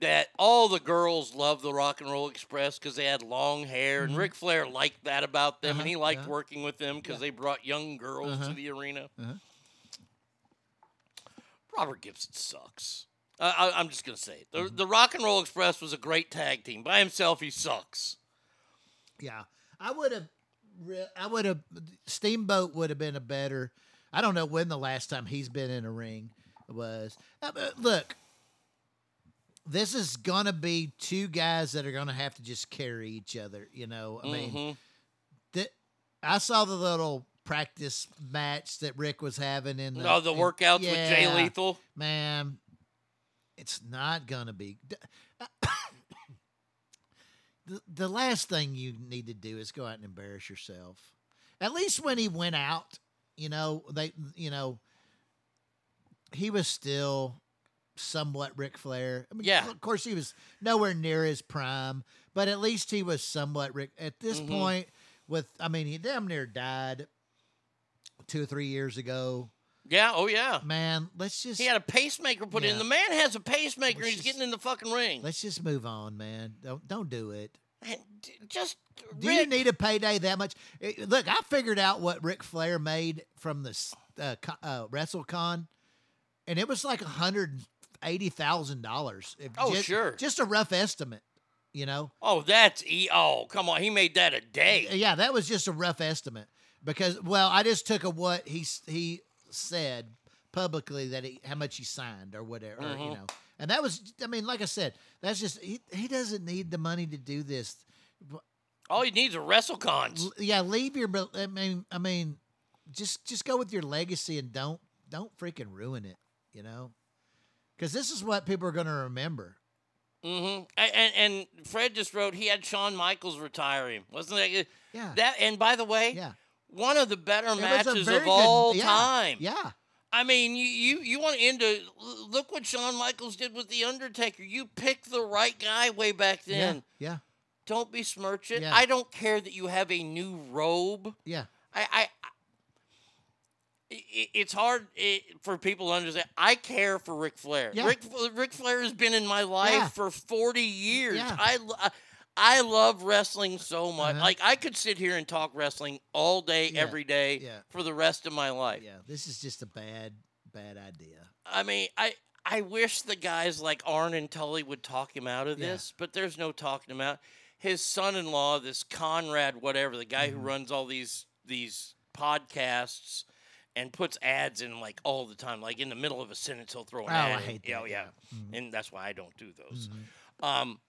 that all the girls loved the Rock and Roll Express because they had long hair and Mhm. Ric Flair liked that about them Uh-huh, and he liked uh-huh. working with them because they brought young girls Uh-huh. to the arena. Uh-huh. Robert Gibson sucks. I, I, I'm just gonna say it. Mm-hmm. The, the Rock and Roll Express was a great tag team. By himself, he sucks. Yeah, I would have. I would have. Steamboat would have been a better. I don't know when the last time he's been in a ring was. Uh, look, this is gonna be two guys that are gonna have to just carry each other. You know, I mean, Mhm. th- I saw the little practice match that Ric was having in the. Oh, the in- workouts with Jay Lethal? Man, it's not gonna be. *coughs* the, the last thing you need to do is go out and embarrass yourself. At least when he went out, you know, they, you know, he was still somewhat Ric Flair. I mean, Yeah. Of course, he was nowhere near his prime, but at least he was somewhat Ric. At this Mhm. point, with, I mean, he damn near died two or three years ago. Yeah, oh yeah. Man, let's just He had a pacemaker put in. The man has a pacemaker. Let's He's getting in the fucking ring. let's just move on, man. Don't don't do it. And just Do you need a payday that much? Eh, Look, I figured out what Ric Flair made from this uh, uh, WrestleCon, and it was like hundred eighty thousand dollars. Oh, sure. just a rough estimate. You know, Oh, that's e. Oh, come on. He made that a day. yeah, that was just a rough estimate because, well, I just took a what he he said publicly that he how much he signed or whatever, or, you Mhm. know, and that was, I mean, like I said, that's just he, he doesn't need the money to do this. All he needs are WrestleCons. L- yeah, leave your. I mean, I mean, just just go with your legacy and don't don't freaking ruin it. You know, because this is what people are going to remember. Mm-hmm. And, and Fred just wrote he had Shawn Michaels retire him. Wasn't that? Yeah. That and by the way, Yeah. one of the better It matches of good- all yeah, time. Yeah. I mean, you you you want to end a look what Shawn Michaels did with the Undertaker. You picked the right guy way back then. Yeah. Don't besmirch it. Yeah. I don't care that you have a new robe. Yeah. I, I, it's hard for people to understand. I care for Ric Flair. Yeah. Ric, Ric Flair has been in my life Yeah. for 40 years. Yeah. I, lo- uh, I- I love wrestling so much. Uh-huh. Like, I could sit here and talk wrestling all day, Yeah. every day Yeah. for the rest of my life. Yeah. This is just a bad bad idea. I mean, I. I wish the guys like Arn and Tully would talk him out of Yeah. this, but there's no talking him out. His son-in-law, this Conrad, whatever, the guy Mm-hmm. who runs all these these podcasts and puts ads in like all the time, like in the middle of a sentence, he'll throw an Oh, I ad. in. hate Yeah, that, yeah, yeah. and that's why I don't do those. Mm-hmm. Um,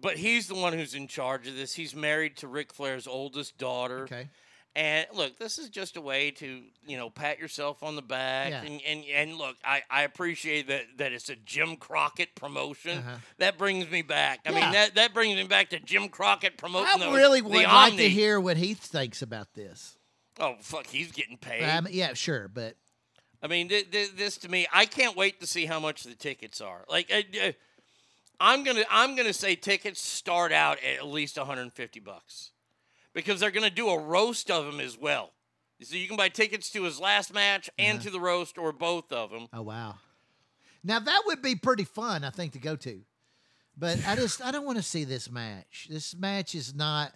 but he's the one who's in charge of this. He's married to Ric Flair's oldest daughter. Okay. And look, this is just a way to, you know, pat yourself on the back. Yeah. And, and and look, I, I appreciate that that it's a Jim Crockett promotion. Uh-huh. That brings me back. I Yeah. mean, that, that brings me back to Jim Crockett promoting I the, really the would like Omni. to hear what he thinks about this. Oh, fuck, he's getting paid. Mean, yeah, sure, but I mean, th- th- this to me, I can't wait to see how much the tickets are. Like, uh, uh, I'm gonna, I'm gonna say tickets start out at at least 150 bucks, because they're going to do a roast of him as well. So you can buy tickets to his last match and Uh-huh. to the roast or both of them. Oh wow. Now that would be pretty fun, I think, to go to. But I just I don't want to see this match. This match is not.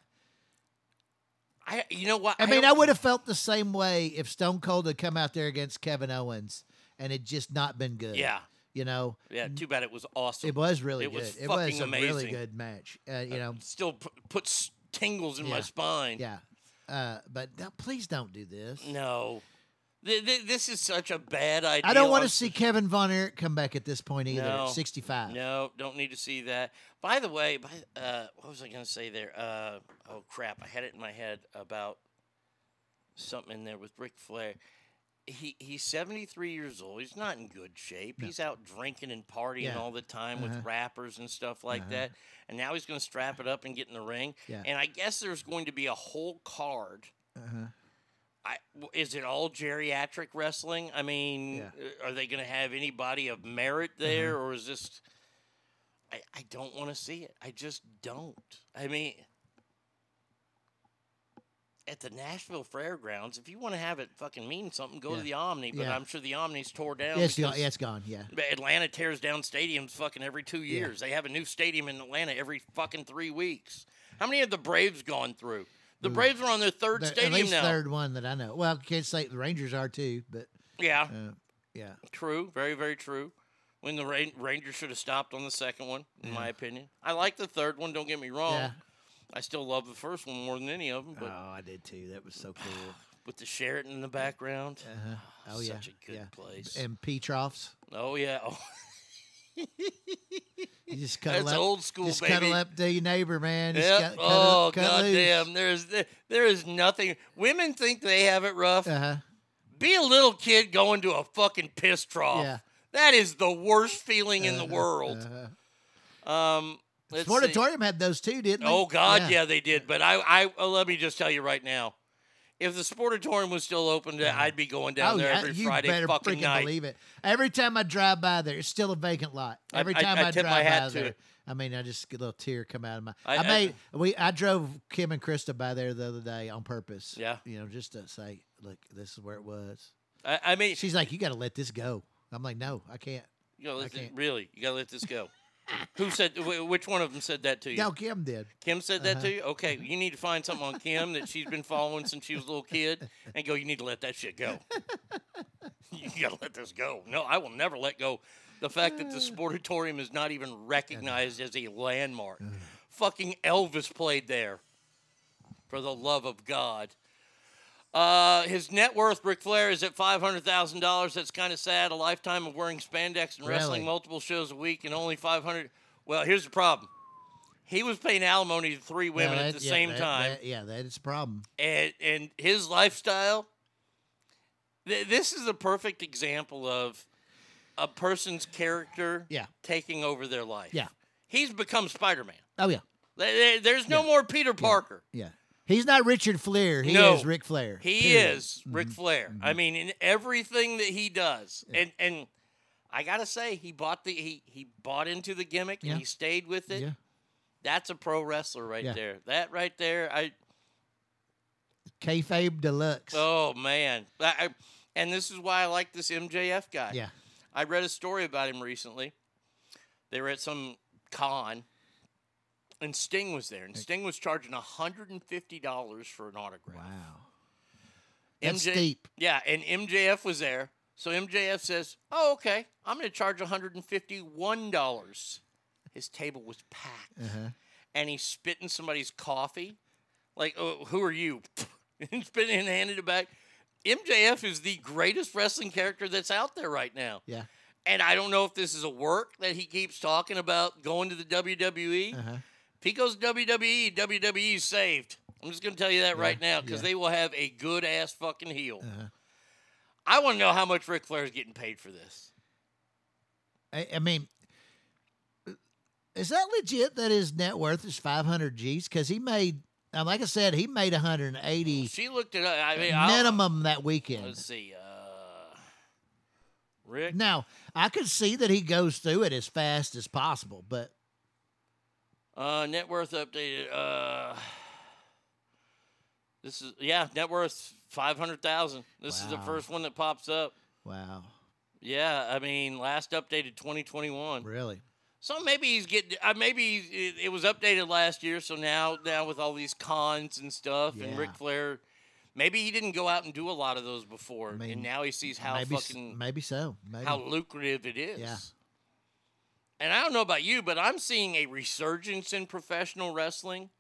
I you know what? I mean, I would have felt the same way if Stone Cold had come out there against Kevin Owens and it just not been good. Yeah. You know, Yeah, too bad it was awesome. it was really It good. was it was a really good match. Uh, you know, Still p- puts tingles in my spine. yeah. Uh, but please don't do this. No. Th- th- this is such a bad idea. I don't want to see Kevin Von Erich come back at this point either. No. At 65. No, don't need to see that. By the way, by, uh, what was I going to say there? Uh, oh crap! I had it in my head about something in there with Ric Flair. He he's 73 years old. He's not in good shape. He's out drinking and partying Yeah. all the time Uh-huh. with rappers and stuff like Uh-huh. that. And now he's going to strap it up and get in the ring. Yeah. And I guess there's going to be a whole card. Uh-huh. I, is it all geriatric wrestling? I mean, Yeah. uh, are they going to have anybody of merit there, or is this? I, I don't want to see it. I just don't. I mean, at the Nashville Fairgrounds, if you want to have it fucking mean something, go Yeah. to the Omni. But Yeah. I'm sure the Omni's tore down. It's gone. Yeah, it's gone. Yeah. Atlanta tears down stadiums fucking every two years. They have a new stadium in Atlanta every fucking three weeks. How many have the Braves gone through? The Braves are on their third The- at stadium least now. third one that I know. Well, can't say the Rangers are too, but Yeah. uh, yeah. True, very, very true. When the Ra- Rangers should have stopped on the second one, in my opinion. I like the third one. Don't get me wrong. I still love the first one more than any of them. But oh, I did too. That was so cool. *sighs* with the Sheraton in the background, Uh-huh. Oh *sighs* yeah. such a good yeah. place. And P troughs. oh yeah, oh, *laughs* You just cuddle That's up. old school, Just baby. cuddle up to your neighbor, man. Just Yep. cut- cut Oh cut goddamn! There's there, there is nothing. Women think they have it rough. Uh-huh. Be a little kid going to a fucking piss trough. Yeah. That is the worst feeling in the Uh-huh, world. uh-huh. Um, let's see. Had those too, didn't they? Oh God, yeah. they did. But I, I, uh, let me just tell you right now, if the Sportatorium was still open, I'd be going down oh, there yeah, every you Friday better fucking freaking night. believe it. Every time I drive by there, it's still a vacant lot. Every I- time I I, tip drive by to there, it. I mean, I just get a little tear come out of my. I- I, I- made we. I drove Kim and Krista by there the other day on purpose. Yeah. you know, just to say, look, this is where it was. I, I mean, She's like, you got to let this go. I'm like, no, I can't. you gotta let this, can't. really, you gotta let this go. Who said? Which one of them said that to you? No, Kim did. Kim said that Uh-huh. to you? Okay, uh-huh. you need to find something on Kim that she's been following since she was a little kid and go, you need to let that shit go. *laughs* you gotta let this go. No, I will never let go. The fact that the uh. Sportatorium is not even recognized as a landmark. Uh. Fucking Elvis played there. For the love of God. Uh, his net worth, Ric Flair, is at five hundred thousand dollars. That's kind of sad. A lifetime of wearing spandex and wrestling multiple shows a week, and only five hundred. Well, here's the problem. He was paying alimony to three women No, at the yeah, same that- time, that- yeah, that is a problem. and and his lifestyle. Th- this is a perfect example of a person's character Yeah. taking over their life. Yeah. he's become Spider Man. Oh yeah, There's no more Peter Parker. yeah. He's not Richard Flair. He No. is Ric Flair. He period. is Ric Mhm. Flair. I mean, in everything that he does, and and I gotta say, he bought the he he bought into the gimmick Yeah. and he stayed with it. Yeah. That's a pro wrestler right Yeah. there. That right there, I Kayfabe deluxe. oh man, I, I- and this is why I like this MJF guy. Yeah. I read a story about him recently. They were at some con, and Sting was there, and Sting was charging hundred and fifty dollars for an autograph. Wow. That's MJ steep. Yeah, and MJF was there. So MJF says, "Oh, okay. I'm going to charge $151." His table was packed. Uh-huh. And he's spitting somebody's coffee. Like, oh, who are you? *laughs* and spitting and handed it back. MJF is the greatest wrestling character that's out there right now. Yeah. And I don't know if this is a work that he keeps talking about going to the WWE. Uh-huh. If he goes WWE, WWE saved. I'm just going to tell you that Yeah, right now because yeah. they will have a good ass fucking heel. Uh-huh. I want to know how much Ric Flair is getting paid for this. I, I mean, is that legit that his net worth is 500 G's? Because he made, like I said, he made 180 She looked at. I mean, I'll- minimum that weekend. Let's see. Uh, Rick. Now, I could see that he goes through it as fast as possible, but Uh, net worth updated. Uh, This is yeah, net worth five hundred thousand. This is the first one that pops up. Wow. Yeah, I mean, last updated twenty twenty one. Really? So maybe he's getting. Uh, maybe it, it was updated last year. So now, now with all these cons and stuff, and Yeah. Ric Flair, maybe he didn't go out and do a lot of those before, mean, and now he sees how maybe, fucking maybe so. Maybe. how lucrative it is. Yeah. And I don't know about you, but I'm seeing a resurgence in professional wrestling.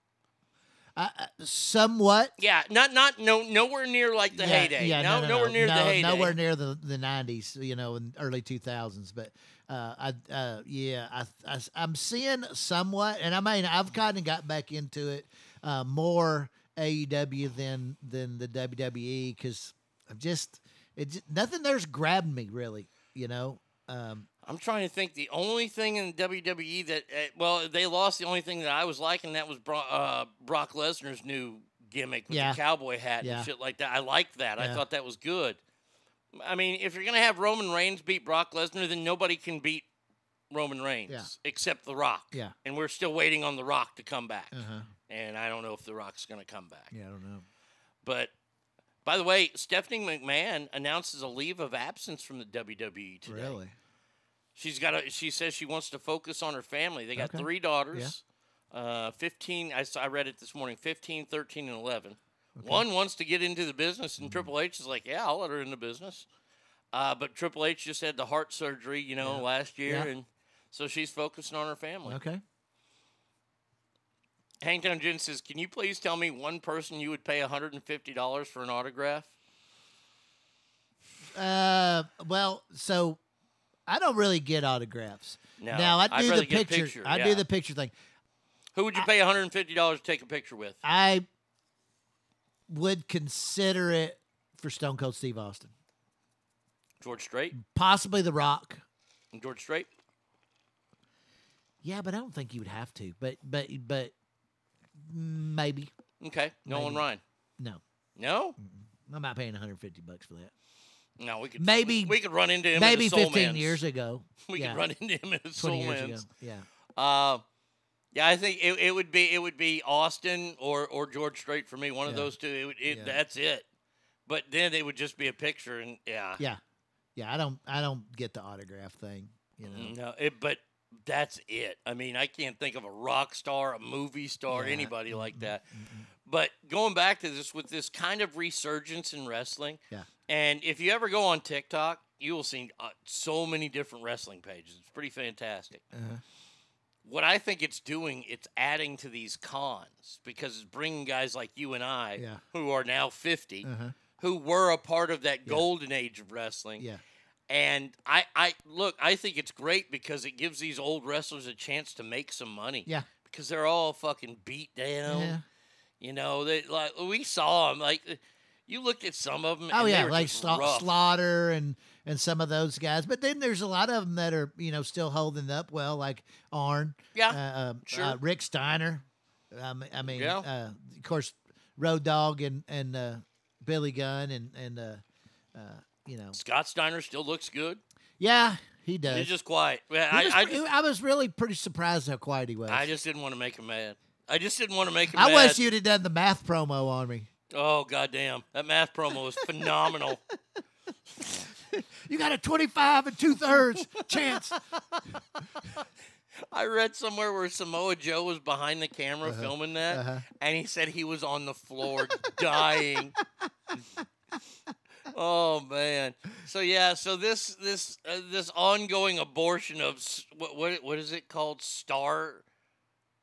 Uh, uh, somewhat. Yeah, not not no nowhere near like the yeah, heyday. Yeah, no, no, no, nowhere no. near no, the heyday. Nowhere near the the nineties, you know, in early two thousands. But uh, I, uh, yeah, I, I, I'm seeing somewhat, and I mean, I've kind of got back into it uh, more AEW than than the WWE because I've just it just, nothing there's grabbed me really, you know. Um, I'm trying to think. The only thing in WWE that uh, well, they lost. The only thing that I was liking that was Bro- uh, Brock Lesnar's new gimmick with Yeah. the cowboy hat Yeah. and shit like that. I liked that. I thought that was good. I mean, if you're gonna have Roman Reigns beat Brock Lesnar, then nobody can beat Roman Reigns Yeah. except The Rock. Yeah. and we're still waiting on The Rock to come back. Uh-huh. And I don't know if The Rock's gonna come back. yeah, I don't know. But by the way, Stephanie McMahon announces a leave of absence from the WWE today. Really? She's got a. She says she wants to focus on her family. They got Okay. three daughters. Uh, 15. I, saw- I read it this morning. 15, 13, and 11. One wants to get into the business, Mm-hmm. and Triple H is like, "Yeah, I'll let her in the business." Uh, but Triple H just had the heart surgery, you know, Yeah. last year, Yeah. and so she's focusing on her family. Okay. Hangtown Jen says, "Can you please tell me one person you would pay $150 for an autograph?" Uh, well, so I don't really get autographs. No, now I I'd do rather the get a picture. picture, I yeah. do the picture thing. Who would you pay $150 to take a picture with? I would consider it for Stone Cold Steve Austin, George Strait? possibly The Rock. George Strait? Yeah, but I don't think you would have to. But but but maybe Okay. Nolan Maybe. Ryan? no. No? I'm not paying 150 bucks for that. No, we could Maybe we could run into him. Maybe Soul 15 Man's. years ago. *laughs* We yeah. could run into him in a 20 Soul Man's. ago. Yeah. Uh, yeah, I think it, it would be it would be Austin or or George Strait for me. One of those two. It, would- it, Yeah. That's it. But then it would just be a picture, and yeah, Yeah. Yeah, I don't I don't get the autograph thing, you know. no. It, but that's it. I mean, I can't think of a rock star, a movie star, Yeah. anybody like that. But going back to this with this kind of resurgence in wrestling, Yeah. and if you ever go on TikTok, you will see uh, so many different wrestling pages. It's pretty fantastic. Uh-huh. What I think it's doing, it's adding to these cons because it's bringing guys like you and I, Yeah. who are now 50, Uh-huh. who were a part of that golden age of wrestling. Yeah. And I, I look, I think it's great because it gives these old wrestlers a chance to make some money. Yeah. Because they're all fucking beat down. Yeah. You know, they like we saw them. Like you looked at some of them. Oh and yeah, like Sla- Slaughter and and some of those guys. But then there's a lot of them that are you know still holding up well, like Arn. Yeah, uh, um, sure. uh, Rick Steiner. Um, I mean, Yeah. uh, of course, Road Dog and and uh, Billy Gunn and and uh, uh, you know, Scott Steiner still looks good. yeah, he does. He's just quiet. I, was I, just, I was really pretty surprised how quiet he was. I just didn't want to make him mad. I just didn't want to make him I mad. wish you'd have done the math promo on me. Oh goddamn! That math promo was phenomenal. *laughs* You got a 25 and two thirds chance. I read somewhere where Samoa Joe was behind the camera Uh-huh, filming that, uh-huh. and he said he was on the floor *laughs* dying. oh man! So yeah, so this this uh, this ongoing abortion of what what what is it called? Star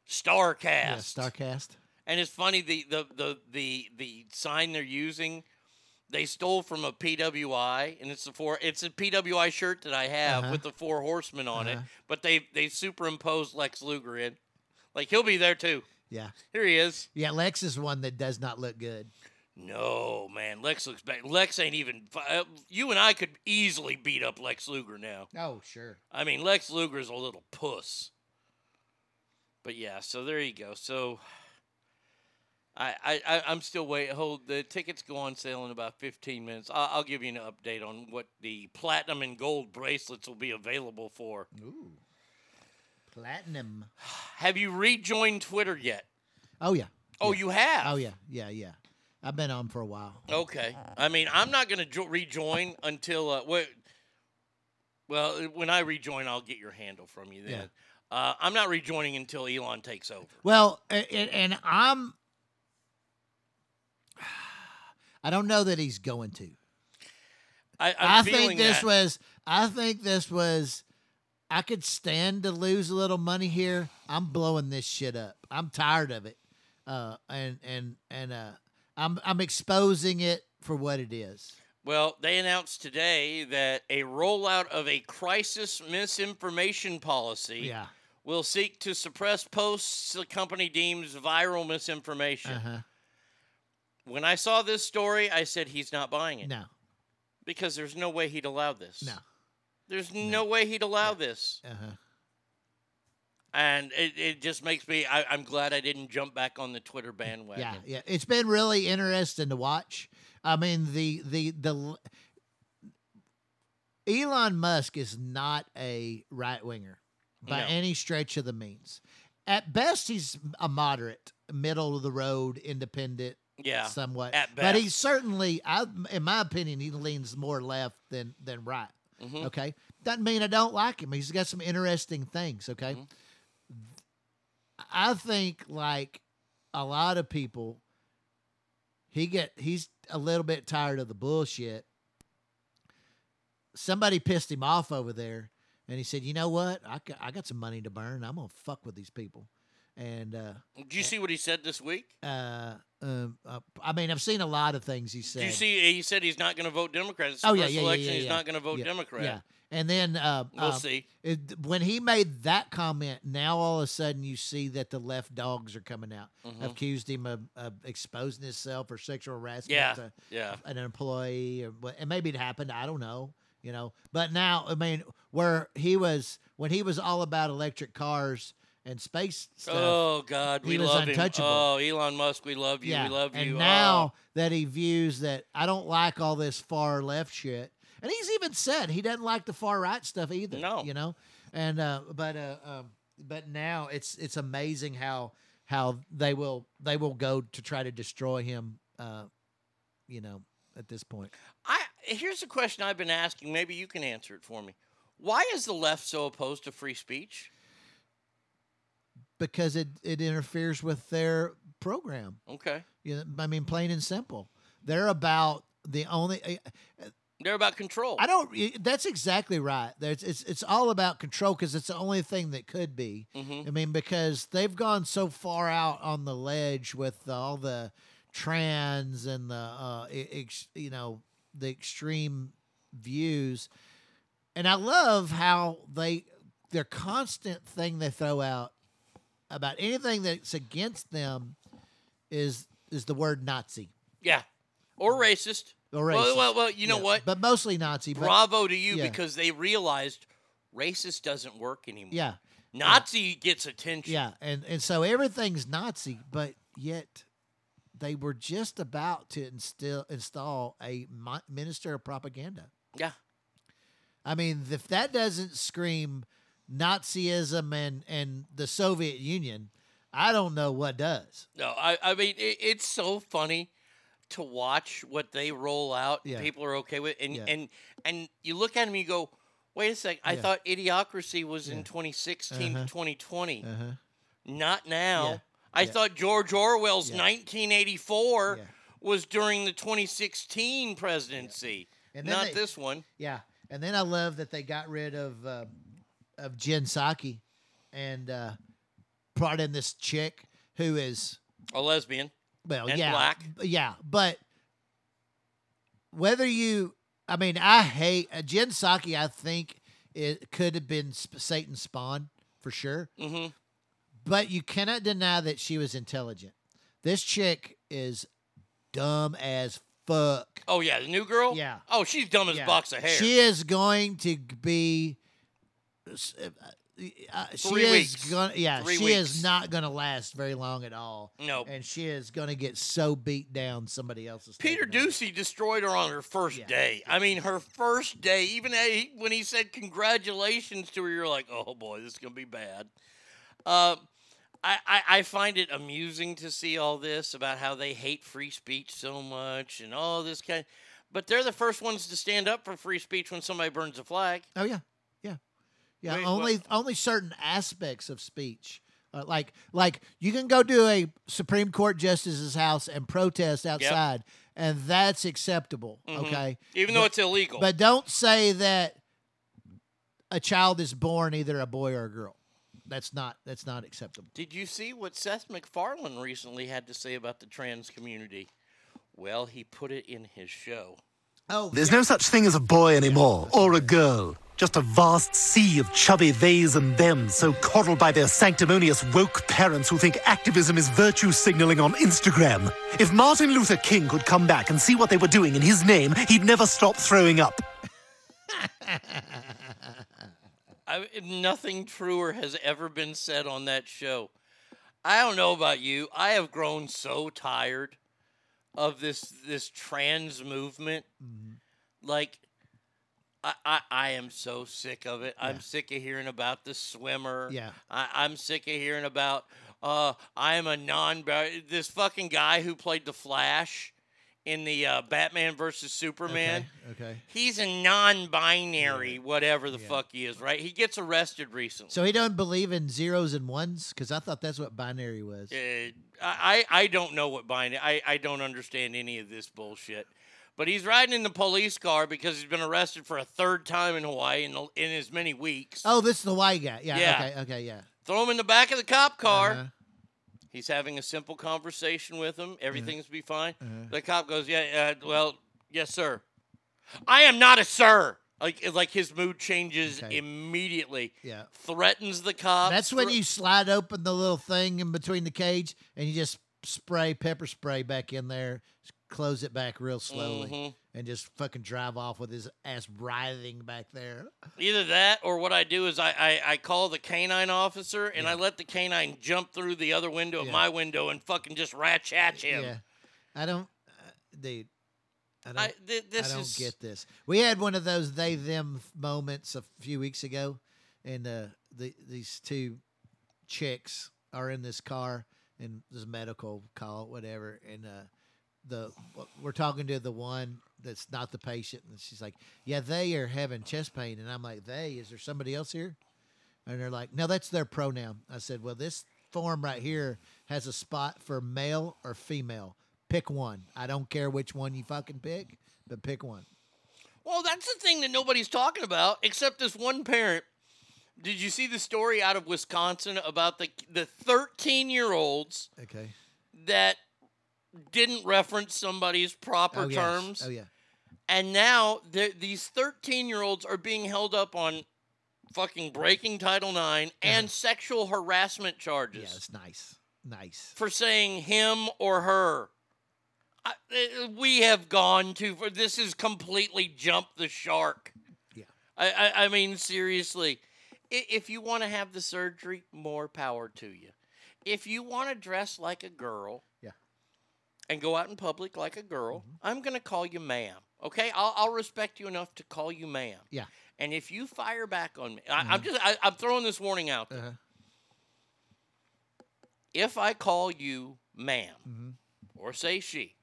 Starcast. Yeah, Starcast. And it's funny the the the the the sign they're using, they stole from a PWI, and it's the four. It's a PWI shirt that I have Uh-huh. with the four horsemen on it, Uh-huh. but they they superimposed Lex Luger in, like he'll be there too. Yeah. Here he is. Yeah, Lex is one that does not look good. No man, Lex looks bad. Lex ain't even. uh, You and I could easily beat up Lex Luger now. Oh, sure. I mean, Lex Luger's a little puss. But yeah, so there you go. So I I I'm still waiting. Hold the tickets go on sale in about 15 minutes. I'll, I'll give you an update on what the platinum and gold bracelets will be available for. Ooh. Platinum. *sighs* Have you rejoined Twitter yet? Oh yeah. Oh, Yeah. you have. Oh yeah, yeah, yeah. I've been on for a while. Okay. I mean, I'm not going to jo- rejoin until uh, wait. Well, when I rejoin, I'll get your handle from you then. Yeah. Uh, I'm not rejoining until Elon takes over. Well, a- a- and I'm. I don't know that he's going to. I, I think this that. was. I think this was. I could stand to lose a little money here. I'm blowing this shit up. I'm tired of it, uh, and and and uh, I'm I'm exposing it for what it is. Well, they announced today that a rollout of a crisis misinformation policy Yeah. will seek to suppress posts the company deems viral misinformation. Uh-huh. When I saw this story, I said he's not buying it. No. Because there's no way he'd allow this. No. There's no, way he'd allow this. Uh-huh. And it, it just makes me, I, I'm glad I didn't jump back on the Twitter bandwagon. Yeah, yeah. It's been really interesting to watch. I mean, the the the Elon Musk is not a right winger by No. any stretch of the means. At best, he's a moderate, middle of the road, independent. Yeah, somewhat. at but he's best. certainly, I, in my opinion, he leans more left than than right. Mhm. Okay, doesn't mean I don't like him. He's got some interesting things. Okay, Mm-hmm. I think like a lot of people, he get he's a little bit tired of the bullshit. Somebody pissed him off over there, and he said, "You know what? I got, I got some money to burn. I'm gonna fuck with these people." And uh, Did you see what he said this week? uh, um, uh, I mean, I've seen a lot of things he said. Did you see? He said he's not going to vote Democrat. It's the Oh yeah, first yeah, yeah, election. yeah, He's yeah. not going to vote Democrat. Yeah, and then uh, We'll uh, see. it- when he made that comment, now all of a sudden you see that the left dogs are coming out, Mhm. accused him of, of exposing himself for sexual harassment. Yeah, to yeah. an employee, or what- and maybe it happened. I don't know, you know. But now, I mean, where he was when he was all about electric cars and space stuff. Oh God, he we was love untouchable. him. Oh, Elon Musk, we love you. Yeah, We love you. And Oh. now that he views that I don't like all this far left shit, and he's even said he doesn't like the far right stuff either. No. you know, and uh, but uh, um, but now it's it's amazing how how they will they will go to try to destroy him. Uh, you know, at this point. I here's a question I've been asking. Maybe you can answer it for me. Why is the left so opposed to free speech? Because it, it interferes with their program. Okay, You know, I mean, plain and simple. They're about the only. uh, they're about control. I don't. That's exactly right. There's, it's it's all about control because it's the only thing that could be. Mhm. I mean, because they've gone so far out on the ledge with all the trans and the uh, ex, you know the extreme views, and I love how they their constant thing they throw out about anything that's against them is is the word Nazi Yeah, or racist. or racist. well, well, you know Yeah, what? But mostly Nazi. But, Bravo to you yeah. because they realized racist doesn't work anymore. Yeah. Nazi gets attention. Yeah, and and so everything's Nazi, but yet they were just about to instill install a minister of propaganda. Yeah. I mean, if that doesn't scream Nazism and and the Soviet Union, I don't know what does. No, I, I mean it, it's so funny to watch what they roll out. Yeah. People are okay with, and Yeah. and and you look at them, and you go, wait a sec. I Yeah. thought Idiocracy was in 2016 Uh-huh. to 2020, Uh-huh. not now. I thought George Orwell's Yeah. 1984 was during the 2016 presidency, And not they- this one. Yeah, and then I love that they got rid of uh, of Jen Psaki and uh, brought in this chick who is A lesbian. well, yeah, black. yeah, but whether you, I mean, I hate uh, Jen Psaki. I think it could have been Satan's spawn for sure, Mm-hmm. but you cannot deny that she was intelligent. This chick is dumb as fuck. Oh yeah, the new girl. Yeah. Oh, she's dumb as a Yeah. box of hair. She is going to be. Uh, she Three is weeks. gonna. Yeah, Three she weeks. is not gonna last very long at all. Nope. and she is gonna get so beat down somebody else's. Peter Doocy destroyed her on her first day. I mean, her first day, even when he said congratulations to her, you're like, oh boy, this is going to be bad. Uh, I, I, I find it amusing to see all this about how they hate free speech so much and all this kind. But they're the first ones to stand up for free speech when somebody burns a flag. Oh yeah, yeah. Wait, only only certain aspects of speech. Uh, like like you can go to a Supreme Court justice's house and protest outside, and that's acceptable. Mhm. Okay, Even though But- it's illegal. But don't say that a child is born either a boy or a girl. That's not that's not acceptable. Did you see what Seth MacFarlane recently had to say about the trans community? Well, he put it in his show. Oh, There's no such thing as a boy anymore, or a girl. Just a vast sea of chubby theys and thems, so coddled by their sanctimonious woke parents who think activism is virtue signaling on Instagram. If Martin Luther King could come back and see what they were doing in his name, he'd never stop throwing up. *laughs* I, nothing truer has ever been said on that show. I don't know about you. I have grown so tired of this this trans movement. Like, I, I I am so sick of it. I'm sick of hearing about the swimmer. Yeah. I, I'm sick of hearing about. Uh, I am a non. This fucking guy who played the Flash in the uh, Batman versus Superman. Okay. He's a non-binary, whatever the fuck he is, right? He gets arrested recently. So he don't believe in zeros and ones because I thought that's what binary was. Uh, I I don't know what binary. I I don't understand any of this bullshit. But he's riding in the police car because he's been arrested for a third time in Hawaii in, the, in as many weeks. Oh, this is the white guy. Yeah. Yeah. Okay. Okay. Yeah. Throw him in the back of the cop car. Uh-huh. He's having a simple conversation with him. Everything's be fine. Uh-huh. The cop goes, "Yeah, uh, well, yes, sir. I am not a sir." Like, like his mood changes Okay. immediately. Yeah. Threatens the cop. That's when you slide open the little thing in between the cage and you just spray pepper spray back in there, close it back real slowly, Mhm. and just fucking drive off with his ass writhing back there. Either that or what I do is I, I, I call the canine officer and I let the canine jump through the other window of my window and fucking just rat chat him. Yeah. I don't, uh, dude. I don't, I- th- this I don't is- get this. We had one of those they them moments a few weeks ago, and uh, the these two chicks are in this car, and this medical call, whatever, and uh, the we're talking to the one that's not the patient, and she's like, "Yeah, they are having chest pain," and I'm like, "They? Is there somebody else here?" And they're like, "No, that's their pronoun." I said, "Well, this form right here has a spot for male or female. Pick one. I don't care which one you fucking pick, but pick one." Well, that's the thing that nobody's talking about except this one parent. Did you see the story out of Wisconsin about the the 13 year olds Okay. that didn't reference somebody's proper Oh, yes. terms? Oh yeah. And now these 13 year olds are being held up on fucking breaking Title IX and sexual harassment charges. Uh-huh. Yeah, it's nice. Nice. For saying him or her. I, uh, we have gone too far. This has completely jumped the shark. Yeah. I, I, I mean, seriously. If you want to have the surgery, more power to you. If you want to dress like a girl. And go out in public like a girl, Mm-hmm. I'm going to call you ma'am. Okay, I'll, I'll respect you enough to call you ma'am. Yeah. And if you fire back on me, I, Uh-huh. I'm just I, I'm throwing this warning out there. If I call you madam Mm-hmm. or say she,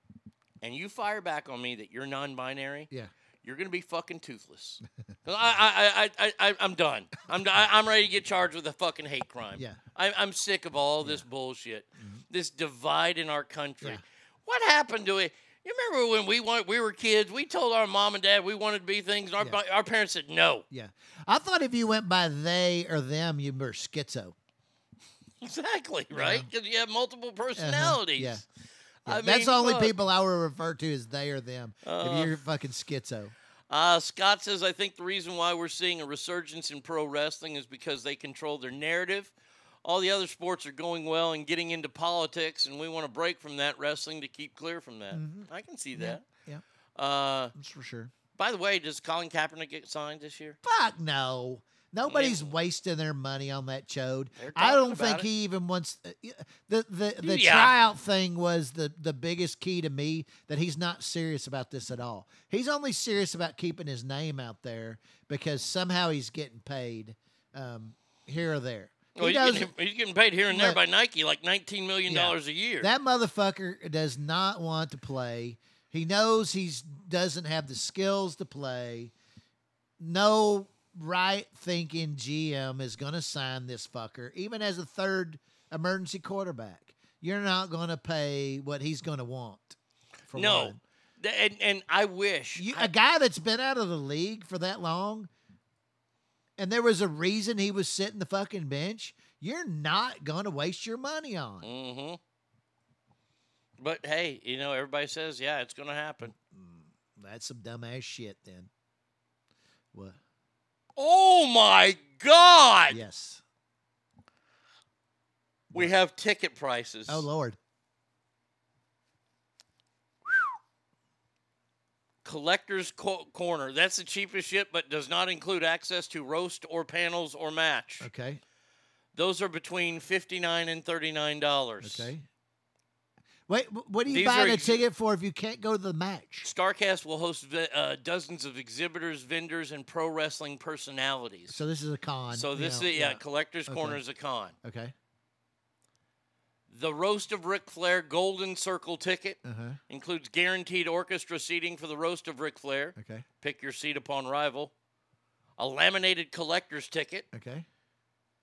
and you fire back on me that you're non-binary, Yeah. you're gonna be fucking toothless. *laughs* I, I, I, I, I, I'm done. I'm, I, I'm ready to get charged with a fucking hate crime. Yeah. I, I'm sick of all this bullshit, this divide in our country. Yeah. What happened to it? You remember when we want, we were kids? We told our mom and dad we wanted to be things, and our, Yeah. our parents said no. Yeah. I thought if you went by they or them, you were schizo. Exactly right, because you have multiple Uh-huh. personalities. Yeah. I Yeah, That's the only people I would refer to as they or them. Uh, if you're fucking schizo. Uh, Scott says, I think the reason why we're seeing a resurgence in pro wrestling is because they control their narrative. All the other sports are going well and getting into politics, and we want to break from that wrestling to keep clear from that. Mhm. I can see that. yeah. Uh, That's for sure. by the way, does Colin Kaepernick get signed this year? Fuck no. Nobody's wasting their money on that chode. I don't think it. he even wants uh, the the the Yeah. tryout thing was the the biggest key to me that he's not serious about this at all. He's only serious about keeping his name out there because somehow he's getting paid um, here or there. Well, He he's, does- getting, he's getting paid here and there Look. by Nike like $19 million Yeah. a year. That motherfucker does not want to play. He knows he doesn't have the skills to play. No right thinking GM is going to sign this fucker, even as a third emergency quarterback. You're not going to pay what he's going to want. For no. one. Th- And, and I wish. You, I- a guy that's been out of the league for that long, and there was a reason he was sitting the fucking bench. You're not going to waste your money on. Mm-hmm. But hey, you know, everybody says, yeah, it's going to happen. That's some dumbass shit. Then what? Oh my God! Yes. We have ticket prices. Oh Lord. Collector's Co- Corner. That's the cheapest shit, but does not include access to roast or panels or match. Okay. Those are between fifty nine and thirty nine dollars. Okay. Wait, what are you These buying are a ticket for if you can't go to the match? Starcast will host uh, dozens of exhibitors, vendors, and pro wrestling personalities. So this is a con. So this know, is yeah, Collector's Okay. Corner is a con. Okay. The Roast of Ric Flair Golden Circle ticket Uh-huh. includes guaranteed orchestra seating for the Roast of Ric Flair. Okay. Pick your seat upon arrival. A laminated collector's ticket Okay.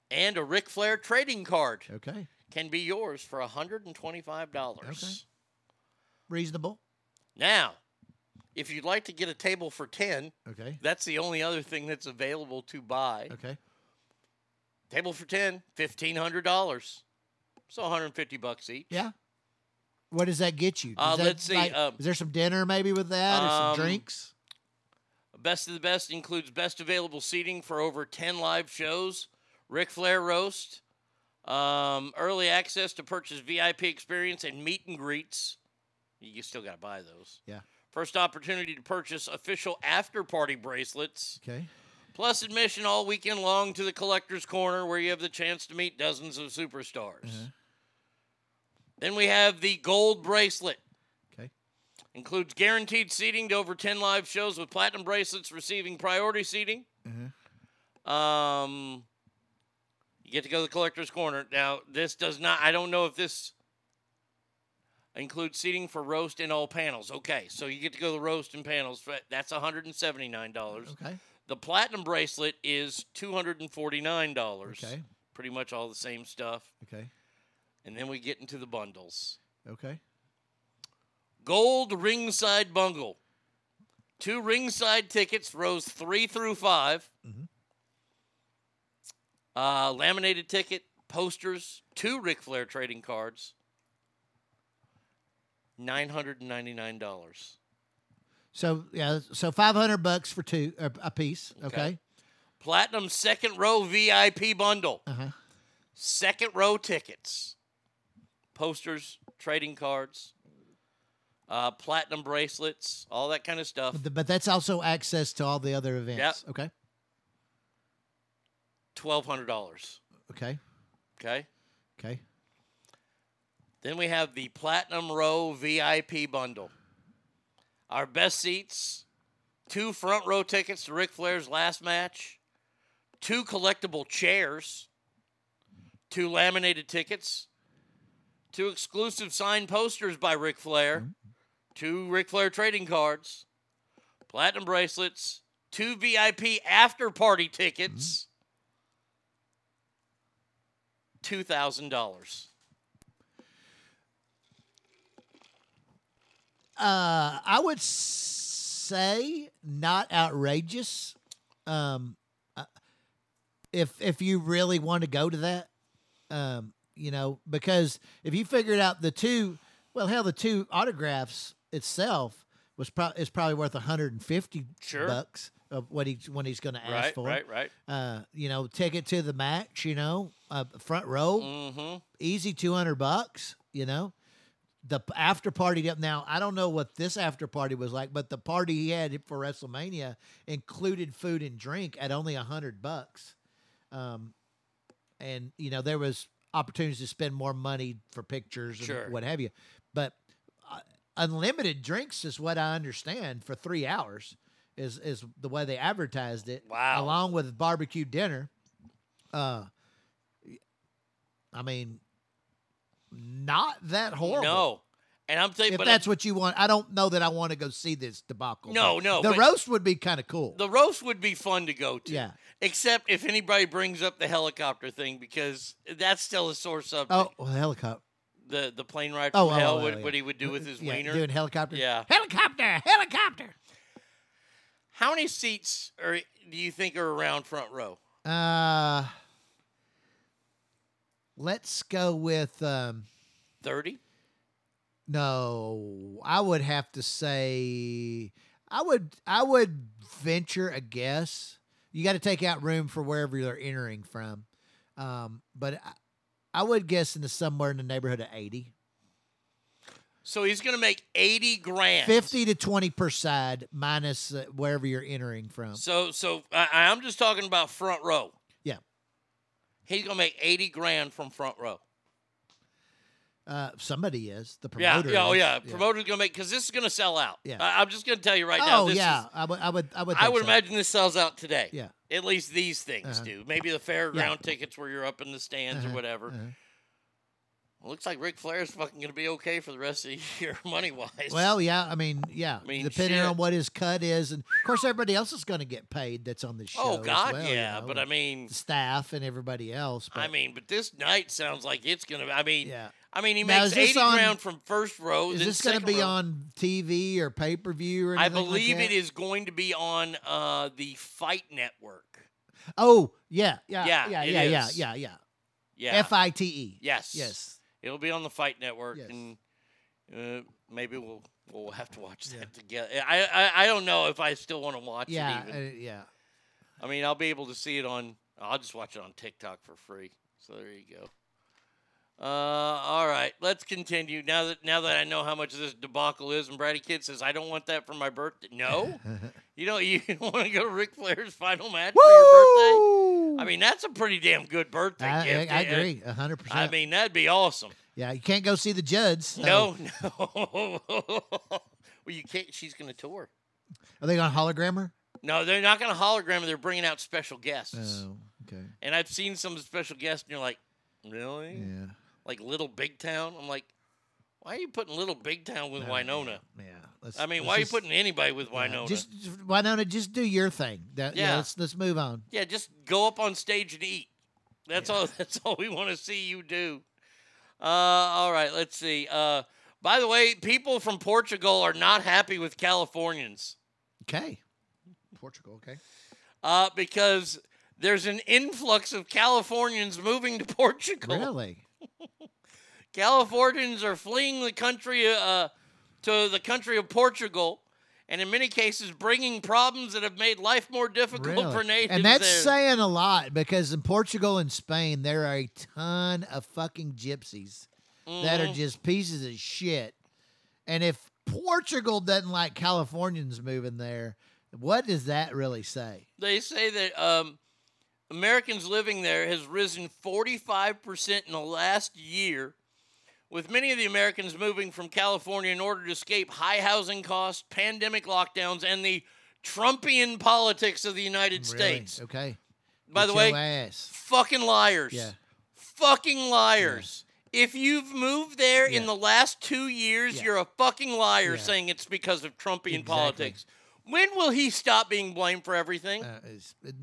and a Ric Flair trading card Okay. can be yours for $125. Okay. Reasonable. Now, if you'd like to get a table for 10, Okay. that's the only other thing that's available to buy. Okay. Table for 10, $1,500. So 150 bucks each. Yeah. What does that get you? Uh, that, let's see, like, um, is there some dinner maybe with that or Um, some drinks? Best of the best includes best available seating for over 10 live shows, Ric Flair roast, um, early access to purchase VIP experience, and meet and greets. You still got to buy those. Yeah. First opportunity to purchase official after party bracelets, Okay. plus admission all weekend long to the Collector's Corner, where you have the chance to meet dozens of superstars. Uh-huh. Then we have the gold bracelet. Okay. Includes guaranteed seating to over 10 live shows with platinum bracelets receiving priority seating. Uh-huh. Um, you get to go to the collector's corner. Now, this does not, I don't know if this includes seating for roast and all panels. Okay, so you get to go to the roast and panels. That's $179. Okay. The platinum bracelet is $249. Okay. Pretty much all the same stuff. Okay. And then we get into the bundles. Okay. Gold ringside bungle. Two ringside tickets, rows three through 5 Mhm. Uh, laminated ticket, posters, two Ric Flair trading cards. Nine hundred and ninety nine dollars. So yeah, so five hundred bucks for two uh, a piece. Okay. Platinum second row VIP bundle. Uh huh. Second row tickets, posters, trading cards, uh, platinum bracelets, all that kind of stuff. But, but that's also access to all the other events. Yep. Okay. Twelve hundred dollars. Okay. Okay. Okay. Then we have the Platinum Row VIP bundle. Our best seats, two front row tickets to Ric Flair's last match, two collectible chairs, two laminated tickets, two exclusive signed posters by Ric Flair, two Ric Flair trading cards, platinum bracelets, two VIP after party tickets, $2,000. Uh, I would say not outrageous. Um, uh, if if you really want to go to that, um, you know, because if you figured out the two, well, hell, the two autographs itself was pro- is probably worth 150 Sure. bucks of what he's when he's going to ask Right, for. right, right. Uh, you know, ticket to the match. You know, uh, front row, Mm-hmm. easy 200 bucks. You know, the after party up now i don't know what this after party was like but the party he had for wrestlemania included food and drink at only a hundred bucks um and you know there was opportunities to spend more money for pictures and Sure. what have you but uh, unlimited drinks is what i understand for three hours is is the way they advertised it Wow. along with barbecue dinner uh I mean, not that horrible. No. And I'm saying, If but that's what you want, I don't know that I want to go see this debacle. No, no, The roast would be kind of cool. the roast would be fun to go to. Yeah. Except if anybody brings up the helicopter thing because that's still a sore subject. oh, well, helicopter. The the plane ride Oh, from oh, hell, oh, what, yeah. what he would do with his Yeah, wiener. doing helicopter. Yeah. Helicopter, helicopter. How many seats are do you think are around front row? Uh, let's go with um, Thirty. No. I would have to say I would I would venture a guess. You got to take out room for wherever you're entering from, um, but I, I would guess in the somewhere in the neighborhood of eighty. So he's going to make eighty grand. 50 to 20 per side minus uh, wherever you're entering from. So so I, I'm just talking about front row. Yeah. He's going to make eighty grand from front row. Uh, somebody is. The promoter yeah, oh is. yeah. Promoter's going to make because this is going to sell out. Yeah. I, am just going to tell you right now. Oh yeah, is- I would I would I would I would so. imagine this sells out today. Yeah. At least these things Uh-huh. do. Maybe the fairground tickets where you're up in the stands Uh-huh, or whatever. uh-huh. Looks like Ric Flair's fucking going to be okay for the rest of the *laughs* year, money wise. Well, yeah, I mean, yeah, I mean, depending shit. on what his cut is, and of course everybody else is going to get paid that's on the show. Oh as God, well, you yeah. know, but I mean, staff and everybody else. But I mean, but this night sounds like it's gonna. I mean, Yeah. I mean, he Now, makes eighty on- grand from first row. is this going to be row. on TV or pay per view or I anything like believe that? it is going to be on uh, the Fight Network. Oh yeah, yeah, Yeah, yeah, yeah, yeah, yeah, yeah. Yeah, F I T E. Yes, Yes. It'll be on the Fight Network, Yes. and uh, maybe we'll we'll have to watch that together. I, I I don't know if I still want to watch Yeah, it. uh, yeah. I mean, I'll be able to see it on. I'll just watch it on TikTok for free. So there you go. Uh, all right, let's continue. Now that now that I know how much this debacle is, and Brady Kid says I don't want that for my birthday. No, *laughs* you don't. You *laughs* don't want to go to Ric Flair's final match for your birthday? I mean, that's a pretty damn good birthday I, I, gift. I Uh, agree, hundred percent. I mean, that'd be awesome. yeah, you can't go see the Judds. so- No, no. *laughs* well, you can't. She's going to tour. Are they going to hologram her? No, they're not going to hologram. her. They're bringing out special guests. Oh, okay. And I've seen some special guests, and you're like, really? Yeah. Like Little Big Town. I'm like, why are you putting Little Big Town with Winona? Yeah. let's- I mean, why are you putting anybody with yeah, Winona? Just, just Winona, just do your thing. That, yeah. Yeah. Let's let's move on. yeah, just go up on stage and eat. That's all. *laughs* That's all we want to see you do. Uh, all right, let's see. Uh, by the way, people from Portugal are not happy with Californians. Okay. Portugal. Okay. uh, because there's an influx of Californians moving to Portugal. Really? *laughs* Californians are fleeing the country uh, to the country of Portugal, and in many cases, bringing problems that have made life more difficult Really? for natives. and that's there. saying a lot because in Portugal and Spain there are a ton of fucking gypsies that are Mhm. just pieces of shit. And if Portugal doesn't like Californians moving there, what does that really say? They say that um, Americans living there has risen 45% in the last year, with many of the Americans moving from California in order to escape high housing costs, pandemic lockdowns, and the Trumpian politics of the United Really? States. Okay. By Get the way, ass. fucking liars. Yeah. Fucking liars. If you've moved there in the last two years, Yeah. you're a fucking liar Yeah. saying it's because of Trumpian Exactly. politics. When will he stop being blamed for everything? Uh,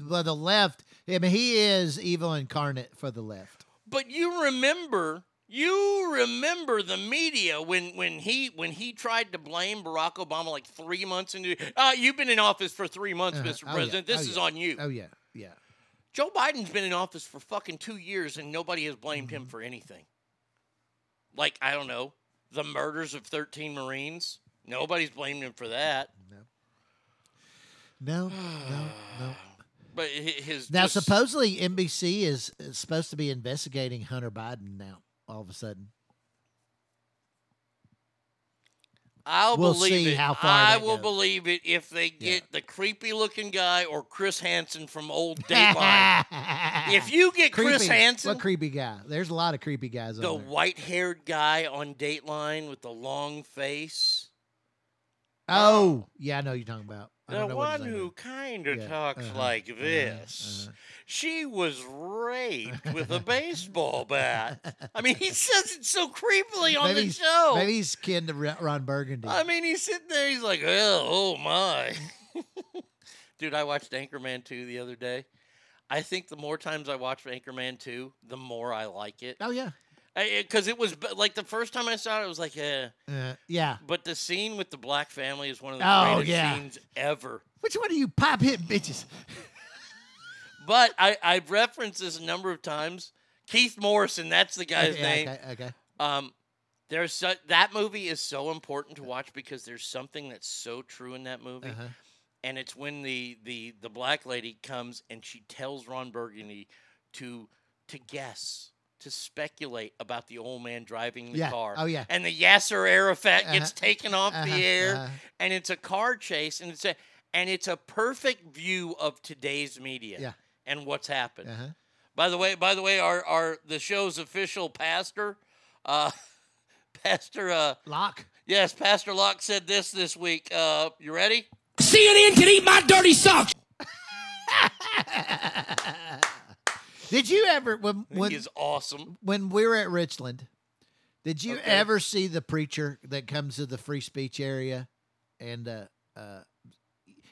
well, the left. I mean, he is evil incarnate for the left. But you remember, you remember the media when when he when he tried to blame Barack Obama like three months into. Uh, you've been in office for three months, Uh-huh. Mr. Oh, yeah. President. This Oh, is yeah. on you. Oh yeah, yeah. Joe Biden's been in office for fucking two years and nobody has blamed Mm-hmm. him for anything. Like I don't know, the murders of thirteen Marines. Nobody's blamed him for that. No, no, no. *sighs* But his Now, just- supposedly NBC is, is supposed to be investigating Hunter Biden now. All of a sudden, I'll We'll believe it. how far I will goes. believe it if they get the creepy looking guy or Chris Hansen from old *laughs* Dateline. if you get Chris Creepy. Hansen, what creepy guy? There's a lot of creepy guys the white haired guy on Dateline with the long face. Oh, yeah, I know you're talking about. The don't know what one who kind of Yeah, talks uh-huh, like uh-huh, this. uh-huh. She was raped with a baseball bat. I mean, he *laughs* says it so creepily on maybe the show. Maybe he's kin to Ron Burgundy. I mean, he's sitting there. He's like, "Well, oh my." *laughs* Dude, I watched Anchorman 2 the other day. I think the more times I watch Anchorman 2, the more I like it. oh yeah. Because it was like the first time I saw it, it was like, eh. Uh, yeah. But the scene with the black family is one of the Oh, greatest yeah. scenes ever. Which one of you pop hit bitches? *laughs* But I, I've referenced this a number of times. Keith Morrison, that's the guy's okay, name. Okay. Okay. Um, there's so, that movie is so important to watch because there's something that's so true in that movie, Uh-huh. and it's when the the the black lady comes and she tells Ron Burgundy to to guess. To speculate about the old man driving the Yeah. car. Oh, yeah. And the Yasser Arafat gets Uh-huh. taken off Uh-huh. the air, Uh-huh. and it's a car chase, and it's a and it's a perfect view of today's media Yeah. and what's happened. Uh-huh. By the way, by the way, our our the show's official pastor, uh, *laughs* Pastor uh, Locke. Yes, Pastor Locke said this this week. Uh, you ready? CNN can eat my dirty socks. *laughs* Did you ever when when he is awesome. when we were at Richland? Did you Okay. ever see the preacher that comes to the free speech area, and uh, uh,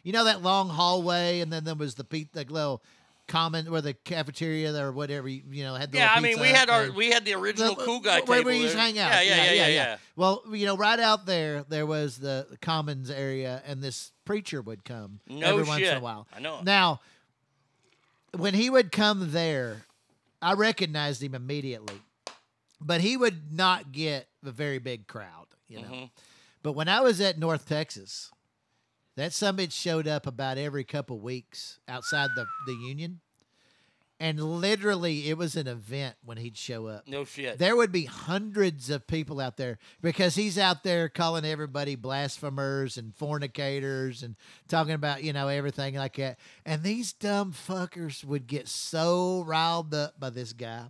you know that long hallway, and then there was the pe- the little common where the cafeteria or whatever you, you know had. The Yeah, I mean, we had our we had the original The- cool guy where table. we used to hang out. Yeah, yeah, yeah, yeah, yeah. Well, you know, right out there, there was the commons area, and this preacher would come No every once in a while. I know. Now, when he would come there, I recognized him immediately, but he would not get a very big crowd, you know. Mhm. But when I was at North Texas, that summit showed up about every couple weeks outside the, the union. And literally, it was an event when he'd show up. No shit. There would be hundreds of people out there because he's out there calling everybody blasphemers and fornicators and talking about, you know, everything like that. And these dumb fuckers would get so riled up by this guy.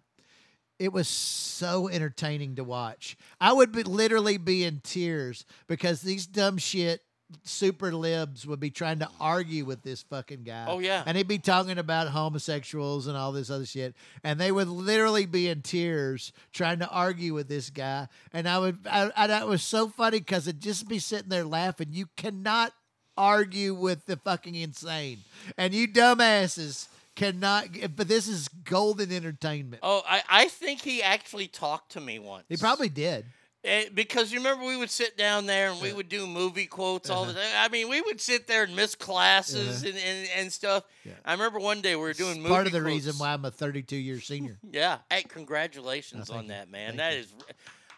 It was so entertaining to watch. I would be, literally be in tears because these dumb shit super libs would be trying to argue with this fucking guy. Oh, yeah. And he'd be talking about homosexuals and all this other shit. And they would literally be in tears trying to argue with this guy. And I would, I, I, that was so funny because it'd just be sitting there laughing. You cannot argue with the fucking insane. And you dumbasses cannot, but this is golden entertainment. Oh, I, I think he actually talked to me once. He probably did. Eh, because you remember we would sit down there and we would do movie quotes all the time. I mean, we would sit there and miss classes Uh-huh. and, and, and stuff. I remember one day we were doing movie Part of the quotes. reason why I'm a 32 year senior. *laughs* Yeah. Hey, congratulations thank on you. that, man. That is,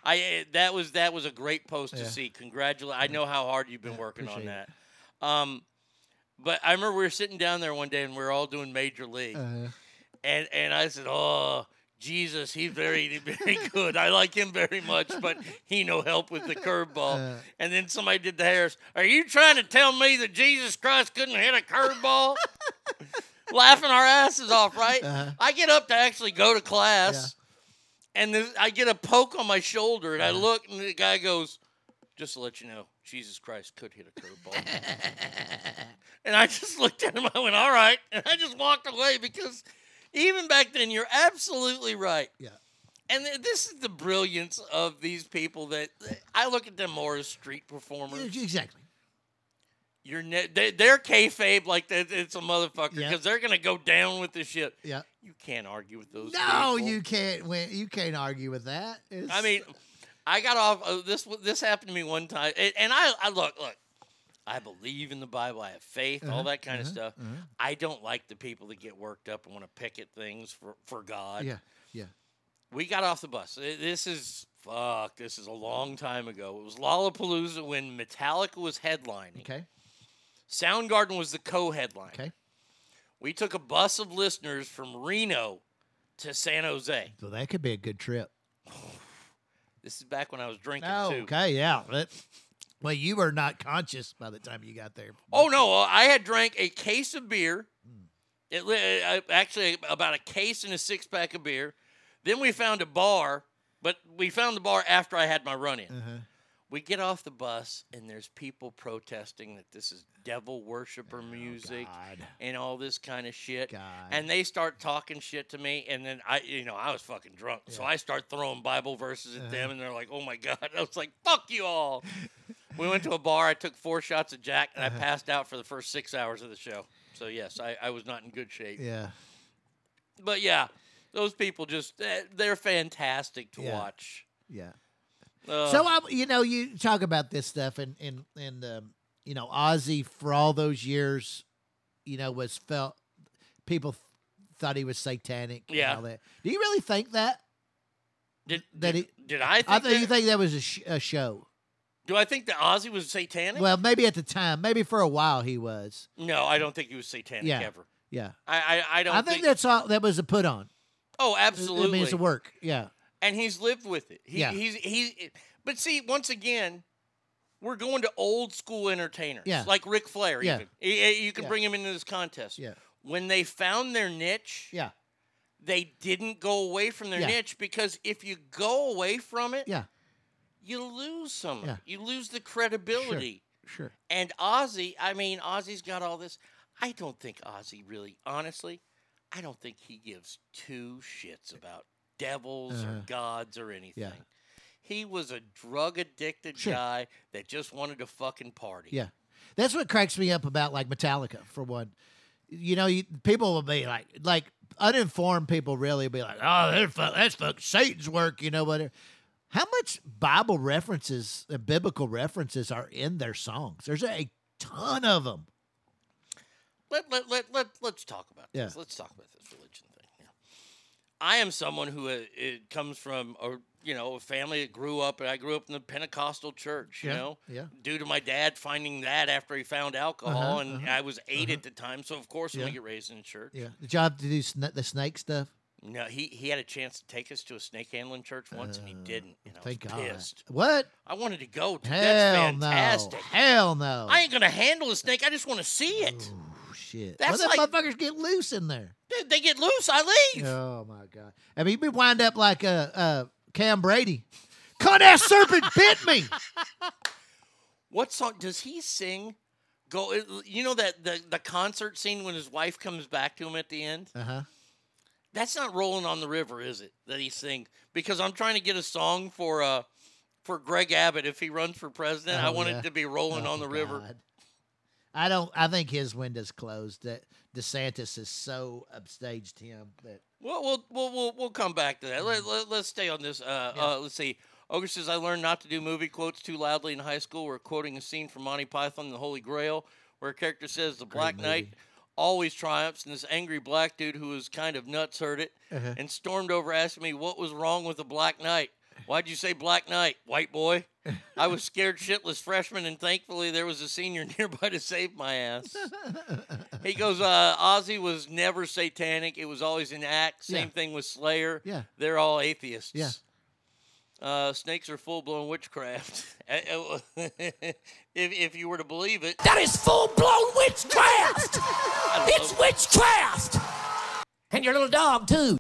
I eh, that was that was a great post to see. Congratulate. I know how hard you've been working on that. Um, but I remember we were sitting down there one day and we were all doing Major League, Uh, and and I said, "Oh, Jesus, he's very *laughs* very good. I like him very much, but he no help with the curveball." *laughs* And then somebody did the Harris. Are you trying to tell me that Jesus Christ couldn't hit a curveball? *laughs* Laughing our asses off, right? Uh-huh. I get up to actually go to class, and then I get a poke on my shoulder, and I Uh-huh. look, and the guy goes, "Just to let you know, Jesus Christ could hit a curveball." and I just looked at him. I went, "All right," and I just walked away because even back then, you're absolutely right. Yeah. And th- this is the brilliance of these people that I look at them more as street performers. exactly. You're ne- they, they're kayfabe like that. It's a motherfucker because Yeah. they're gonna go down with the shit. Yeah. You can't argue with those. No, people. you can't win. You can't argue with that. It's- I mean, I got off. Uh, this this happened to me one time, and, and I, I look look. I believe in the Bible. I have faith, all Uh-huh, that kind of uh-huh, stuff. uh-huh. I don't like the people that get worked up and want to picket things for for God. yeah, yeah. We got off the bus. This is fuck. This is a long time ago. It was Lollapalooza when Metallica was headlining. Okay. Soundgarden was the co-headline. Okay. We took a bus of listeners from Reno to San Jose. So that could be a good trip. *sighs* This is back when I was drinking Oh, too. okay, yeah. Well, you were not conscious by the time you got there. Oh no, uh, I had drank a case of beer. It uh, actually about a case and a six pack of beer. Then we found a bar, but we found the bar after I had my run in. Uh-huh. We get off the bus and there's people protesting that this is devil worshiper music and all this kind of shit. God. And they start talking shit to me and then I you know, I was fucking drunk. So I start throwing Bible verses at them and they're like, "Oh my god." *laughs* I was like, "Fuck you all." *laughs* we went to a bar, I took 4 shots of Jack and I passed out for the first 6 hours of the show. So yes, I, I was not in good shape. Yeah. But yeah, those people just eh, they're fantastic to Yeah. watch. Yeah. Uh, so I, you know, you talk about this stuff, and and and um, you know, Ozzy for all those years, you know, was felt people th- thought he was satanic. and Yeah. all that. Do you really think that? Did, that did, he, did I think I think you that? think that was a, sh- a show. Do I think that Ozzy was satanic? Well, maybe at the time, maybe for a while he was. no, I don't think he was satanic Yeah. ever. Yeah. I I, I don't I think, that's all. That was a put on. Oh, I absolutely. mean, it's a work. Yeah. and he's lived with it. He, Yeah. He's he. But see, once again, we're going to old school entertainers. Yeah. Like Ric Flair. Yeah. Even you can Yeah. bring him into this contest. Yeah. When they found their niche. Yeah. They didn't go away from their Yeah. niche because if you go away from it, Yeah. You lose some. Yeah. You lose the credibility. Sure. And Ozzy, I mean, Ozzy's got all this. I don't think Ozzy really, honestly, I don't think he gives two shits about devils or Uh-huh. gods or anything. Yeah. He was a drug addicted Sure. guy that just wanted to fucking party. Yeah. That's what cracks me up about like Metallica for one. You know, you, people will be like, like uninformed people really be like, oh, that's fuck Satan's work, you know, whatever. How much Bible references, uh, biblical references are in their songs? There's a ton of them. Let, let, let, let, let's talk about Yeah. this. Let's talk about this religion thing. here. I am someone who uh, it comes from a you know a family that grew up, and I grew up in the Pentecostal church. You Yeah, know, yeah. Due to my dad finding that after he found alcohol, Uh-huh, and uh-huh, I was 8 uh-huh. at the time, so of course Yeah. gonna get raised in church. Yeah. Did you have to do sn- the snake stuff? No, he he had a chance to take us to a snake handling church once, and he didn't. And I was Uh, Thank God. pissed. What? I wanted to go. Dude, Hell that's fantastic. no. Hell no. I ain't gonna handle a snake. I just want to see it. Shit. That's Well, them like- motherfuckers get loose in there. Dude, they get loose. I leave. Oh my god! I mean, we wind up like uh, uh, Cam Brady. Cut that serpent *laughs* bit me. What song does he sing? Go, you know that the the concert scene when his wife comes back to him at the end. Uh huh. That's not "Rolling on the River," is it? That he sings because I'm trying to get a song for uh for Greg Abbott if he runs for president. I Oh, want yeah. it to be "Rolling Oh, on the River." I don't. I think his window's closed. That DeSantis has so upstaged him that Well, we'll we'll we'll, we'll come back to that. Let, let, us stay on this. Uh, uh, let's see. Ogre says, I learned not to do movie quotes too loudly in high school. We're quoting a scene from Monty Python and the Holy Grail where a character says, The Black Knight always triumphs, and this angry black dude who was kind of nuts heard it Uh-huh. and stormed over asking me what was wrong with the Black Knight. Why'd you say Black Knight, white boy? *laughs* I was scared shitless freshman, and thankfully there was a senior *laughs* nearby to save my ass. *laughs* He goes, uh, Ozzy was never satanic. It was always an act. Same Yeah. thing with Slayer. Yeah. They're all atheists. Yeah. Uh, snakes are full blown witchcraft. *laughs* Uh, *laughs* if, if you were to believe it. That is full blown witchcraft! *laughs* it's witchcraft! And your little dog, too.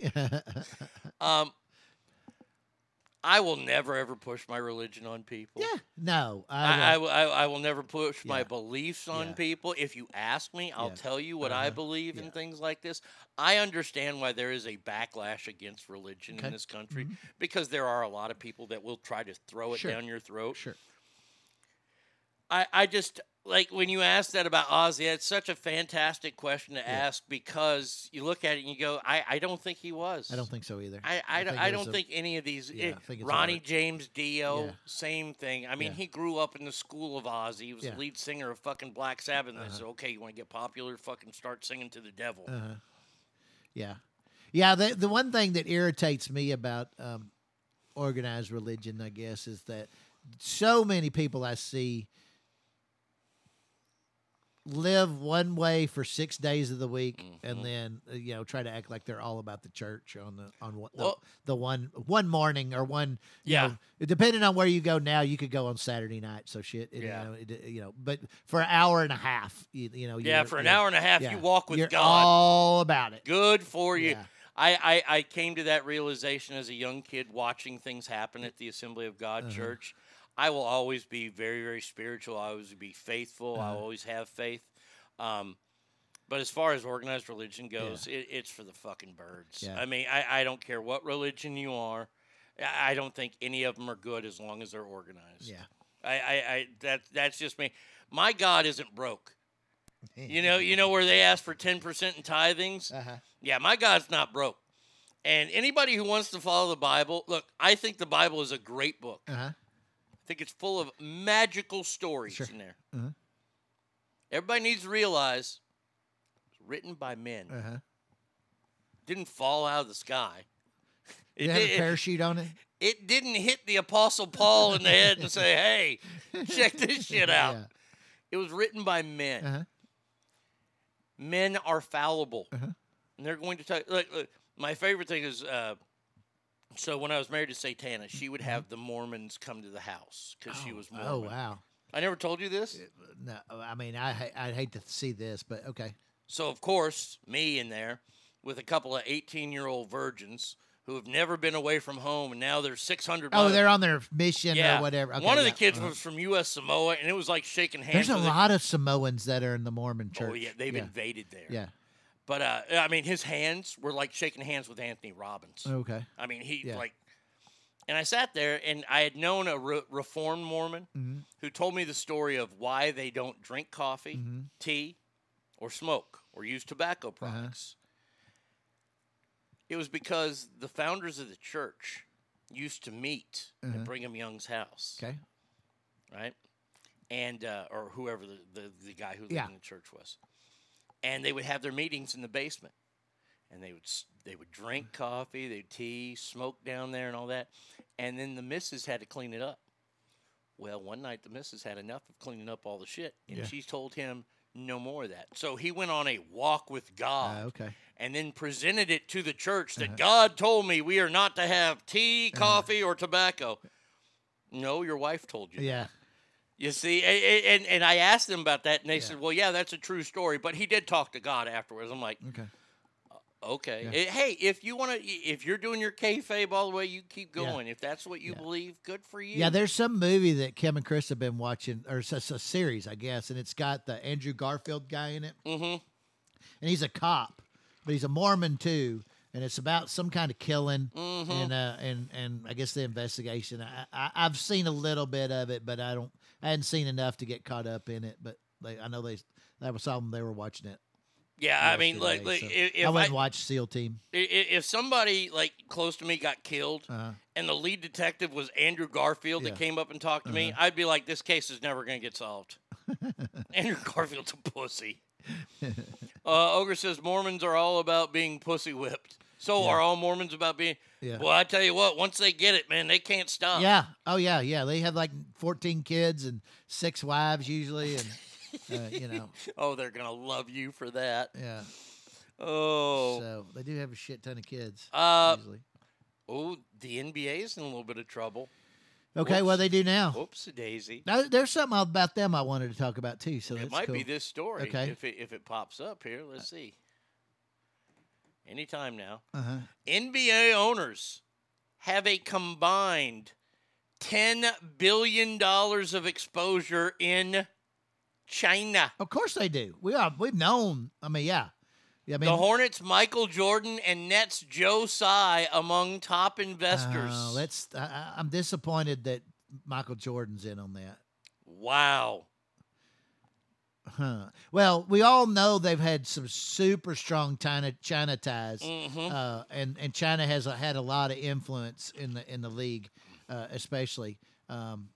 Um, I will never ever push my religion on people. Yeah. no. I, I, won't. I, I will never push my beliefs on Yeah. people. If you ask me, I'll Yeah. tell you what I Uh-huh. believe Yeah. in things like this. I understand why there is a backlash against religion Okay. in this country Mhm. because there are a lot of people that will try to throw it Sure. down your throat. Sure. I, I just like when you ask that about Ozzy, it's such a fantastic question to ask because you look at it and you go, I, I don't think he was. I don't think so either. I, I, don't, think I don't a- think any of these. Yeah, eh, I think Ronnie. James Dio, Yeah. same thing. I mean, Yeah. he grew up in the school of Ozzy. He was Yeah. the lead singer of fucking Black Sabbath. And they Uh-huh. said, okay, you want to get popular? Fucking start singing to the devil. Uh-huh. Yeah. Yeah. The, the one thing that irritates me about um, organized religion, I guess, is that so many people I see live one way for six days of the week Mm-hmm. and then uh, you know try to act like they're all about the church on the on one, Well- the, the one one morning or one you Yeah. know, depending on where you go now you could go on saturday night so shit it, Yeah. you, know, it, you know but for an hour and a half you, you know Yeah, for an hour and a half, yeah, you walk with you're God. all about it Good for you. Yeah. I, I, I came to that realization as a young kid watching things happen at the Assembly of God Uh-huh. church. I will always be very, very spiritual. I always be faithful. I Uh-huh. always have faith. Um, but as far as organized religion goes, it, it's for the fucking birds. Yeah. I mean, I, I don't care what religion you are. I I don't think any of them are good as long as they're organized. Yeah. I, I, I that that's just me. My God isn't broke. *laughs* You know, you know where they ask for ten percent in tithings. Uh-huh. Yeah, my God's not broke. And anybody who wants to follow the Bible, look, I think the Bible is a great book. Uh-huh. I think it's full of magical stories Sure. in there. Uh-huh. Everybody needs to realize it's written by men. Uh-huh. Didn't fall out of the sky. Did it have a did- parachute on it? it didn't hit the apostle paul in the head and say hey check this *laughs* shit out Yeah. it was written by men Uh-huh. men are fallible Uh-huh. and they're going to tell look, look, my favorite thing is uh, so when i was married to satana she would have the mormons come to the house because she was mormon Oh wow. i never told you this No, I mean I ha- I'd hate to see this, but okay. so of course me in there with a couple of 18 year old virgins who have never been away from home and now they're 600 Oh, miles- they're on their mission yeah or whatever. Okay, one of the yeah, kids uh-huh. was from us samoa and it was like shaking hands There's a with lot of Samoans that are in the Mormon church. Oh yeah, they've invaded there. Yeah. But uh, I mean, his hands were like shaking hands with Anthony Robbins. Okay. I mean, he Yeah. like, and I sat there and I had known a re- Reformed Mormon Mhm. who told me the story of why they don't drink coffee, Mhm. tea, or smoke or use tobacco Uh-huh. products. It was because the founders of the church used to meet Uh-huh. at Brigham Young's house Okay. right? And uh, or whoever the, the, the guy who lived Yeah. in the church was, and they would have their meetings in the basement, and they would they would drink coffee, they'd tea, smoke down there, and all that, and then the missus had to clean it up. Well, one night the missus had enough of cleaning up all the shit, and Yeah. she told him no more of that. So he went on a walk with God Uh, okay. and then presented it to the church that Uh-huh. God told me we are not to have tea, coffee, or tobacco. No, your wife told you. that. Yeah. You see, a- a- and, and I asked them about that, and they said, "Well, yeah, that's a true story." But he did talk to God afterwards. I'm like, Okay. okay, Yeah. Eh, hey, if you want to, if you're doing your kayfabe all the way, you keep Yeah. going. If that's what you believe, good for you. Yeah, there's some movie that Kim and Chris have been watching, or it's a, series, I guess, and it's got the Andrew Garfield guy in it. Mm-hmm. And he's a cop, but he's a Mormon too, and it's about some kind of killing Mhm. and uh, and and I guess the investigation. I, I I've seen a little bit of it, but I don't. I hadn't seen enough to get caught up in it. But they, I know they that was something they were watching it. Yeah, I mean, like, like so if, if I went and watched SEAL Team. if somebody like close to me got killed, Uh-huh. and the lead detective was Andrew Garfield Yeah. that came up and talked to me, Uh-huh. I'd be like, this case is never going to get solved. *laughs* Andrew Garfield's a pussy. *laughs* Uh, Ogre says Mormons are all about being pussy whipped. So Yeah. are all Mormons about being? Yeah. Well, I tell you what, once they get it, man, they can't stop. Yeah. Oh yeah, yeah. They have like 14 kids and six wives usually, and uh, you know, *laughs* oh, they're gonna love you for that. yeah. Oh. So they do have a shit ton of kids. Uh, usually. oh, the NBA's in a little bit of trouble. Okay, what they do now? Whoops, daisy. Now, there's something about them I wanted to talk about too. So It might be this story. Okay. If it if it pops up here, let's see. Anytime now. Uh-huh. NBA owners have a combined ten billion dollars of exposure in China. Of course they do. We are. We've known. I mean, yeah. Yeah. I mean, the Hornets, Michael Jordan, and Nets Joe Tsai among top investors. Uh, let's. I, I- I'm disappointed that Michael Jordan's in on that. wow. Huh. Well, we all know they've had some super strong China China ties, Mhm. uh, and and China has a, had a lot of influence in the in the league, uh, especially. Um,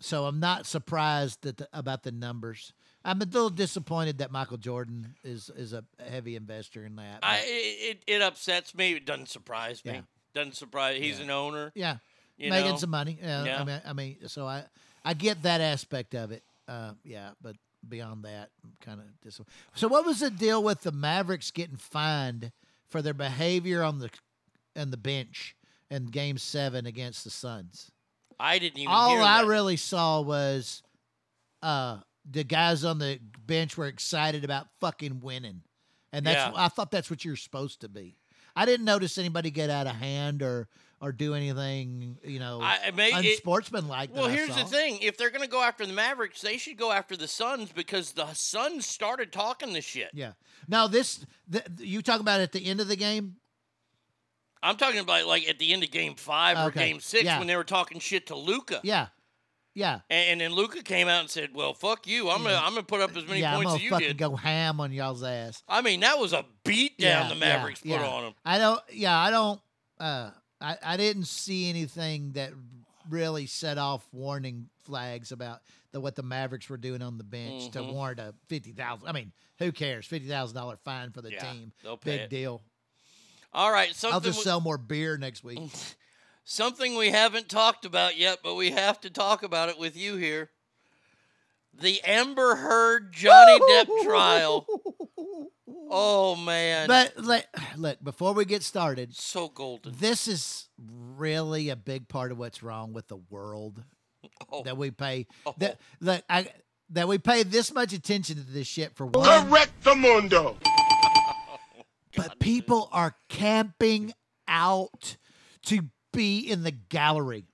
so I'm not surprised that the, about the numbers. I'm a little disappointed that Michael Jordan is is a heavy investor in that. I it, it upsets me. It doesn't surprise me. Yeah. Doesn't surprise. He's Yeah. an owner. yeah, making know? some money. Yeah, Yeah. I mean, I mean, so I I get that aspect of it. Uh, yeah, but beyond that, kind of disappointed. So, what was the deal with the Mavericks getting fined for their behavior on the on the bench in Game Seven against the Suns? I didn't even. All I that. really saw was uh, the guys on the bench were excited about fucking winning, and that's Yeah. I thought that's what you're supposed to be. I didn't notice anybody get out of hand or or do anything, you know, I- may- it- unsportsmanlike. Well, here's the thing: if they're going to go after the Mavericks, they should go after the Suns because the Suns started talking this shit. Yeah. Now this, the, you talking about at the end of the game? I'm talking about like at the end of Game Five or Game Six yeah. when they were talking shit to Luka. Yeah. Yeah. And, and then Luka came out and said, "Well, fuck you. I'm gonna I'm gonna put up as many yeah, I'm points gonna as you fucking did." go ham on y'all's ass. I mean, that was a beat down Yeah, the Mavericks put on them. I don't. Yeah, I don't. Uh, I I didn't see anything that really set off warning flags about the what the Mavericks were doing on the bench to Mhm. warrant a fifty thousand. I mean, who cares? Fifty thousand dollar fine for the Yeah, team. Big it. deal. All right, something I'll just we- sell more beer next week. *laughs* Something we haven't talked about yet, but we have to talk about it with you here. The Amber Heard Johnny Depp trial. *laughs* Oh man. But look, look, before we get started, so golden. This is really a big part of what's wrong with the world *laughs* Oh. that we pay oh. that that I that we pay this much attention to this shit for one. Correct the mundo. *laughs* But people are camping out to be in the gallery.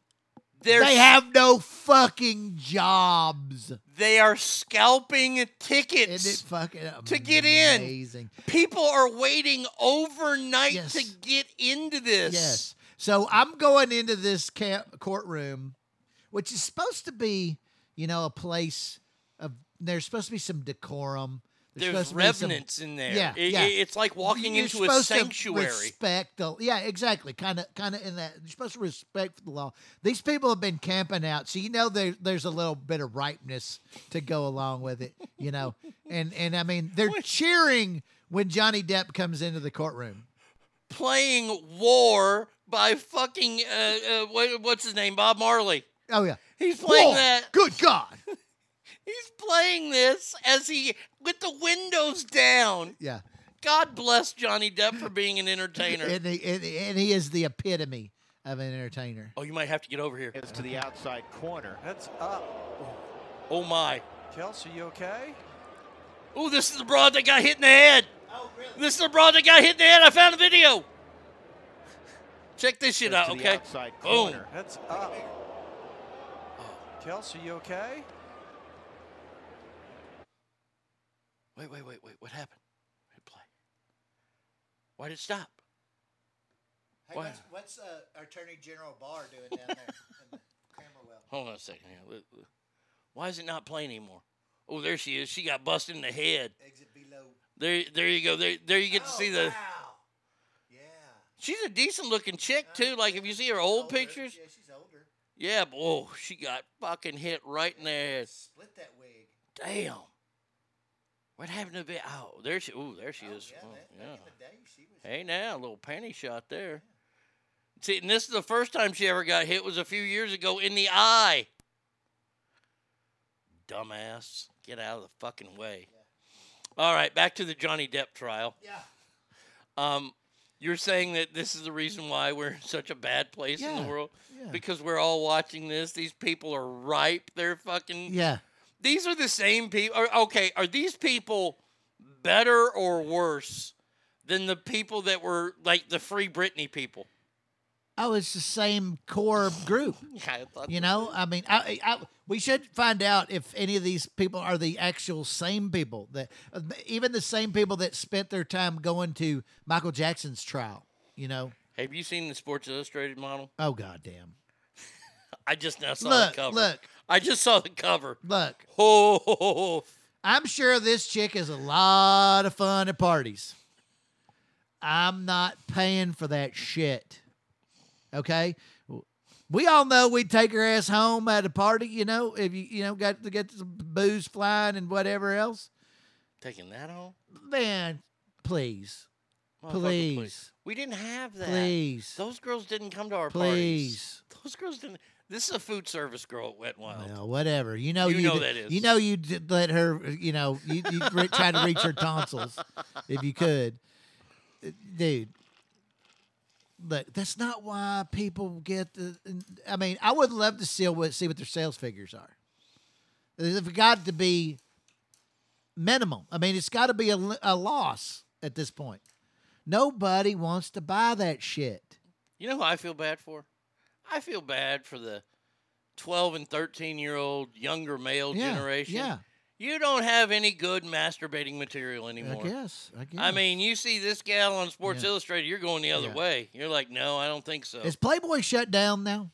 They're they have no fucking jobs. They are scalping tickets Isn't it fucking to get in. amazing? People are waiting overnight Yes. to get into this. Yes. So I'm going into this camp courtroom, which is supposed to be, you know, a place of. There's supposed to be some decorum. There's be some- in there. Yeah, It- yeah. it's like walking You're into a supposed to sanctuary. respect the, yeah, exactly. Kind of, kind of in that. You're supposed to respect the law. These people have been camping out, so you know there, there's a little bit of ripeness to go along with it. You know, *laughs* and and I mean they're cheering when Johnny Depp comes into the courtroom. Playing War by fucking uh, uh, what, what's his name? Bob Marley. Oh yeah, He's playing War! that. Good God. *laughs* He's playing this as he with the windows down. Yeah. God bless Johnny Depp for being an entertainer. And he, and, and he is the epitome of an entertainer. oh, you might have to get over here. It's to the outside corner. That's up. Oh my. Kelsey, you okay? Oh, this is the broad that got hit in the head. Oh, really? This is the broad that got hit in the head. I found a video. Check this shit out, to the okay? outside Boom. corner. That's up. Oh. Kelsey, you okay? Wait, wait, wait, wait. What happened? Hit play. Why did it stop? Hey, Wow. what's, what's uh, Attorney General Barr doing down there in the camera well? *laughs* Hold on a second here. Why is it not playing anymore? Oh, there she is. She got busted in the head. Exit below. There, there you go. There, there you get to Oh, see the. Wow. Yeah. She's a decent looking chick too. Like if you see her old pictures. Yeah, she's older. Yeah, but oh, she got fucking hit right in the head. Split that wig. Damn. What happened to be? Oh, there she. Oh, there she is. Yeah, Oh, that, yeah. back in the day, she was. Hey now, a little panty shot there. See, and this is the first time she ever got hit was a few years ago in the eye. Dumbass. Get out of the fucking way. All right, back to the Johnny Depp trial. Yeah. Um, you're saying that this is the reason why we're in such a bad place in the world? yeah. Because we're all watching this. These people are ripe. They're fucking Yeah. These are the same people. Okay, are these people better or worse than the people that were like the Free Britney people? Oh, it's the same core group. *laughs* Thought You know, I mean, I, I, we should find out if any of these people are the actual same people that, even the same people that spent their time going to Michael Jackson's trial. You know, Have you seen the Sports Illustrated model? oh goddamn! *laughs* I just now saw Look, the cover. look. I just saw the cover. Look, Oh, *laughs* I'm sure this chick is a lot of fun at parties. I'm not paying for that shit. Okay. We all know we'd take her ass home at a party, you know, if you you know got to get some booze flying and whatever else. taking that home? Man, please, Motherfucker, please, We didn't have that. Please. Those girls didn't come to our please. parties. Those girls didn't. This is a food service girl at Wet Wild. Well, whatever. You know, You you know that is. You know, you did let her. You know, you, you re- try to reach her tonsils if you could, Uh, dude. Look, that's not why people get the. I mean, I would love to see what see what their sales figures are. They've got to be minimal. I mean, it's got to be a, a loss at this point. Nobody wants to buy that shit. You know who I feel bad for? I feel bad for the 12 and 13 year old younger male Yeah, generation. yeah. You don't have any good masturbating material anymore. I guess, I guess. I mean, you see this gal on Sports Yeah. Illustrated, you're going the other Yeah. way. You're like, no, I don't think so. Is Playboy shut down now?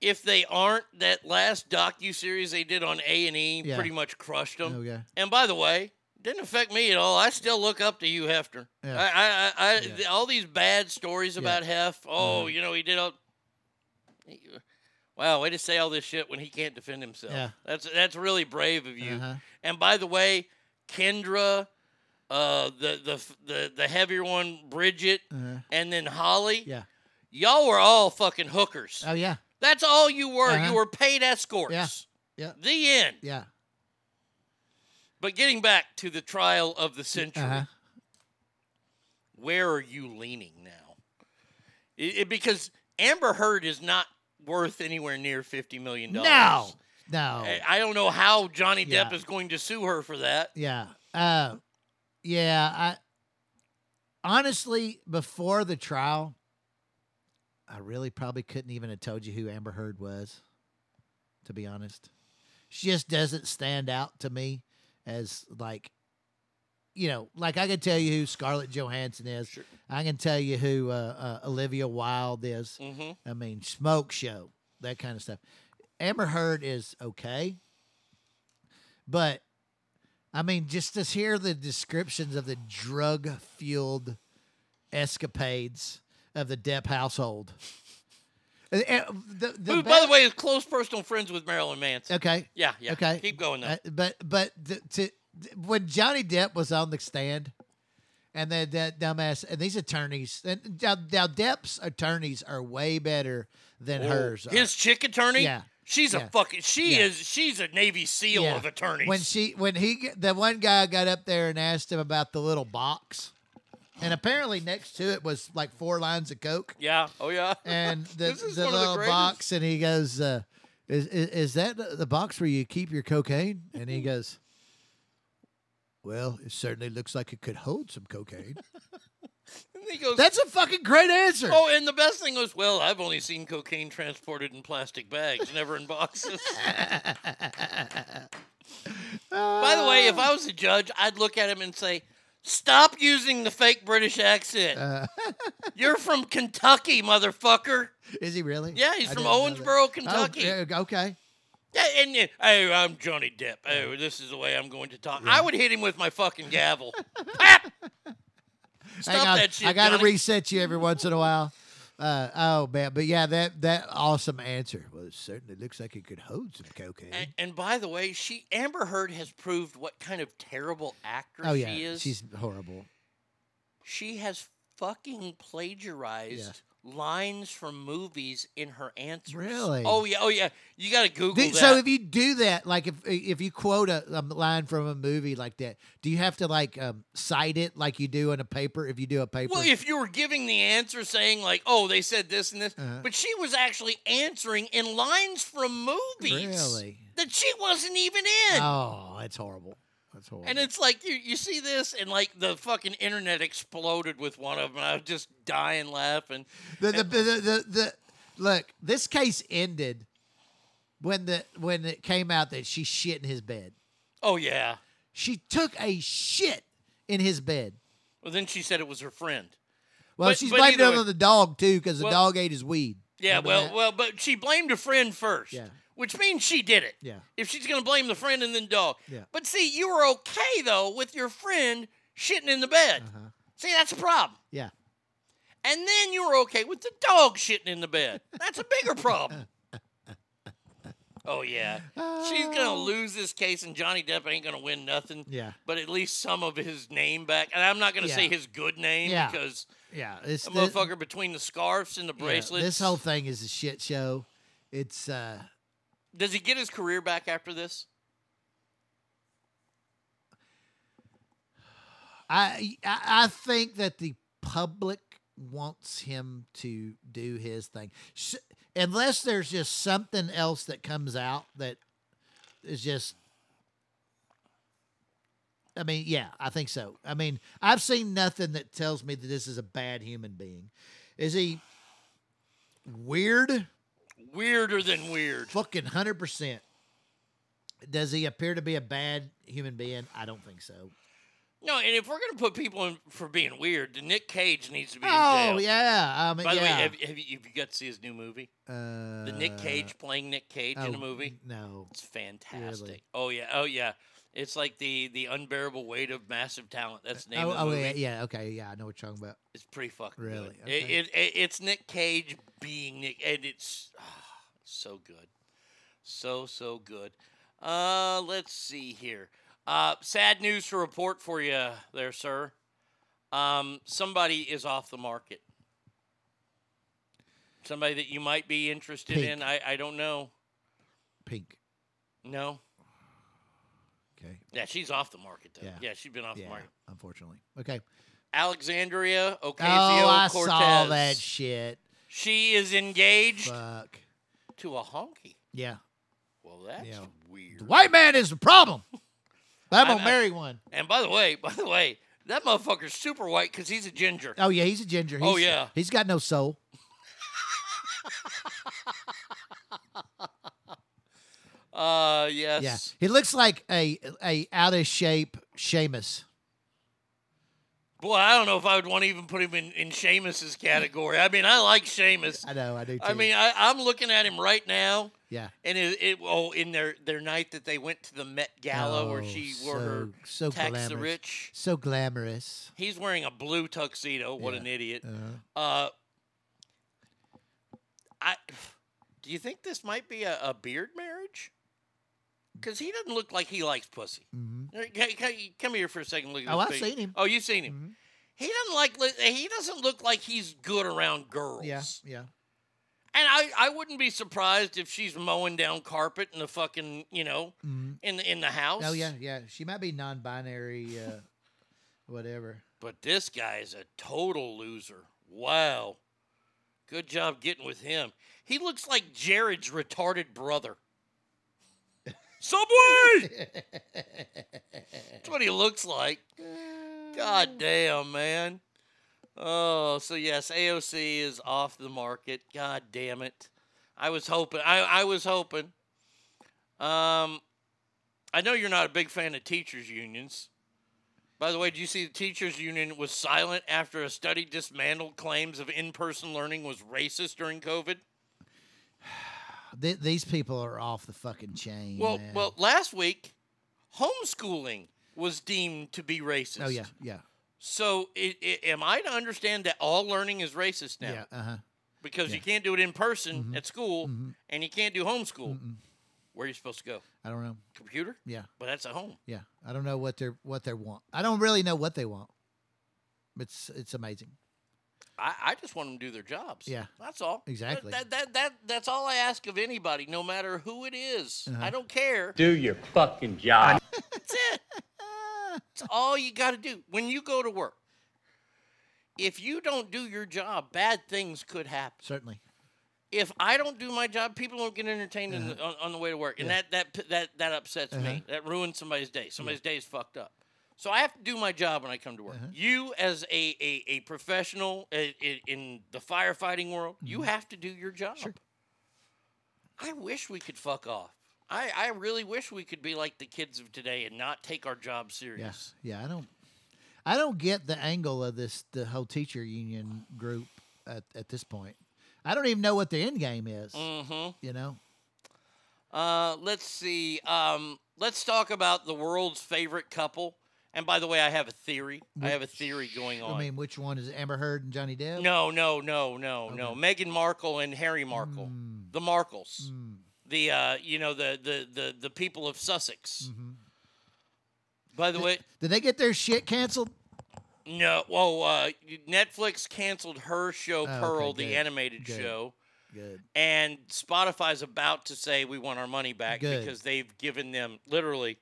if they aren't, that last docu series they did on A and E pretty much crushed them. Okay. Oh, and by the way, didn't affect me at all. I still look up to you, Hefner. Yeah. I, I, I, th- all these bad stories Yeah. about Hef. Oh, Uh-huh. you know, he did all. he- wow, way to say all this shit when he can't defend himself. Yeah. That's that's really brave of you. Uh-huh. And by the way, Kendra, uh, the the the the heavier one, Bridget, Uh-huh. and then Holly. Yeah. Y'all were all fucking hookers. Oh yeah. That's all you were. Uh-huh. You were paid escorts. Yeah. Yeah. The end. Yeah. But getting back to the trial of the century, Uh-huh. where are you leaning now? It, it- because Amber Heard is not worth anywhere near fifty million dollars. No. No. I, I don't know how Johnny Depp Yeah. is going to sue her for that. Yeah. Uh, yeah. I honestly, before the trial, I really probably couldn't even have told you who Amber Heard was. To be honest, she just doesn't stand out to me as like, you know, like I can tell you who Scarlett Johansson is. I can tell you who uh, uh, Olivia Wilde is. Mhm. I mean, Smoke Show, that kind of stuff. Amber Heard is okay, but I mean, just to hear the descriptions of the drug fueled escapades of the Depp household. The- the Who, by the way, is close personal friends with Marilyn Manson. Okay. Yeah, yeah. Okay. Keep going though. Uh, but but to, when Johnny Depp was on the stand, and then that dumbass and these attorneys, and now, now Depp's attorneys are way better than Oh, hers. are. His chick attorney. Yeah. She's Yeah. a fucking. She Yeah. is. She's a Navy SEAL Yeah. of attorneys. When she when he the one guy got up there and asked him about the little box, and apparently next to it was like four lines of coke. yeah. Oh yeah. and *laughs* the, This is the one of the little greatest. box, and he goes, uh, is, is "Is that the- the box where you keep your cocaine?" And he goes, "Well, it certainly looks like it could hold some cocaine." *laughs* And he goes, That's a fucking great answer. Oh, and the best thing was, well, I've only seen cocaine transported in plastic bags, never in boxes. *laughs* By the way, if I was a judge, I'd look at him and say, "Stop using the fake British accent. Uh, You're from Kentucky, motherfucker." is he really? Yeah, he's I from didn't know that. Owensboro, Oh, Kentucky. yeah, okay. Yeah, and uh, hey, I'm Johnny Depp. Oh, this is the way I'm going to talk. I would hit him with my fucking gavel. *laughs* Stop that shit. I got to reset you every once in a while. Uh, oh man, but yeah, that that awesome answer. Well, it certainly looks like it could hold some cocaine. And, and by the way, she Amber Heard has proved what kind of terrible actress oh yeah, she is. she's horrible. she has fucking plagiarized lines from movies in her answers. Really? Oh yeah. Oh yeah. You got to Google Do- that. so if you do that, like if if you quote a, a line from a movie like that, do you have to like um, cite it like you do in a paper? If you do a paper, well, if you were giving the answer saying like, "Oh, they said this and this," Uh-huh. but she was actually answering in lines from movies Really? that she wasn't even in. oh, that's horrible. That's horrible. And it's like you, you see this, and like the fucking internet exploded with one of them. And I was just dying laughing. the, the, the, the, the look, this case ended when the when it came out that she shit in his bed. Oh yeah. She took a shit in his bed. Well, then she said it was her friend. Well, But- she's but blamed it on the dog too because the dog ate his weed. Yeah, Remember well, that? well, but she blamed a friend first. Yeah. Which means she did it. Yeah. If she's gonna blame the friend and then dog. Yeah. But see, you were okay though with your friend shitting in the bed. Uh-huh. See, that's a problem. yeah. And then you were okay with the dog shitting in the bed. That's a bigger problem. *laughs* Oh yeah, she's gonna lose this case, and Johnny Depp ain't gonna win nothing. Yeah. but at least some of his name back. And I'm not gonna say his good name Yeah. because Yeah, it's the the- motherfucker between the scarves and the Yeah, bracelets. this whole thing is a shit show. It's uh Does he get his career back after this? I I think that the public wants him to do his thing, unless there's just something else that comes out that is just I mean, yeah, I think so. I mean, I've seen nothing that tells me that this is a bad human being. Is he weird? Weirder than weird. Fucking hundred percent. Does he appear to be a bad human being? I don't think so. No, and if we're gonna put people in for being weird, then Nick Cage needs to be in Oh jail. yeah, mean, By the yeah. way, have, have, you, have you got to see his new movie? uh, The Nick Cage playing Nick Cage in oh, a movie. No, It's fantastic. Oh yeah, oh yeah. It's like the the unbearable weight of massive talent. That's the name Oh, of the oh movie. yeah, yeah. Okay, yeah, I know what you're talking about. It's pretty fucking Really? good. Okay. It, it, it- it's Nick Cage being Nick, and it's ah, so good, so so good. Uh, let's see here. Uh, sad news to report for you there, sir. Um, somebody is off the market. Somebody that you might be interested Pink. in. I, I don't know. Pink. No. Yeah, she's off the market though. Yeah. Yeah, she's been off Yeah, the market. unfortunately. Okay. Alexandria Ocasio Cortez. oh, I saw that shit. She is engaged Fuck. to a honky. Yeah. Well, that's Yeah. weird. The white man is the problem. *laughs* I'm I'm- gonna marry one. And by the way, by the way, that motherfucker's super white because he's a ginger. Oh yeah, he's a ginger. Oh, he's, Oh, yeah. He's got no soul. *laughs* Uh, yes. Yeah. He looks like a a out of shape Seamus. Boy, I don't know if I would want to even put him in, in Seamus's category. I mean, I like Seamus. I know, I do too. I mean, I, I'm looking at him right now. Yeah. And it, it oh, in their, their night that they went to the Met Gala where Oh, she wore her so, so tax glamorous. the rich. So glamorous. He's wearing a blue tuxedo. What Yeah. an idiot. Uh-huh. Uh, I do you think this might be a, a beard marriage? Because he doesn't look like he likes pussy. Ca- Come here for a second. Look at Oh, I've face. seen him. Oh, you've seen him. Mhm. He doesn't like. He doesn't look like he's good around girls. Yeah, yeah. And I, I wouldn't be surprised if she's mowing down carpet in the fucking, you know, Mhm. in the in the house. Oh yeah, yeah. She might be non-binary, uh, whatever. But this guy is a total loser. Wow. Good job getting with him. He looks like Jared's retarded brother. Subway! That's what he looks like. God damn, man. Oh, so yes, AOC is off the market. God damn it. I was hoping. I, I was hoping. Um, I know you're not a big fan of teachers' unions. By the way, do you see the teachers' union was silent after a study dismantled claims of in-person learning was racist during COVID? Th- these people are off the fucking chain. Well, man. well, last week, homeschooling was deemed to be racist. Oh yeah, yeah, So, i i am I to understand that all learning is racist now? yeah. Uh huh. Because you can't do it in person Mhm. at school, Mhm. and you can't do homeschool. Mm-mm. Where are you supposed to go? I don't know. Computer? Yeah, But that's at home. yeah. I don't know what they're what they want. I don't really know what they want. It's it's amazing. I, I just want them to do their jobs. Yeah. That's all. Exactly. That, that, that, that's all I ask of anybody, no matter who it is. Uh-huh. I don't care. Do your fucking job. *laughs* That's it. That's all you got to do. When you go to work, if you don't do your job, bad things could happen. Certainly. If I don't do my job, people don't get entertained in the, on, on the way to work, and Yeah. that that that that upsets Uh-huh. me. That ruins somebody's day. Somebody's day is fucked up. So I have to do my job when I come to Uh-huh. work. You, as a a, a professional i- i- in the firefighting world, you Mm-hmm. have to do your job. Sure. I wish we could fuck off. I, I really wish we could be like the kids of today and not take our job Yeah, serious. yeah. I don't. I don't get the angle of this the whole teacher union group at, at this point. I don't even know what the end game is. Mm-hmm. You know. Uh, let's see. Um, let's talk about the world's favorite couple. And by the way, I have a theory. I have a theory going on. I mean, which one is it, Amber Heard and Johnny Depp? no, no, no, no, no. Meghan Markle and Harry Markle, Mm. the Markles, the uh, you know the the the the people of Sussex. Mm-hmm. By the way, Did they get their shit canceled? no. Well, uh, Netflix canceled her show Oh, Pearl, good, the animated good. show. Good. And Spotify's about to say we want our money back Good. because they've given them literally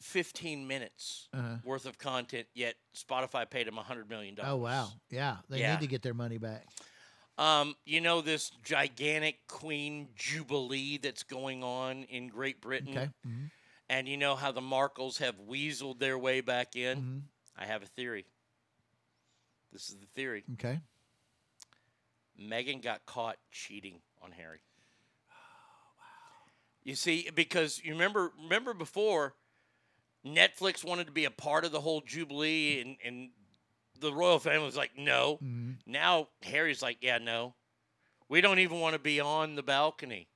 15 minutes Uh-huh. worth of content, yet Spotify paid them $100 million. Oh wow, yeah. They Yeah. need to get their money back. Um, you know, this gigantic Queen Jubilee that's going on in Great Britain. Okay. Mhm. And you know how the Markles have weaseled their way back in? Mm-hmm. I have a theory. This is the theory. Okay. Meghan got caught cheating on Harry. Oh wow you see, because you remember remember before Netflix wanted to be a part of the whole Jubilee and, and the royal family was like, no. Mm-hmm. Now Harry's like, yeah, no. We don't even want to be on the balcony.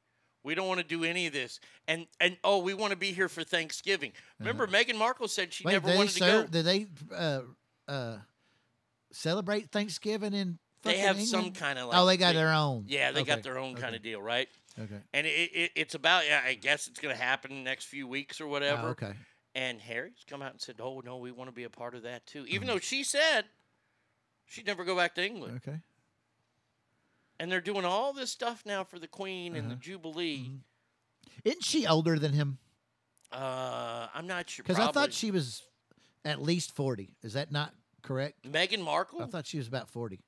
We don't want to do any of this. And and oh, we want to be here for Thanksgiving. Remember, Meghan Markle said she Wait, never they wanted to serve, go. Do they uh, uh, celebrate Thanksgiving in? They have some kind of like. Oh, they got their own. Yeah, they Okay, got their own kind of deal, right? Okay. And it, it, it's about, yeah, I guess it's going to happen in the next few weeks or whatever. Oh, okay. And Harry's come out and said, oh, no, we want to be a part of that too. Mm-hmm. Even though she said she'd never go back to England. Okay. And they're doing all this stuff now for the Queen and the Uh-huh. Jubilee. Isn't she older than him? Uh, I'm not sure. Because I thought she was at least forty. Is that not correct? Meghan Markle? I thought she was about forty.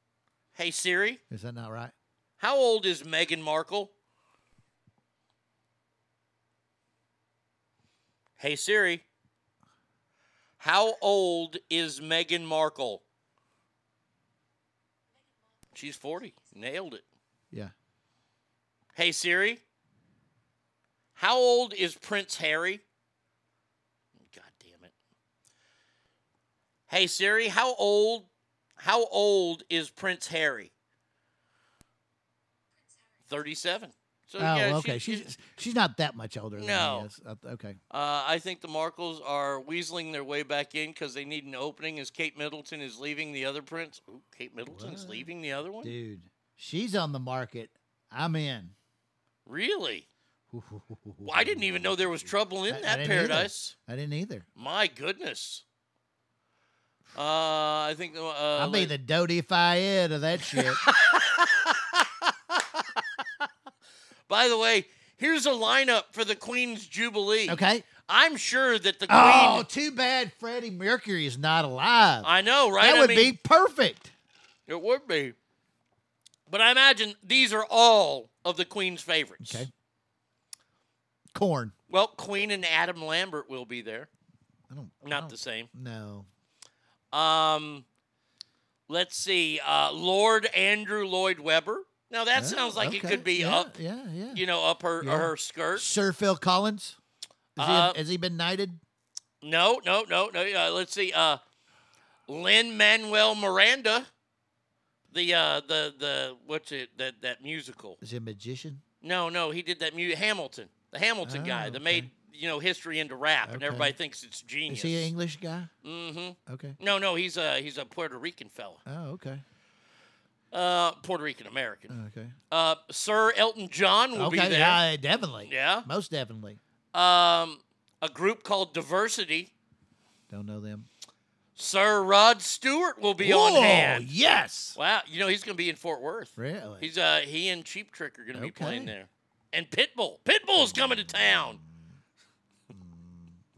Hey, Siri, Is that not right? how old is Meghan Markle? Hey, Siri, how old is Meghan Markle? She's 40. Nailed it. Yeah. Hey, Siri, how old is Prince Harry? God damn it. Hey, Siri, how old how old is Prince Harry? 37. So oh, yeah, okay. she- she's she's not that much older. Than No. He is. Uh, okay. Uh, I think the Markles are weaseling their way back in because they need an opening as Kate Middleton is leaving the other prince. Ooh, Kate Middleton's What? leaving the other one? Dude, she's on the market. I'm in. Really? *laughs* Well, I didn't even know there was trouble in I- I that either. paradise. I didn't either. My goodness. Uh, I think uh, I'll be like- the Dodi Fayed of that shit. *laughs* By the way, here's a lineup for the Queen's Jubilee. Okay. I'm sure that the Queen. oh, too bad Freddie Mercury is not alive. I know, right? That I would mean, be perfect. It would be. But I imagine these are all of the Queen's favorites. Okay. Corn. Well, Queen and Adam Lambert will be there. I don't. I Not don't- the same. No. Um, let's see. Uh, Lord Andrew Lloyd Webber. Now that Oh, sounds like it could be Yeah, up. Yeah, yeah. You know, up her Yeah. her skirt. Sir Phil Collins. Is Uh, he, has he been knighted? No, no, no, no. Uh, let's see. Uh, Lin-Manuel Miranda. The uh the the what's it that that musical? Is he a magician? No, no, he did that mu Hamilton. The Hamilton guy Oh, that okay. made you know history into rap, and everybody thinks it's genius. Is he an English guy? Mm-hmm. Okay. No, no, he's a he's a Puerto Rican fella. Oh, okay. Uh, Puerto Rican American. Okay. Uh, Sir Elton John will okay. be there. Yeah, definitely. Yeah. Most definitely. Um, a group called Diversity. Don't know them. Sir Rod Stewart will be on hand. Yes. Wow, you know he's going to be in Fort Worth. Really? He's uh he and Cheap Trick are going to be playing there. And Pitbull. Pitbull's coming to town.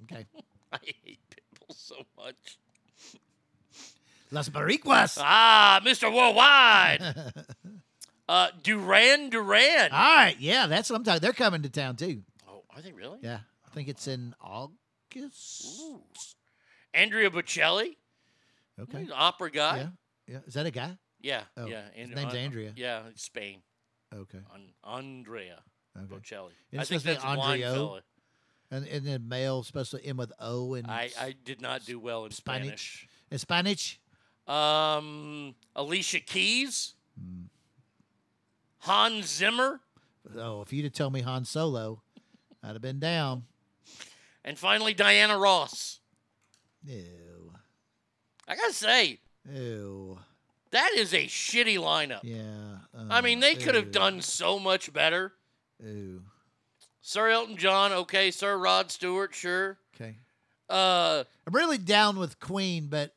Okay. *laughs* I hate Pitbull so much. Las Bariquas. Ah, Mr. Worldwide. *laughs* uh, Duran Duran. All right. Yeah, that's what I'm talking. They're coming to town too. Oh, are they really? Yeah. I think it's in August. Ooh. Andrea Bocelli. Okay. He's an opera guy. Yeah. Yeah. Is that a guy? Yeah, Oh, yeah. his name's Andrea. Yeah, it's Spain. Okay. An- Andrea Okay. Bocelli. Isn't I think to that's a blind And and then male supposed to end with O and I, I did not do well in Spanish. Spanish. in Spanish. Um, Alicia Keys. Hans Zimmer. Oh, if you'd have told me Han Solo, I'd have been down. And finally, Diana Ross. Ew. I got to say, Ew. that is a shitty lineup. Yeah. I uh, mean, they could have done so much better. Ew. Sir Elton John, okay. Sir Rod Stewart, sure. Okay. Uh, I'm really down with Queen, but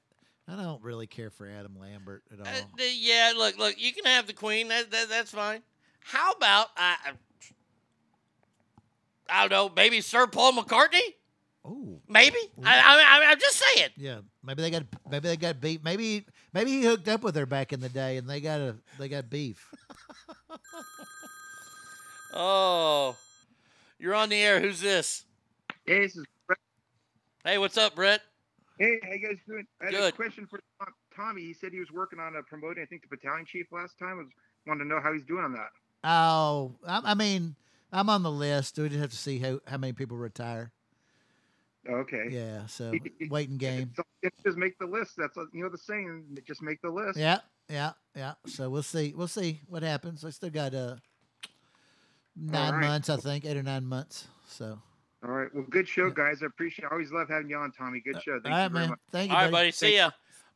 I don't really care for Adam Lambert at all. Uh, the- yeah, look, look, you can have the queen. That, that that's fine. How about I? I don't know. Maybe Sir Paul McCartney. Oh, Maybe. I, I, I, I'm just saying. yeah. Maybe they got maybe they got beef. Maybe maybe he hooked up with her back in the day, and they got a they got beef. *laughs* Oh, you're on the air. Who's this? Hey, this is Hey, what's up, Brett? Hey, how you guys doing? I had a question for Tommy. He said he was working on a promoting, I think, the battalion chief last time. I was wanted to know how he's doing on that. Oh, I, I mean, I'm on the list. We just have to see how, how many people retire. Okay. Yeah, so waiting game. So just make the list. That's what- you know the saying. Just make the list. Yeah, yeah, yeah. So we'll see. We'll see what happens. I still got uh nine right. months, I think, eight or nine months. So All right. Well, good show, guys. I appreciate. I always love having you on, Tommy. Good show. Thank all right, you very man. much. Thank you, All right, buddy. buddy. See ya.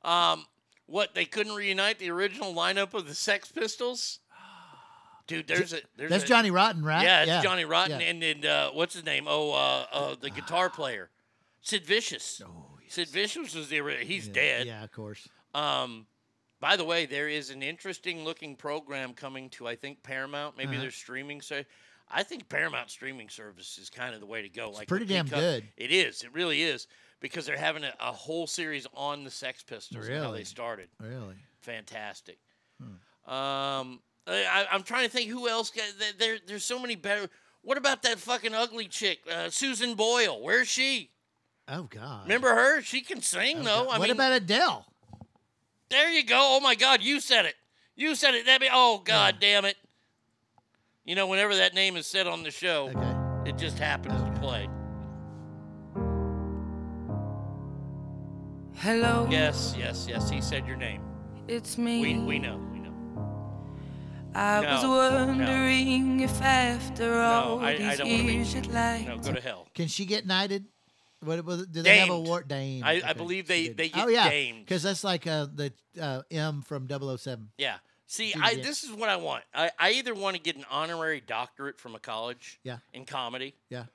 Um, what they couldn't reunite the original lineup of the Sex Pistols? *sighs* Dude, there's a there's That's a- Johnny Rotten, right? Yeah, it's Yeah, Johnny Rotten yeah. and then uh, what's his name? Oh, uh, uh, the guitar *sighs* player, Sid Vicious. Oh, Sid Vicious was the ori- he's dead. Yeah, of course. Um, by the way, there is an interesting looking program coming to I think Paramount. Maybe Uh-huh. their streaming service. I think Paramount streaming service is kind of the way to go. like pretty damn good. It is. It really is because they're having a, a whole series on the Sex Pistols and how they started. Really? Fantastic. Hmm. Um, I, I'm trying to think who else. Got, there- there, there's so many better. What about that fucking ugly chick, uh, Susan Boyle? Where's she? Oh God. Remember her? She can sing though. I what mean, about Adele? there you go. Oh my God, you said it. You said it. That be. Oh God, damn it. You know, whenever that name is said on the show, it just happens to play. Hello. Yes, yes, yes. He said your name. It's me. We we know. We know. I No, was no. wondering if after all I- I these don't wanna years you'd like No, go to hell. Can she get knighted? What was it? Do they have a Damed. war Dame? I- I believe they- they get oh yeah, damed. because that's like uh, the uh, M from 007. Yeah. See, Dude, I yeah. this is what I want. I, I either want to get an honorary doctorate from a college Yeah. in comedy, Yeah.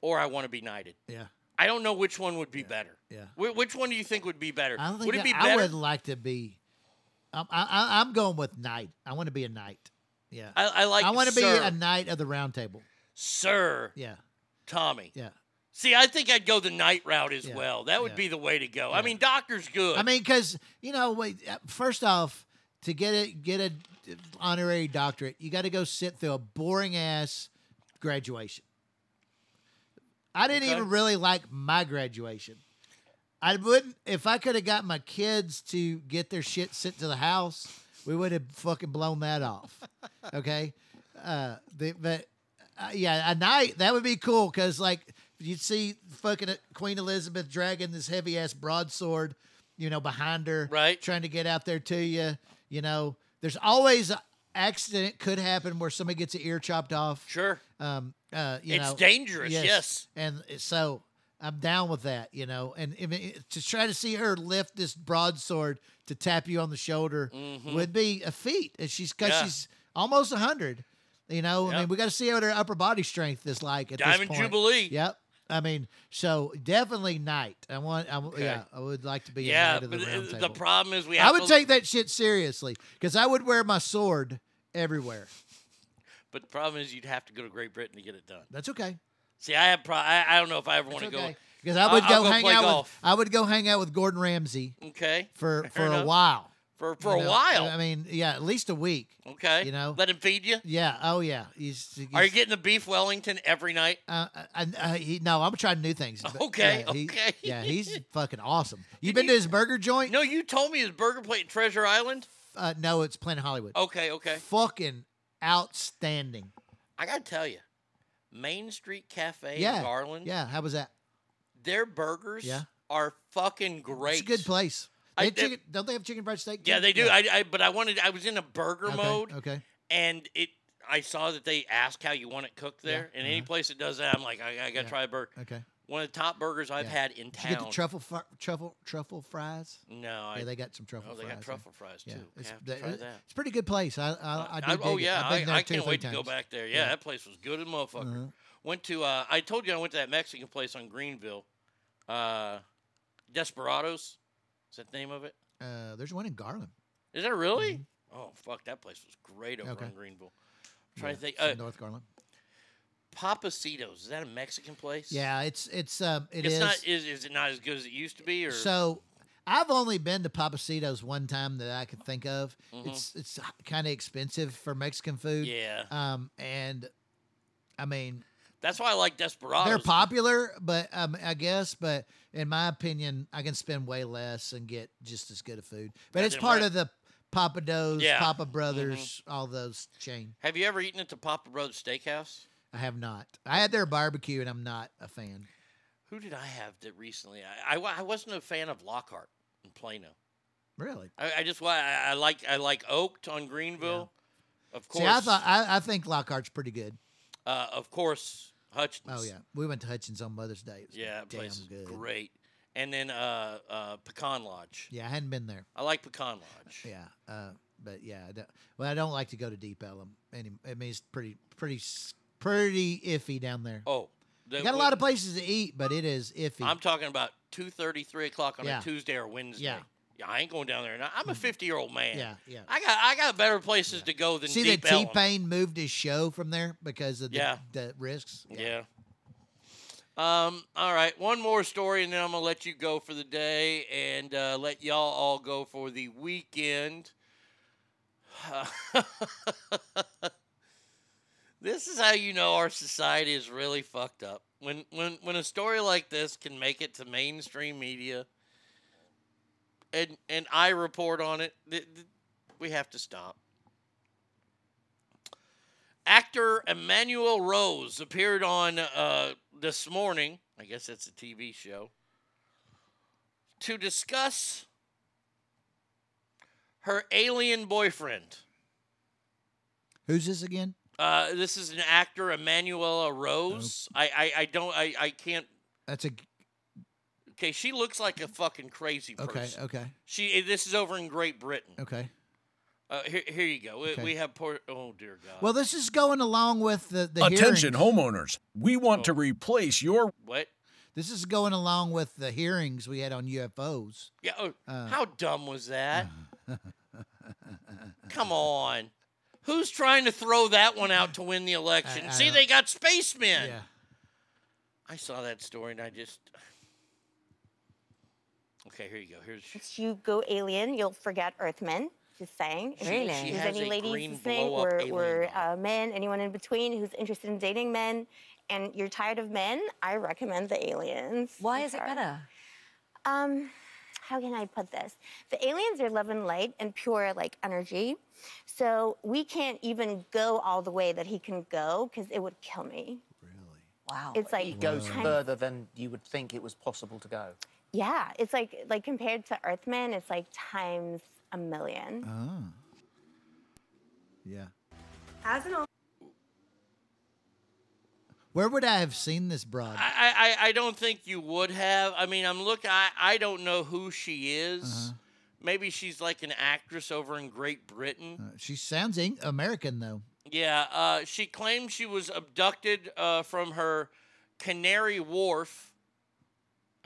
or I want to be knighted. Yeah. I don't know which one would be better. Yeah. Wh- which one do you think would be better? I don't think would it I- be I better? would like to be. I'm, I, I- I'm going with knight. I want to be a knight. Yeah. I, I like. I want to be a knight of the round table. Sir. Yeah. Tommy. Yeah. See, I think I'd go the knight route as Yeah. well. That would Yeah. be the way to go. I mean, doctor's good. I mean, because you know, wait. uh, First off, to get a get a honorary doctorate, you got to go sit through a boring ass graduation. I didn't Okay. even really like my graduation. I wouldn't if I could have got my kids to get their shit sent to the house. We would have fucking blown that off. *laughs* Okay, uh, the, but uh, yeah, a night that would be cool because like you'd see fucking Queen Elizabeth dragging this heavy ass broadsword, you know, behind her, right, trying to get out there to you. You know, there's always an accident could happen where somebody gets an ear chopped off. Sure. Um. Uh. You It's know, dangerous, yes. And so I'm down with that. You know, and if it- to try to see her lift this broadsword to tap you on the shoulder Mhm. would be a feat. And she's because Yeah. she's almost hundred. You know, I mean, we got to see what her upper body strength is like at Diamond this point. Jubilee. Yep. I mean, so definitely knight. I want. I, Okay. Yeah, I would like to be. yeah, a knight of the but the, the problem is we I would to, take that shit seriously because I would wear my sword everywhere. But the problem is you'd have to go to Great Britain to get it done. That's okay. See, I have. Pro- I, I don't know if I ever want to That's go. Because I would I'll go hang out golf. with I would go hang out with Gordon Ramsay Okay. for Fair for a while. For for You a while. I mean, yeah, at least a week. Okay. You know. Let him feed you. Yeah. Oh yeah. He's. he's Are you getting the beef Wellington every night? uh, I, I, he, no, I'm trying new things. Okay, yeah, he- okay. yeah, he's *laughs* fucking awesome. You been to his burger joint? No, you told me his burger plate in Treasure Island. Uh, no, it's Planet Hollywood. Okay, okay. Fucking outstanding. I gotta tell you, Main Street Cafe yeah. in Garland. Yeah. How was that? Their burgers Yeah. are fucking great. It's a good place. I- They chicken, don't they have chicken fried steak? Yeah, they do. I, I but I wanted. I was in a burger Okay, mode. Okay. And it. I saw that they ask how you want it cooked there, and any place that does that, I'm like, I, I gotta uh-huh. Yeah. try a burger. Okay. One of the top burgers I've Yeah. had in Did town. you get the truffle fr- truffle truffle fries? No, I, yeah, they got some truffle Oh, they fries. got truffle fries too. Yeah, I it's, have they- that. it's a pretty good place. I I, I do I- oh yeah, I, there I can't wait to go back there. Yeah, that place was good as a motherfucker. Uh-huh. Went to. Uh, I told you I went to that Mexican place on Greenville, uh, Desperados. Is that the name of it? Uh, there's one in Garland. Is that really? Oh fuck, that place was great over Mm-hmm. Okay. in Greenville. I'm trying to think. Uh, North Garland. Pappasitos. Is that a Mexican place? Yeah, it's it's um it it's is. not. Is is it not as good as it used to be? Or So I've only been to Pappasitos one time that I could think of. Mhm. It's it's kind of expensive for Mexican food. Yeah. Um, and I mean, That's why I like Desperados. They're popular, but um, I guess, but in my opinion, I can spend way less and get just as good of food. But it's part right. of the Pappadeaux, Yeah. Pappas Brothers, all those chain. Have you ever eaten at the Pappas Brothers Steakhouse? I have not. I had their barbecue, and I'm not a fan. Who did I have that recently? I, I, I wasn't a fan of Lockhart in Plano. Really? I, I just why I, I like I like Oak'd on Greenville. Of course. See, I thought I, I think Lockhart's pretty good. uh, of course Hutchins. Oh yeah, we went to Hutchins on Mother's Day. It was Yeah, that damn place is good. great. And then uh, uh, Pecan Lodge. Yeah, I hadn't been there. I like Pecan Lodge. Yeah, uh, but yeah, I don't, well, I don't like to go to Deep Ellum. Any, I mean, it's pretty, pretty, pretty iffy down there. Oh, got a lot of places to eat, but it is iffy. I'm talking about two thirty, three o'clock on Yeah. a Tuesday or Wednesday. Yeah. Yeah, I ain't going down there. Now, I'm a 50 year old man. Yeah, yeah. I got I got better places to go than See Deep that T Pain moved his show from there because of the, Yeah. the risks. Yeah. Um. All right. One more story, and then I'm gonna let you go for the day, and uh, let y'all all go for the weekend. *laughs* this is how you know our society is really fucked up. When when when a story like this can make it to mainstream media, and and I report on it, th- th- we have to stop. Actor Emmanuel Rose appeared on uh, this morning. I guess that's a TV show to discuss her alien boyfriend. Who's this again? Uh, this is an actor, Emanuela Rose. I, I, I don't, I, I can't. That's a Okay, she looks like a fucking crazy person. okay, okay. She. This is over in Great Britain. okay. Uh, here, here you go. We, Okay. we have poor. Oh dear God. Well, this is going along with the the Attention, hearings. homeowners. We want to replace your. What? This is going along with the hearings we had on UFOs. Yeah. Oh, Uh, how dumb was that? *laughs* Come on. Who's trying to throw that one out to win the election? I- I See, don't- they got spacemen. Yeah. I saw that story and I just. Okay, here you go. Here's. Once you go alien, you'll forget Earthmen. Just saying. If Really? there's She has any a ladies green listening, blow-up or, alien or uh, men, anyone in between who's interested in dating men, and you're tired of men, I recommend the aliens. Why is it better? Um, how can I put this? The aliens are love and light and pure like energy. So we can't even go all the way that he can go because it would kill me. Really? Wow. It's like he goes time- further than you would think it was possible to go. Yeah, it's like like compared to Earthman, it's like times a million. Oh. Yeah. As an Where would I have seen this broad? I, I, I don't think you would have. I mean, I'm looking. I, I don't know who she is. Uh-huh. Maybe she's like an actress over in Great Britain. Uh, she sounds Eng- American though. Yeah, uh, she claims she was abducted uh, from her Canary Wharf.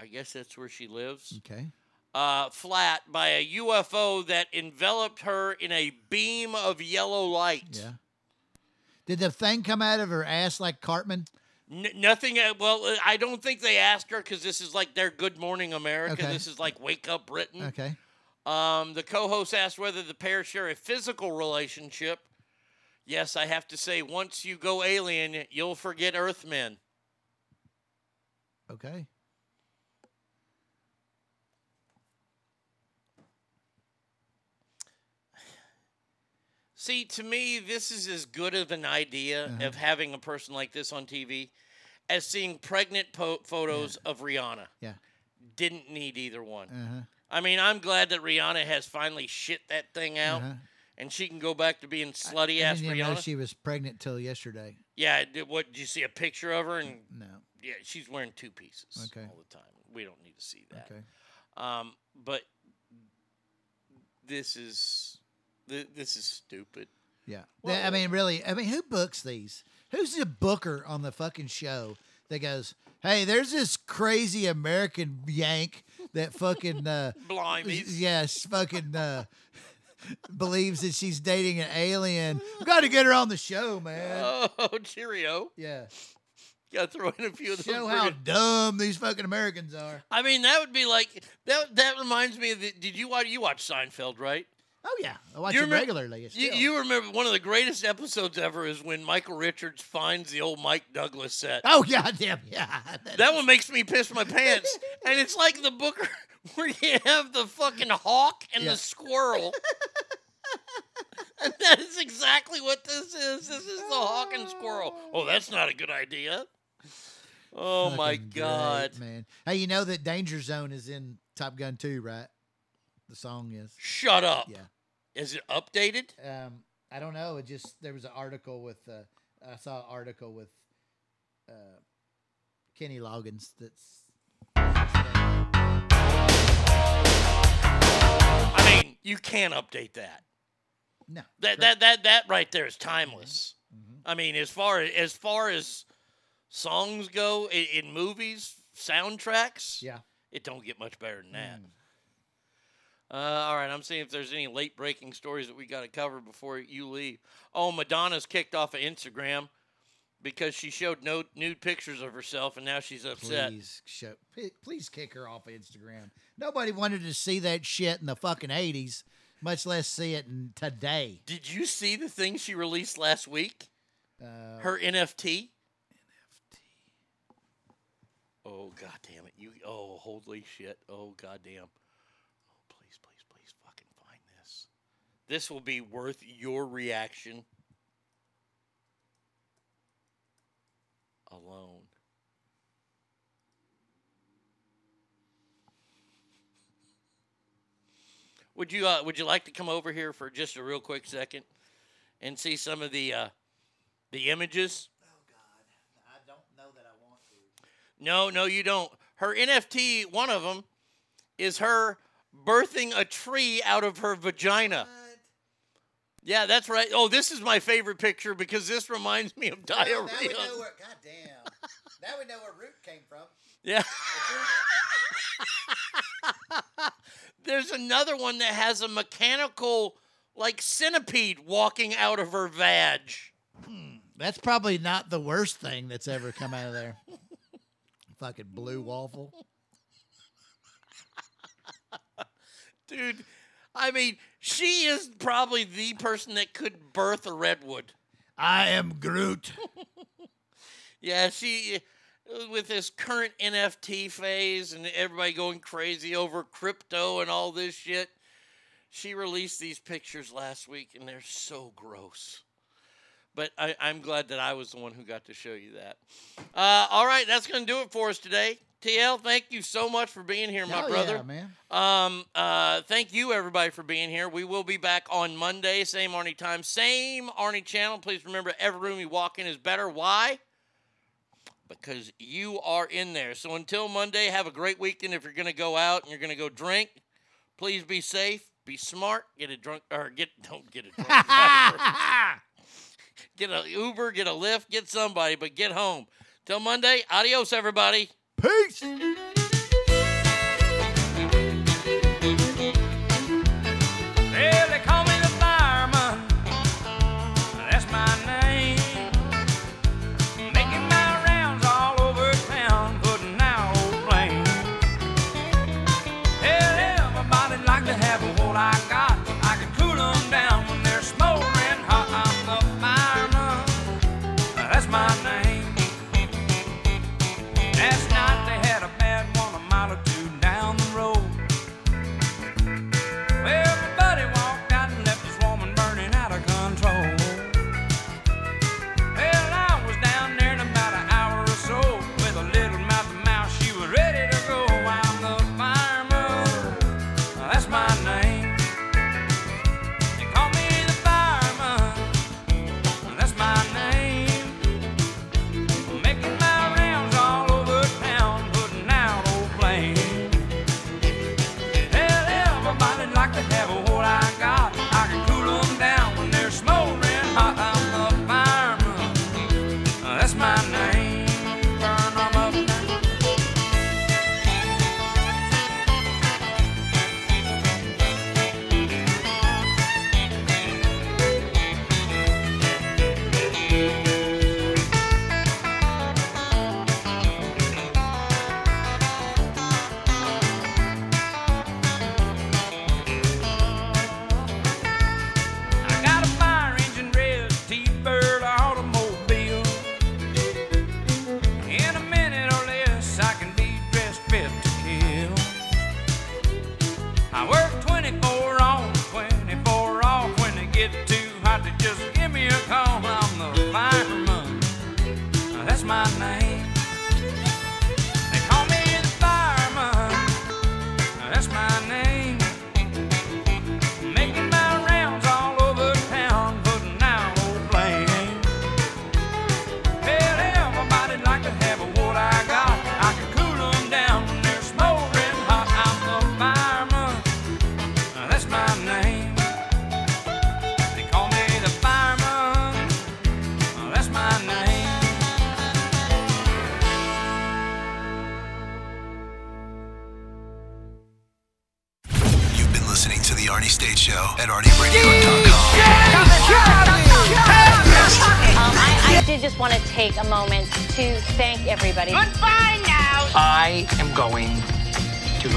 I guess that's where she lives. Okay. Uh, flat by a UFO that enveloped her in a beam of yellow light. Yeah. Did the thing come out of her ass like Cartman? N- nothing. Uh, well, uh, I don't think they asked her because this is like their Good Morning America. Okay. This is like Wake Up Britain. Okay. Um, the co-host asked whether the pair share a physical relationship. Yes, I have to say, once you go alien, you'll forget Earthmen. Okay. See, to me, this is as good of an idea Uh-huh. of having a person like this on TV as seeing pregnant po- photos of Rihanna. Yeah. Didn't need either one. Uh-huh. I mean, I'm glad that Rihanna has finally shit that thing out, Uh-huh. and she can go back to being slutty I ass didn't even know she was pregnant till yesterday. yeah, did, what did you see a picture of her? And No. yeah, she's wearing two pieces Okay. all the time. We don't need to see that. Okay. Um, but this is th- this is stupid. Yeah. They- I mean, really, I mean, who books these? Who's the booker on the fucking show that goes, hey, there's this crazy American yank that fucking, uh, *laughs* Blimeys. yes, fucking, uh, *laughs* believes that she's dating an alien. Got to get her on the show, man. Oh, *laughs* cheerio! Yeah. Got to throw in a few of those. Show how friggin- dumb these fucking Americans are. I mean, that would be like that. That reminds me of the. Did you watch? You watch Seinfeld, right? Oh yeah, I watch You it remember- regularly. It's You, you remember one of the greatest episodes ever is when Michael Richards finds the old Mike Douglas set. Oh *laughs* goddamn yeah. *laughs* That one makes me piss my pants. *laughs* and it's like the Booker where you have the fucking hawk and Yeah. the squirrel. and that is exactly what this is. This is the hawk and squirrel. Oh, that's not a good idea. Oh my God. great, man. Hey, you know that Danger Zone is in Top Gun 2, right? The song is. Shut up. Yeah. Is it updated? Um, I don't know. It just there was an article with uh, I saw an article with uh, Kenny Loggins that's I mean, you can't update that. No. That that that that right there is timeless. Mm-hmm. I mean, as far as far as songs go in, in movies, soundtracks, Yeah. it don't get much better than that. Uh, all right, I'm seeing if there's any late breaking stories that we got to cover before you leave. Oh, Madonna's kicked off of Instagram because she showed no nude pictures of herself, and now she's upset. please show p- please kick her off of Instagram. Nobody wanted to see that shit in the fucking eighties, much less see it in today. Did you see the thing she released last week? Uh, Her NFT. Oh god damn it! You oh holy shit! Oh god damn! Oh please please please fucking find this. This will be worth your reaction alone. Would you uh, would you like to come over here for just a real quick second and see some of the uh, the images? Oh God, I don't know that I want to. No, no, you don't. Her NFT, one of them, is her birthing a tree out of her vagina. Yeah, that's right. Oh, this is my favorite picture because this reminds me of *laughs* diarrhea. Now we know where. God damn. now we know where Groot came from. Yeah. *laughs* There's another one that has a mechanical, like centipede walking out of her vag. Hmm. That's probably not the worst thing that's ever come out of there. *laughs* Fucking blue waffle. Dude, I mean, she is probably the person that could birth a redwood. I am Groot. *laughs* Yeah, she with this current NFT phase and everybody going crazy over crypto and all this shit. She released these pictures last week and they're so gross. But I, I'm glad that I was the one who got to show you that. Uh, all right, that's going to do it for us today. TL, thank you so much for being here, my Hell brother. yeah, man. Um, uh, thank you everybody for being here. We will be back on Monday, same Arnie time, same Arnie channel. Please remember, every room you walk in is better. Why? Because you are in there. So until Monday, have a great weekend. If you're going to go out and you're going to go drink, please be safe, be smart, get a drunk or get *laughs* don't get a drunk. *laughs* get a Uber, get a Lyft, get somebody, but get home. Till Monday, adios, everybody. Peace.